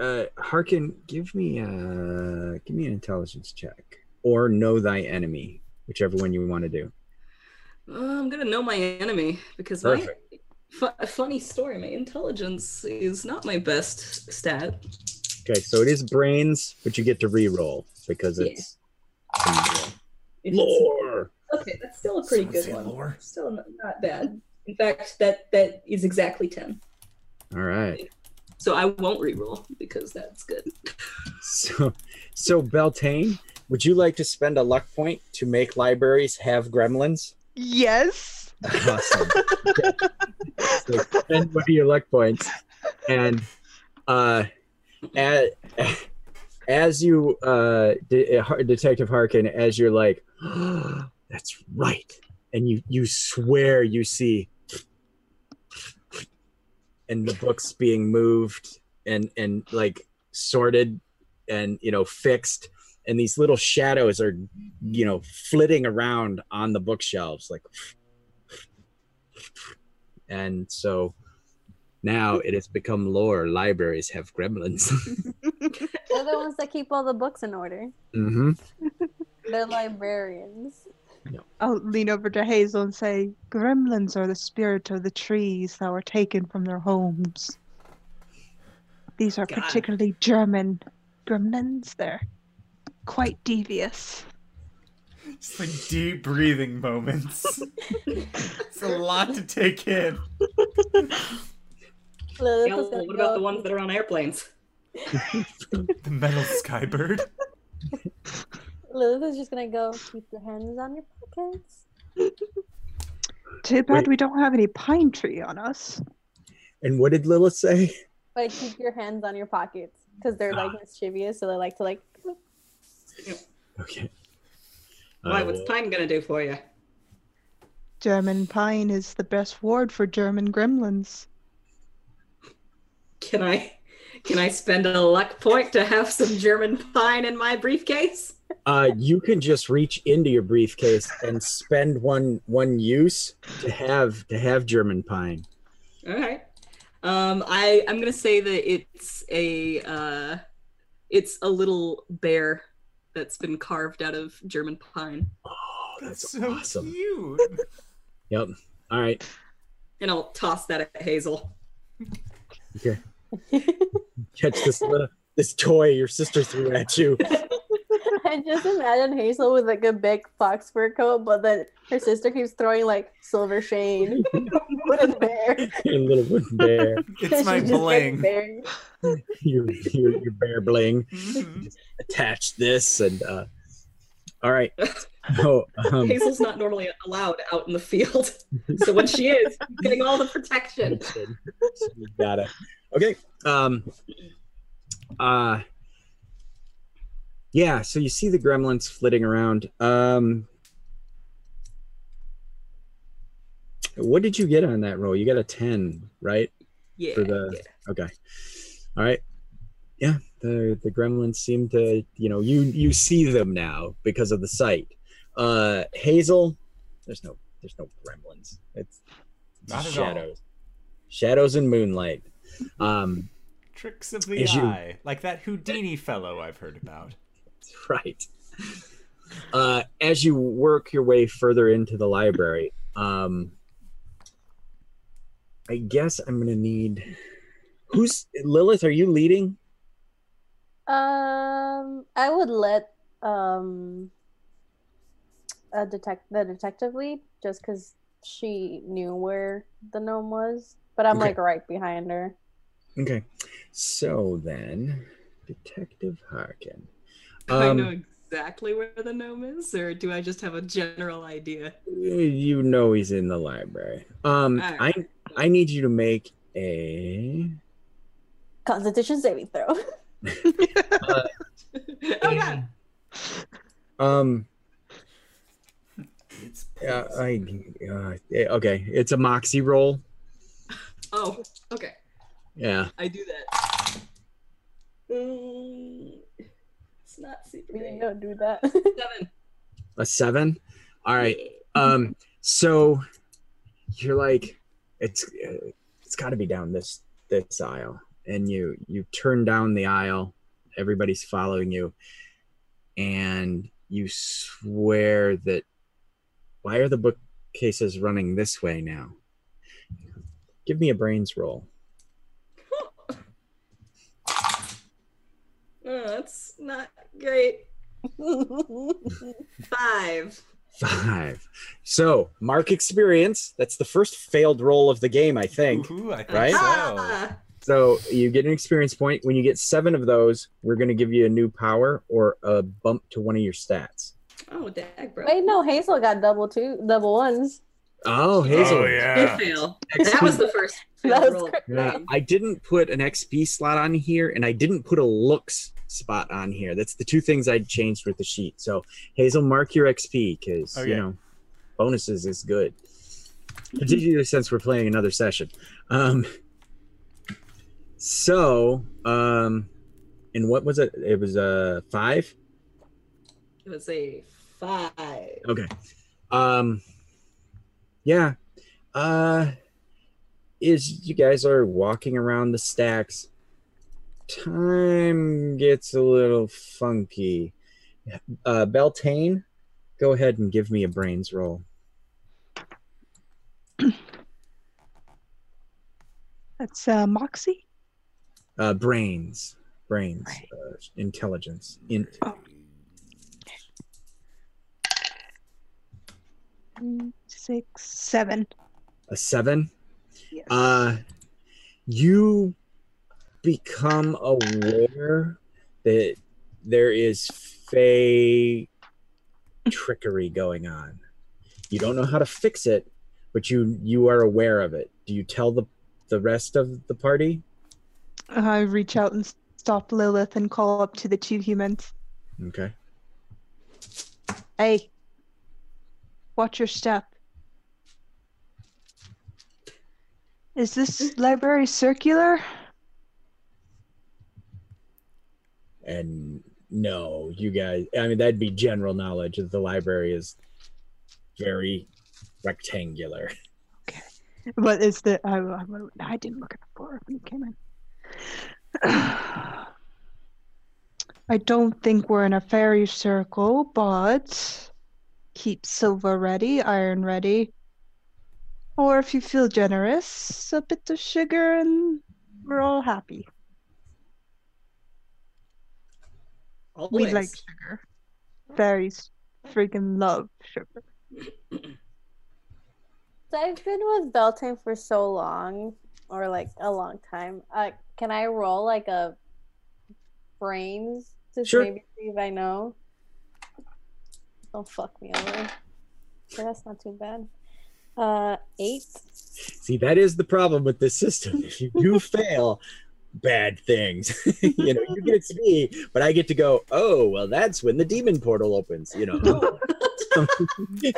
uh, Harkin, give me uh, give me an intelligence check, or know thy enemy, whichever one you want to do. Uh, I'm gonna know my enemy because my Perfect. fu- a funny story. My intelligence is not my best stat. Okay, so it is brains, but you get to re-roll because Yeah. it's it's- lore. Okay, that's still a pretty Someone good one. lore. Still not, not bad. In fact, that that is exactly ten. All right. So I won't reroll because that's good. So, so Beltane, would you like to spend a luck point to make libraries have gremlins? Yes. Awesome. Okay. [laughs] So spend one of your luck points, and uh, as, as you, uh, De- uh, Detective Harkin, as you're like, [gasps] that's right, and you you swear you see, and the books being moved and and like sorted and you know fixed and these little shadows are you know flitting around on the bookshelves like and so now it has become lore libraries have gremlins [laughs] They're the ones that keep all the books in order. mm-hmm. They're librarians. I'll lean over to Hazel and say, Gremlins are the spirit of the trees that were taken from their homes. These are God. particularly German gremlins. They're quite devious. Just like deep breathing moments. [laughs] it's a lot to take in. Lilith Yeah, is gonna what about the ones that are on airplanes? [laughs] The metal skybird. [laughs] Lilith is just gonna go. Keep your hands on your pockets. Too bad Wait. we don't have any pine tree on us. and what did lilith say But keep your hands on your pockets because they're like Ah. mischievous, so they like to like. okay Why? Uh, What's time gonna do for you? German pine is the best ward for German gremlins. Can I? Can I spend a luck point to have some German pine in my briefcase? Uh, you can just reach into your briefcase and spend one one use to have to have german pine All right. Um, I I'm gonna say that it's a uh, it's a little bear that's been carved out of German pine, oh That's that's, so awesome cute. yep all right and I'll toss that at Hazel. Okay. Catch this little this toy your sister threw at you [laughs] I just imagine Hazel with like a big fox fur coat, but then her sister keeps throwing like silver shade, [laughs] wooden bear. a little wooden bear [laughs] It's my She's just getting bling. buried. [laughs] your, your your bear bling Mhm. attach this and uh all right oh um, Hazel's not normally allowed out in the field, so when she is, getting all the protection. you got it okay um uh yeah, so you see the gremlins flitting around. Um, what did you get on that roll? You got a ten, right? Yeah. For the yeah. okay, all right, yeah. The the gremlins seem to, you know, you you see them now because of the sight. Uh, Hazel, there's no there's no gremlins. It's, it's Not at all. shadows, shadows and moonlight. Um, Tricks of the As you- eye, like that Houdini fellow I've heard about. [laughs] right. Uh, as you work your way further into the library, um, I guess I'm gonna need. Who's Lilith? Are you leading? Um, I would let um a detect the detective lead just because she knew where the gnome was, but I'm Okay. like right behind her. Okay. So then, Detective Harkin. Do [laughs] I Um, know exactly where the gnome is, or do I just have a general idea? you know he's in the library. Um, I I need you to make a Constitution saving throw. [laughs] [laughs] oh god. um. It's Yeah, I uh, okay. It's a moxie roll. Oh, okay. Yeah. I do that. Mm, it's not super we great. don't do that. [laughs] Seven. A seven. All right. Um. So you're like, it's uh, it's got to be down this this aisle, and you you turn down the aisle. Everybody's following you, and you swear that. Why are the bookcases running this way now? Give me a brains roll. [laughs] Oh, that's not great. [laughs] Five. Five. So mark experience. That's the first failed roll of the game, I think. Ooh, I think Right? so. Ah! So you get an experience point. When you get seven of those, we're going to give you a new power or a bump to one of your stats. Oh, dag, bro. Wait, no, Hazel got double two, double ones. Oh, Hazel. Oh Good yeah. fail. XP. That was the [laughs] first That was Yeah, I didn't put an XP slot on here, and I didn't put a looks spot on here. That's the two things I'd changed with the sheet. So Hazel, mark your XP because Okay. you know bonuses is good, particularly since we're playing another session. Um, so, um, and what was it? It was a uh, five. It was a five. Okay. Um yeah. Uh is you guys are walking around the stacks. Time gets a little funky. Uh Beltane, go ahead and give me a brains roll. [clears throat] That's uh, Moxie. Uh brains. Brains. Right. Uh, intelligence. Int. Mm, Six, seven. A seven. Yes. uh you become aware that there is fey trickery going on you don't know how to fix it but you you are aware of it do you tell the the rest of the party I reach out and stop Lilith and call up to the two humans. okay Hey, watch your step. Is this library circular? and no you guys i mean that'd be general knowledge that the library is very rectangular What is the? I, I, I didn't look at the floor when you came in. [sighs] I don't think we're in a fairy circle, but keep silver ready, iron ready. Or if you feel generous, a bit of sugar and we're all happy. Always. We like sugar. Fairies freaking love sugar. So I've been with Beltane for so long, or like a long time. Uh, can I roll like a brains to Sure. maybe see if I know? Don't fuck me over. So that's not too bad. Uh, eight. See, that is the problem with this system. If you do [laughs] fail, bad things. [laughs] you know, you get to see, but I get to go, oh, well, that's when the demon portal opens, you know. [laughs]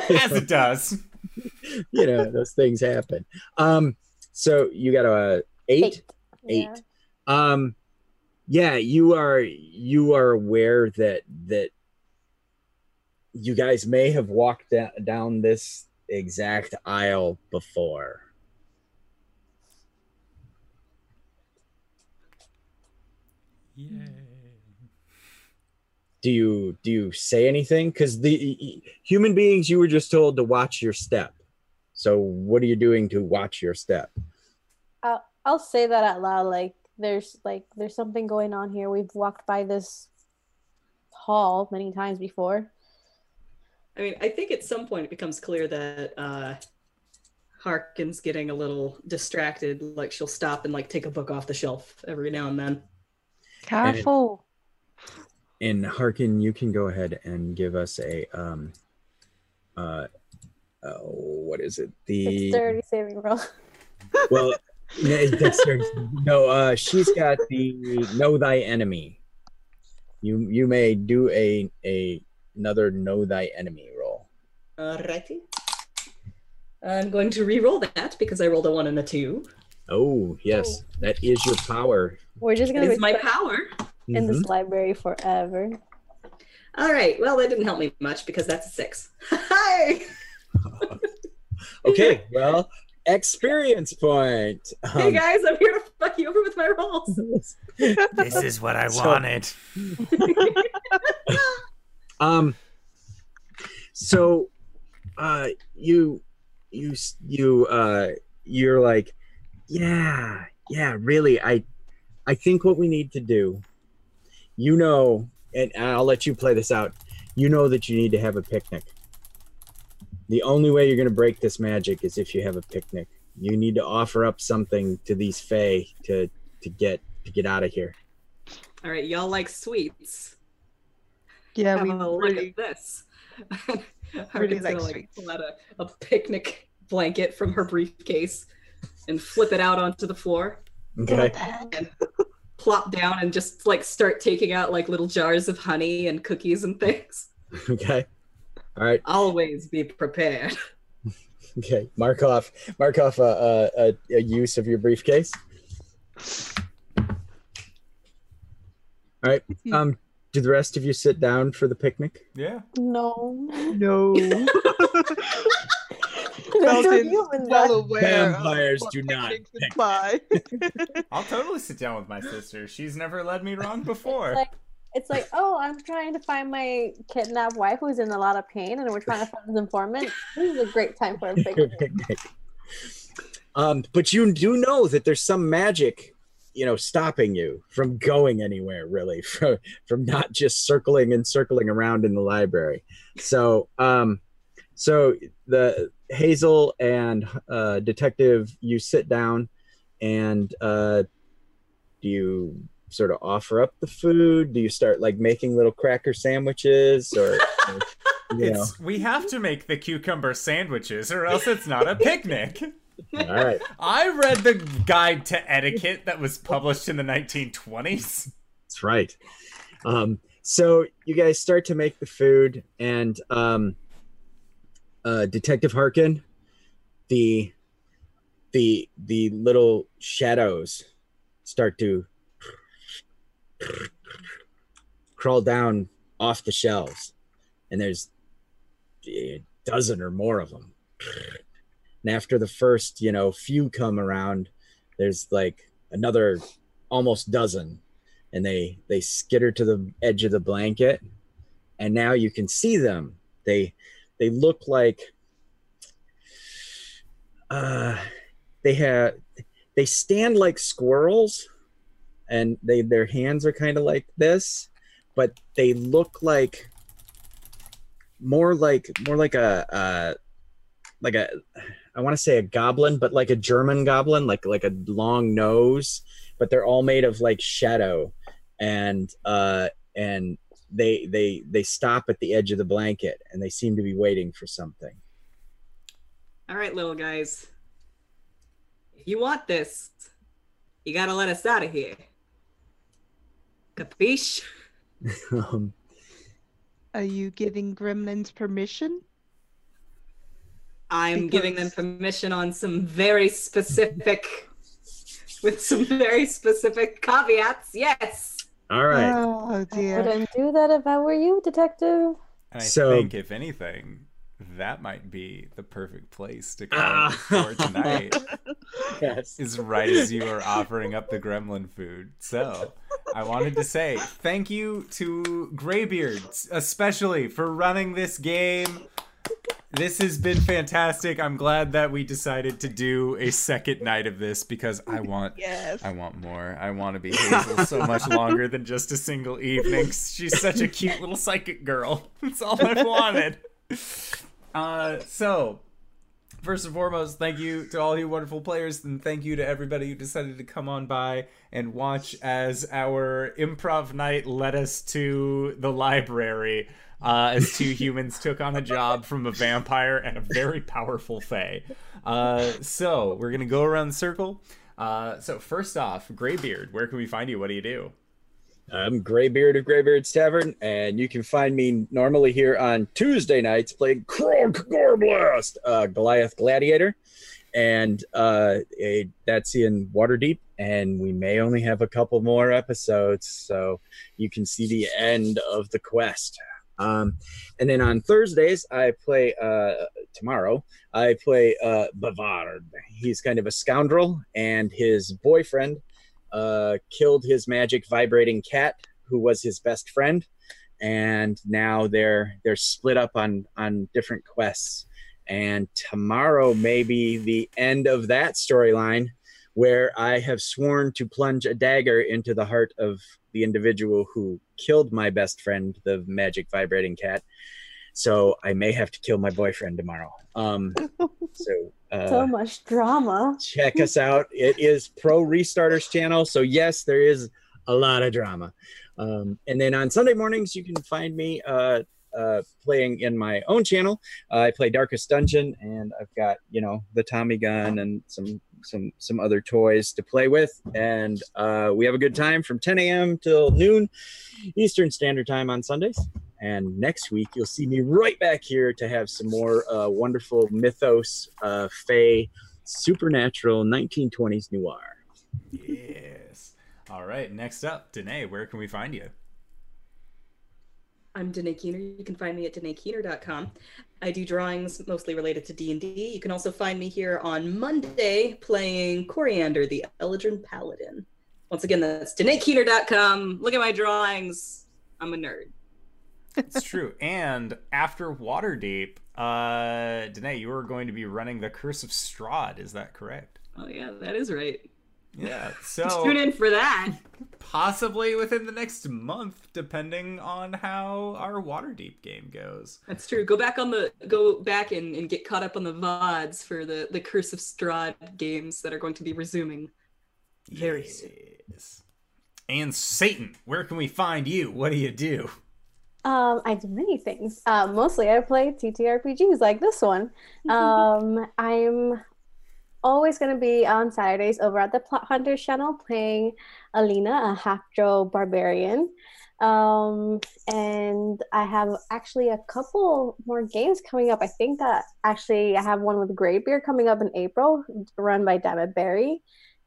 As it does. you know, those things happen. Um, so you got a eight? Eight. Yeah. Um, yeah, you are you are aware that that you guys may have walked da- down this exact aisle before. Yeah. Do you do you say anything? Because the human beings you were just told to watch your step. So what are you doing to watch your step? I'll, I'll say that out loud. Like, there's like there's something going on here. We've walked by this hall many times before. I mean, I think at some point it becomes clear that uh, Harkin's getting a little distracted. Like she'll stop and like take a book off the shelf every now and then. Careful. And Harkin, you can go ahead and give us a um uh, uh what is it? The [laughs] It's dirty saving roll. well no, no uh she's got the know thy enemy. You you may do a a another know thy enemy roll. Alrighty. I'm going to re-roll that because I rolled a one and a two. Oh yes, that is your power. We're just gonna be is my power. in Mhm. this library forever. All right. Well, that didn't help me much because that's a six. [laughs] Hi. [laughs] Okay, well, experience point. Hey Um, guys, I'm here to fuck you over with my rolls. This is what I [laughs] So- wanted. Um. So, uh, you, you, you, uh, you're like, yeah, yeah, really. I, I think what we need to do, you know, and I'll let you play this out. You know that you need to have a picnic. The only way you're going to break this magic is if you have a picnic. You need to offer up something to these fae to to get to get out of here. All right, y'all like sweets. Yeah, Have we a look really. at this. [laughs] really Harkin's like gonna like pull out a, a picnic blanket from her briefcase and flip it out onto the floor. Okay. and plop down and just like start taking out like little jars of honey and cookies and things. [laughs] Okay. All right. Always be prepared. [laughs] Okay, mark off, mark off a, a, a, a use of your briefcase. All right. Um, do the rest of you sit down for the picnic? Yeah. No. No. [laughs] [laughs] There's no Beltane, humans well aware Vampires do not picnics pick. imply. [laughs] I'll totally sit down with my sister. She's never led me wrong before. like it's like, oh, I'm trying to find my kidnapped wife who's in a lot of pain, and we're trying to find this informant. This is a great time for a picnic. Picnic. um, but you do know that there's some magic, you know, stopping you from going anywhere, really, [laughs] from from not just circling and circling around in the library. So, um, so the Hazel and uh, Detective, you sit down, and uh, do you sort of offer up the food? Do you start like making little cracker sandwiches, or you [laughs] know? It's we have to make the cucumber sandwiches or else it's not a picnic. All right. I read the guide to etiquette that was published in the 1920s. That's right. Um, so you guys start to make the food, and um, uh, Detective Harkin, the the the little shadows start to crawl down off the shelves, and there's a dozen or more of them. And after the first, you know, few come around, there's like another almost dozen. And they they skitter to the edge of the blanket. And now you can see them. They they look like uh they have they stand like squirrels. And they their hands are kind of like this. But they look like more like more like a uh like a i want to say a goblin but like a german goblin like like a long nose but they're all made of like shadow and uh and they they they stop at the edge of the blanket and they seem to be waiting for something All right, little guys. If you want this, you gotta let us out of here. Capiche? [laughs] Um, Are you giving gremlins permission? I'm giving them permission on some very specific, with some very specific caveats. Yes. all right. Oh I dear. wouldn't do that if I were you, detective. And I So- think, if anything, that might be the perfect place to come Ah. for tonight. [laughs] yes. is right as you are offering up the gremlin food. So, I wanted to say thank you to Graybeard, especially for running this game. This has been fantastic. I'm glad that we decided to do a second night of this because I want [laughs] Yes. I want more. I want to be [laughs] Hazel so much longer than just a single evening. She's such a cute little psychic girl. [laughs] That's all I've wanted. Uh, so, first and foremost, thank you to all you wonderful players, and thank you to everybody who decided to come on by and watch as our improv night led us to the library. Uh, as two humans took on a job from a vampire and a very powerful fae. Uh, so we're gonna go around the circle. Uh, so first off, Graybeard, where can we find you? What do you do? I'm Graybeard of Graybeard's Tavern, and you can find me normally here on Tuesday nights playing Krog Gorblast, uh, Goliath Gladiator, and uh, a, that's in Waterdeep. And we may only have a couple more episodes, so you can see the end of the quest. Um, and then on Thursdays, I play uh, tomorrow. I play uh, Bavard. He's kind of a scoundrel, and his boyfriend uh, killed his magic vibrating cat, who was his best friend, and now they're they're split up on on different quests. And tomorrow may be the end of that storyline, where I have sworn to plunge a dagger into the heart of the individual who killed my best friend, the magic vibrating cat. So I may have to kill my boyfriend tomorrow. Um, [laughs] so uh, so much drama. check us out. It is Pro Restarters channel. So yes, there is a lot of drama. Um, and then on Sunday mornings, you can find me uh, uh, playing in my own channel. Uh, I play Darkest Dungeon, and I've got you know the Tommy gun and some some some other toys to play with. And uh, we have a good time from 10 a.m. till noon Eastern Standard Time on Sundays. And next week, you'll see me right back here to have some more uh, wonderful mythos, uh, supernatural 1920s noir. Yes. All right. Next up, Danae, where can we find you? I'm Danae Keener. You can find me at danaekeener.com. I do drawings mostly related to D&D. You can also find me here on Monday playing Coriander, the Eladrin Paladin. Once again, that's danaekeener.com. Look at my drawings. I'm a nerd. It's true. [laughs] And after Waterdeep, uh, Danae, you are going to be running the Curse of Strahd. Is that correct? Oh yeah, that is right. Yeah. [laughs] So tune in for that. possibly within the next month, depending on how our Waterdeep game goes. That's true. Go back on the go back and, and get caught up on the VODs for the, the Curse of Strahd games that are going to be resuming very soon. And Satan, where can we find you? What do you do? Um, I do many things. Uh, mostly I play TTRPGs like this one. [laughs] Um, I'm always going to be on Saturdays over at the Plot Hunters channel playing Alina, a half-drow barbarian. Um, and I have actually a couple more games coming up. I think that actually I have one with Graybeard coming up in April, run by Dammit Berry.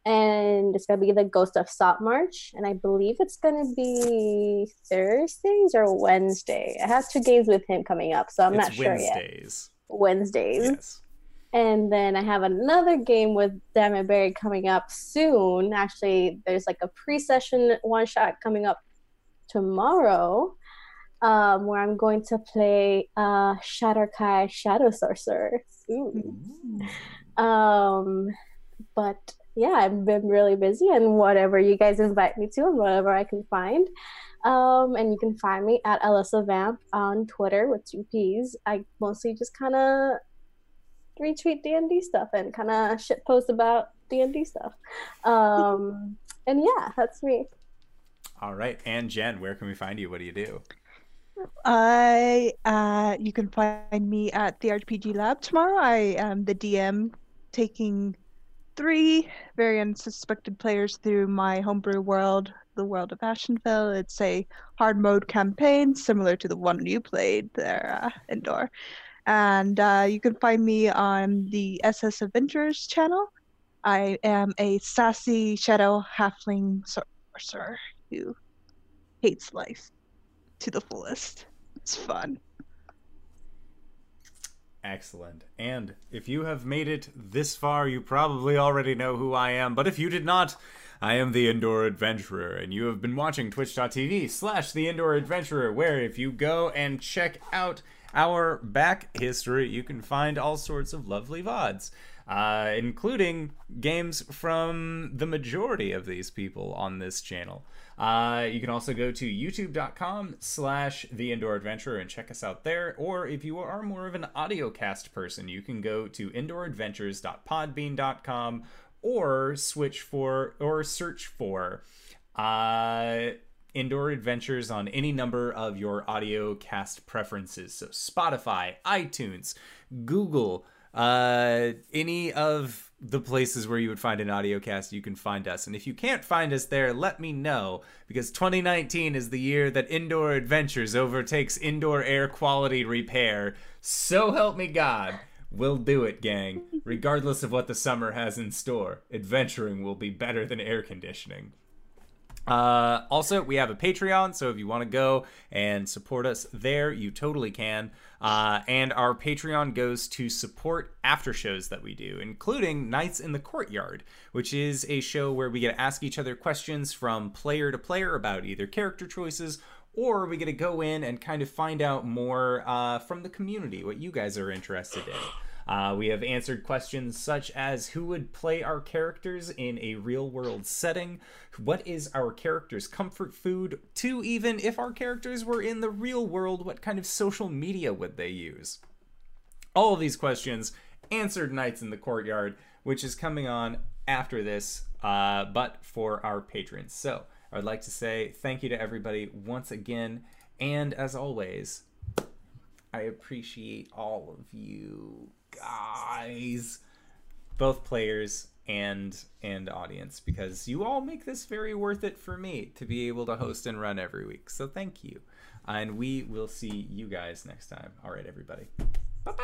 And it's gonna be the Ghost of Saltmarsh, and I believe it's gonna be Thursdays or Wednesday. I have two games with him coming up, so I'm it's not sure yet. Wednesdays. Wednesdays. Yes. And then I have another game with Dammit Barry coming up soon. Actually, there's like a pre-session one shot coming up tomorrow, um, where I'm going to play uh, Shadar-kai Shadow Sorcerer. Um, but yeah, I've been really busy, and whatever you guys invite me to, and whatever I can find. Um, and you can find me at Alyssa Vamp on Twitter with two P's. I mostly just kind of retweet D&D stuff and kind of shit post about D&D stuff. Um, [laughs] and yeah, that's me. All right. And Jen, where can we find you? What do you do? I uh you can find me at the RPG Lab tomorrow. I am the DM taking three very unsuspected players through my homebrew world, the world of Ashenville. It's a hard mode campaign similar to the one you played there, uh, Indoor. And uh, you can find me on the SS Adventures channel. I am a sassy shadow halfling sorcerer who hates life to the fullest. It's fun. Excellent. And if you have made it this far, you probably already know who I am. But if you did not, I am the Indoor Adventurer, and you have been watching twitch.tv slash the Indoor Adventurer, where if you go and check out our back history, you can find all sorts of lovely VODs. Uh, including games from the majority of these people on this channel. Uh, you can also go to youtube.com slash the indoor adventurer and check us out there. Or if you are more of an audio cast person, you can go to indooradventures.podbean.com or switch for or search for uh, indoor adventures on any number of your audio cast preferences. So Spotify, iTunes, Google, uh, any of the places where you would find an audio cast, you can find us. And if you can't find us there, let me know because 2019 is the year that Indoor Adventures overtakes indoor air quality repair. So help me God. We'll do it, gang. Regardless of what the summer has in store, adventuring will be better than air conditioning. Uh, also, we have a Patreon, so if you want to go and support us there, you totally can. Uh, and our Patreon goes to support after shows that we do, including Nights in the Courtyard, which is a show where we get to ask each other questions from player to player about either character choices or we get to go in and kind of find out more uh, from the community, what you guys are interested in. Uh, we have answered questions such as who would play our characters in a real world setting? What is our character's comfort food? To even if our characters were in the real world, what kind of social media would they use? All of these questions answered Nights in the Courtyard, which is coming on after this, uh, but for our patrons. So I would like to say thank you to everybody once again. And as always, I appreciate all of you guys, both players and and audience, because you all make this very worth it for me to be able to host and run every week. So thank you, and we will see you guys next time. All right, everybody. Bye bye.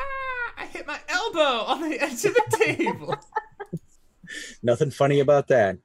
I hit my elbow on the edge of the table. [laughs] Nothing funny about that.